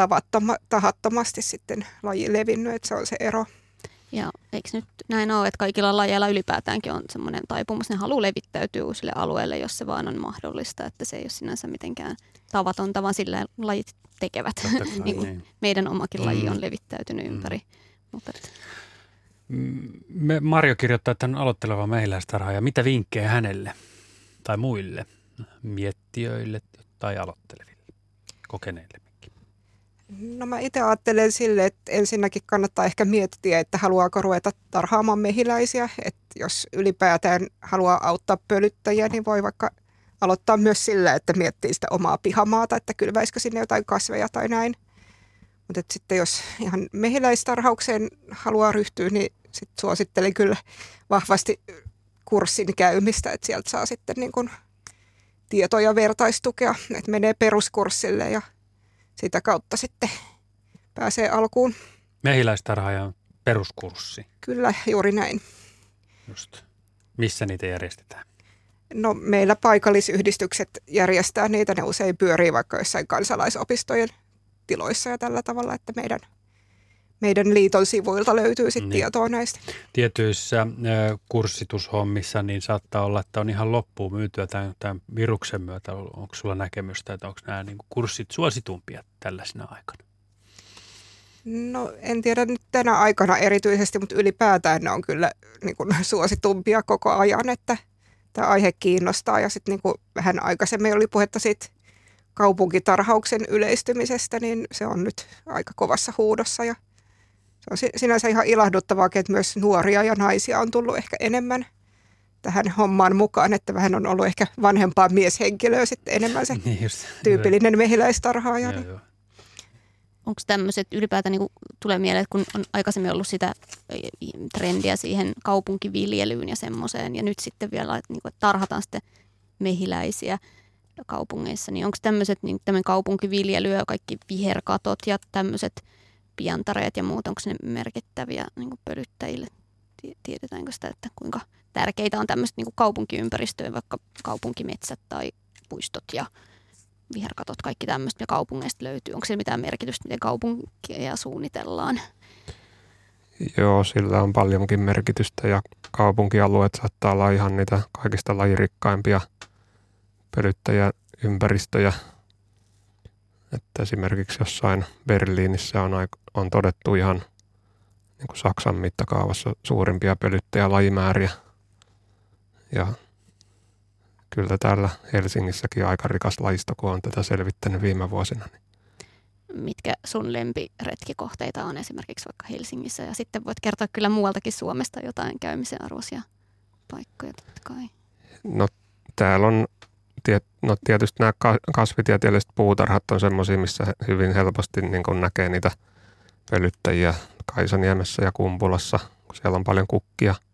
tahattomasti sitten laji levinnyt, että se on se ero. Ja eikö nyt näin ole, että kaikilla lajeilla ylipäätäänkin on semmoinen taipumus, ne haluaa levittäytyä uusille alueille, jos se vaan on mahdollista, että se ei ole sinänsä mitenkään tavatonta, vaan sillä lajit tekevät. Kai, niin kuin niin. Meidän omakin laji on mm. levittäytynyt mm. ympäri. Mutta et... Mm, me, Marjo kirjoittaa tämän aloitteleva mehiläistarhaaja. Mitä vinkkejä hänelle tai muille miettiöille tai aloitteleville, kokeneille? No mä itse ajattelen sille, että ensinnäkin kannattaa ehkä miettiä, että haluaako ruveta tarhaamaan mehiläisiä. Että jos ylipäätään haluaa auttaa pölyttäjiä, niin voi vaikka aloittaa myös sillä, että miettii sitä omaa pihamaata, että kylväisikö sinne jotain kasveja tai näin. Mutta sitten jos ihan mehiläistarhaukseen haluaa ryhtyä, niin sit suosittelen kyllä vahvasti kurssin käymistä, että sieltä saa sitten niin kun tietoja vertaistukea, että menee peruskurssille ja sitä kautta sitten pääsee alkuun. Mehiläistarhaajan peruskurssi. Kyllä, juuri näin. Just. Missä niitä järjestetään? No meillä paikallisyhdistykset järjestää niitä, ne usein pyörii vaikka jossain kansalaisopistojen tiloissa ja tällä tavalla, että meidän, meidän liiton sivuilta löytyy sitten niin. tietoa näistä. Tietyissä äh, kurssitushommissa niin saattaa olla, että on ihan loppuun myytyä tämän, tämän viruksen myötä. Onko sulla näkemystä, että onko nämä niin kurssit suositumpia tällaisena aikana? No en tiedä nyt tänä aikana erityisesti, mutta ylipäätään ne on kyllä niin kuin, suositumpia koko ajan, että tämä aihe kiinnostaa. Ja sitten niin vähän aikaisemmin oli puhetta siitä kaupunkitarhauksen yleistymisestä, niin se on nyt aika kovassa huudossa ja se on sinänsä ihan ilahduttavaa, että myös nuoria ja naisia on tullut ehkä enemmän tähän hommaan mukaan, että vähän on ollut ehkä vanhempaa mieshenkilöä sitten enemmän se niin just, tyypillinen mehiläistarhaaja. Joo, joo onko tämmöiset ylipäätään niin tulee mieleen, että kun on aikaisemmin ollut sitä trendiä siihen kaupunkiviljelyyn ja semmoiseen, ja nyt sitten vielä, että, niin kuin, että tarhataan sitten mehiläisiä kaupungeissa, niin onko tämmöiset niin tämmöinen kaupunkiviljely ja kaikki viherkatot ja tämmöiset piantareet ja muut, onko ne merkittäviä niin kuin pölyttäjille? Tiedetäänkö sitä, että kuinka tärkeitä on tämmöiset niin kaupunkiympäristöön, vaikka kaupunkimetsät tai puistot ja viherkatot, kaikki tämmöistä, mitä kaupungeista löytyy. Onko sillä mitään merkitystä, miten kaupunkia suunnitellaan? Joo, sillä on paljonkin merkitystä ja kaupunkialueet saattaa olla ihan niitä kaikista lajirikkaimpia pölyttäjäympäristöjä. Että esimerkiksi jossain Berliinissä on, on todettu ihan niin kuin Saksan mittakaavassa suurimpia pölyttäjälajimääriä. Ja kyllä täällä Helsingissäkin aika rikas laisto, kun on tätä selvittänyt viime vuosina. Niin. Mitkä sun lempiretkikohteita on esimerkiksi vaikka Helsingissä? Ja sitten voit kertoa kyllä muualtakin Suomesta jotain käymisen arvoisia paikkoja totta kai. No täällä on no tietysti nämä kasvitieteelliset puutarhat on semmoisia, missä hyvin helposti niin kun näkee niitä pölyttäjiä Kaisaniemessä ja Kumpulassa, kun siellä on paljon kukkia –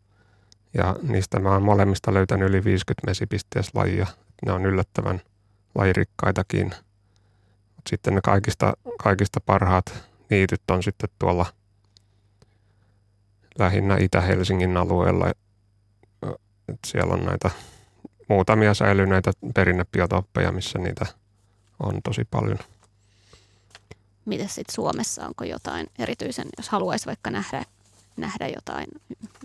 ja niistä mä oon molemmista löytänyt yli 50 lajia. Ne on yllättävän lajirikkaitakin. Mut sitten ne kaikista, kaikista parhaat niityt on sitten tuolla lähinnä Itä-Helsingin alueella. Et siellä on näitä muutamia säilyneitä perinnebiotoppeja, missä niitä on tosi paljon. Miten sitten Suomessa, onko jotain erityisen, jos haluaisi vaikka nähdä nähdä jotain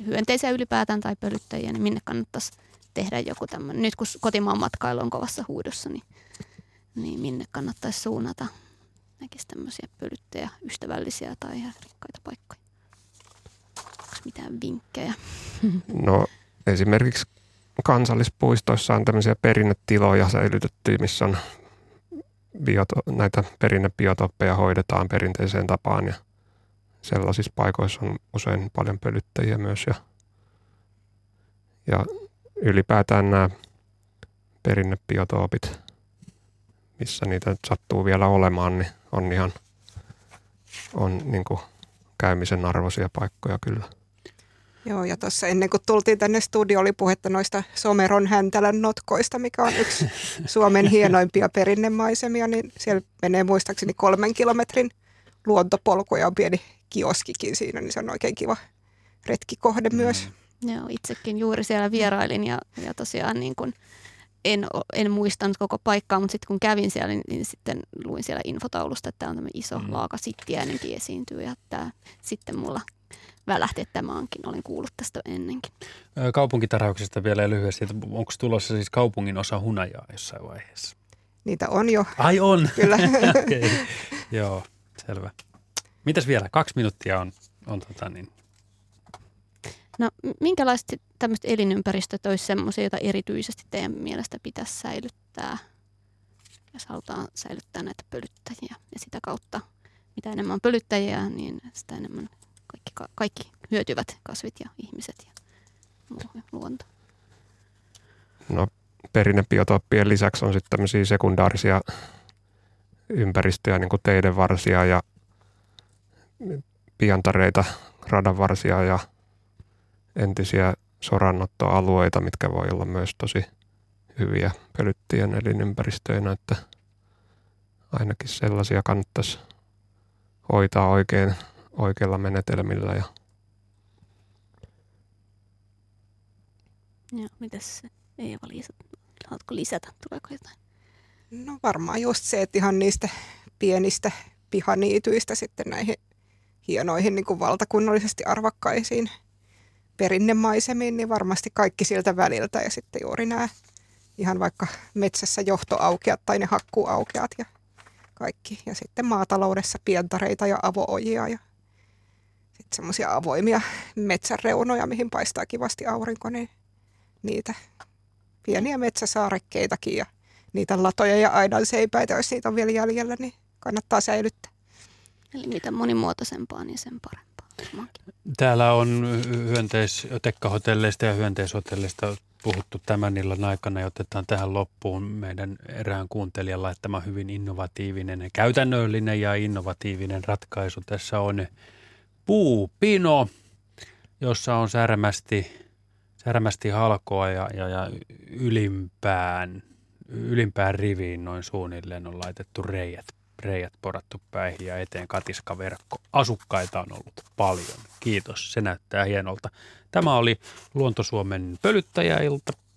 hyönteisiä ylipäätään tai pölyttäjiä, niin minne kannattaisi tehdä joku tämmöinen. Nyt kun kotimaan matkailu on kovassa huudossa, niin, niin minne kannattaisi suunnata näkisi tämmöisiä pölyttäjä, ystävällisiä tai rikkaita paikkoja. Onko mitään vinkkejä? No esimerkiksi kansallispuistoissa on tämmöisiä perinnetiloja säilytetty, missä on bioto, näitä perinnebiotoppeja hoidetaan perinteiseen tapaan ja sellaisissa paikoissa on usein paljon pölyttäjiä myös ja, ja ylipäätään nämä perinnebiotoopit, missä niitä sattuu vielä olemaan, niin on ihan on niin kuin käymisen arvoisia paikkoja kyllä. Joo, ja tuossa ennen kuin tultiin tänne studio, oli puhetta noista Someron häntälän notkoista, mikä on yksi Suomen hienoimpia perinnemaisemia, niin siellä menee muistaakseni kolmen kilometrin luontopolku ja on pieni kioskikin siinä, niin se on oikein kiva retkikohde mm. myös. Joo, itsekin juuri siellä vierailin ja, ja tosiaan niin kuin en, en muistanut koko paikkaa, mutta sitten kun kävin siellä, niin, niin sitten luin siellä infotaulusta, että tämä on tämmöinen iso mm. laaka sittiäinenkin esiintyy ja tämä sitten mulla välähti, että tämä onkin, olen kuullut tästä ennenkin. Kaupunkitarhauksesta vielä lyhyesti, että onko tulossa siis kaupungin osa hunajaa jossain vaiheessa? Niitä on jo. Ai on? Kyllä. okay. Joo, selvä. Mitäs vielä? Kaksi minuuttia on, on tota niin. No minkälaiset tämmöiset elinympäristöt olisi sellaisia, joita erityisesti teidän mielestä pitäisi säilyttää, jos halutaan säilyttää näitä pölyttäjiä ja sitä kautta mitä enemmän on pölyttäjiä, niin sitä enemmän kaikki, kaikki hyötyvät, kasvit ja ihmiset ja luonto. No perinnebiotooppien lisäksi on sitten tämmöisiä sekundaarisia ympäristöjä, niin kuin teiden varsia ja piantareita, radanvarsia ja entisiä sorannottoalueita, mitkä voi olla myös tosi hyviä pölyttien elinympäristöinä, että ainakin sellaisia kannattaisi hoitaa oikein, oikeilla menetelmillä. Ja Joo, mitäs Eeva-Liisa, haluatko lisätä, tuleeko jotain? No varmaan just se, että ihan niistä pienistä pihaniityistä sitten näihin hienoihin niin kuin valtakunnallisesti arvokkaisiin perinnemaisemiin, niin varmasti kaikki siltä väliltä ja sitten juuri nämä ihan vaikka metsässä johtoaukeat tai ne hakkuaukeat ja kaikki. Ja sitten maataloudessa pientareita ja avoojia ja semmoisia avoimia metsäreunoja, mihin paistaa kivasti aurinko, niin niitä pieniä metsäsaarekkeitakin ja niitä latoja ja seipäitä, jos niitä on vielä jäljellä, niin kannattaa säilyttää. Eli mitä monimuotoisempaa, niin sen parempaa. Täällä on hyönteis, tekkahotelleista ja hyönteishotelleista puhuttu tämän illan aikana ja otetaan tähän loppuun meidän erään kuuntelijan laittama hyvin innovatiivinen, käytännöllinen ja innovatiivinen ratkaisu. Tässä on puupino, jossa on särmästi, särmästi halkoa ja, ja, ja ylimpään, ylimpään riviin noin suunnilleen on laitettu reijät reijät porattu päihin ja eteen katiskaverkko. Asukkaita on ollut paljon. Kiitos, se näyttää hienolta. Tämä oli Luontosuomen pölyttäjäilta.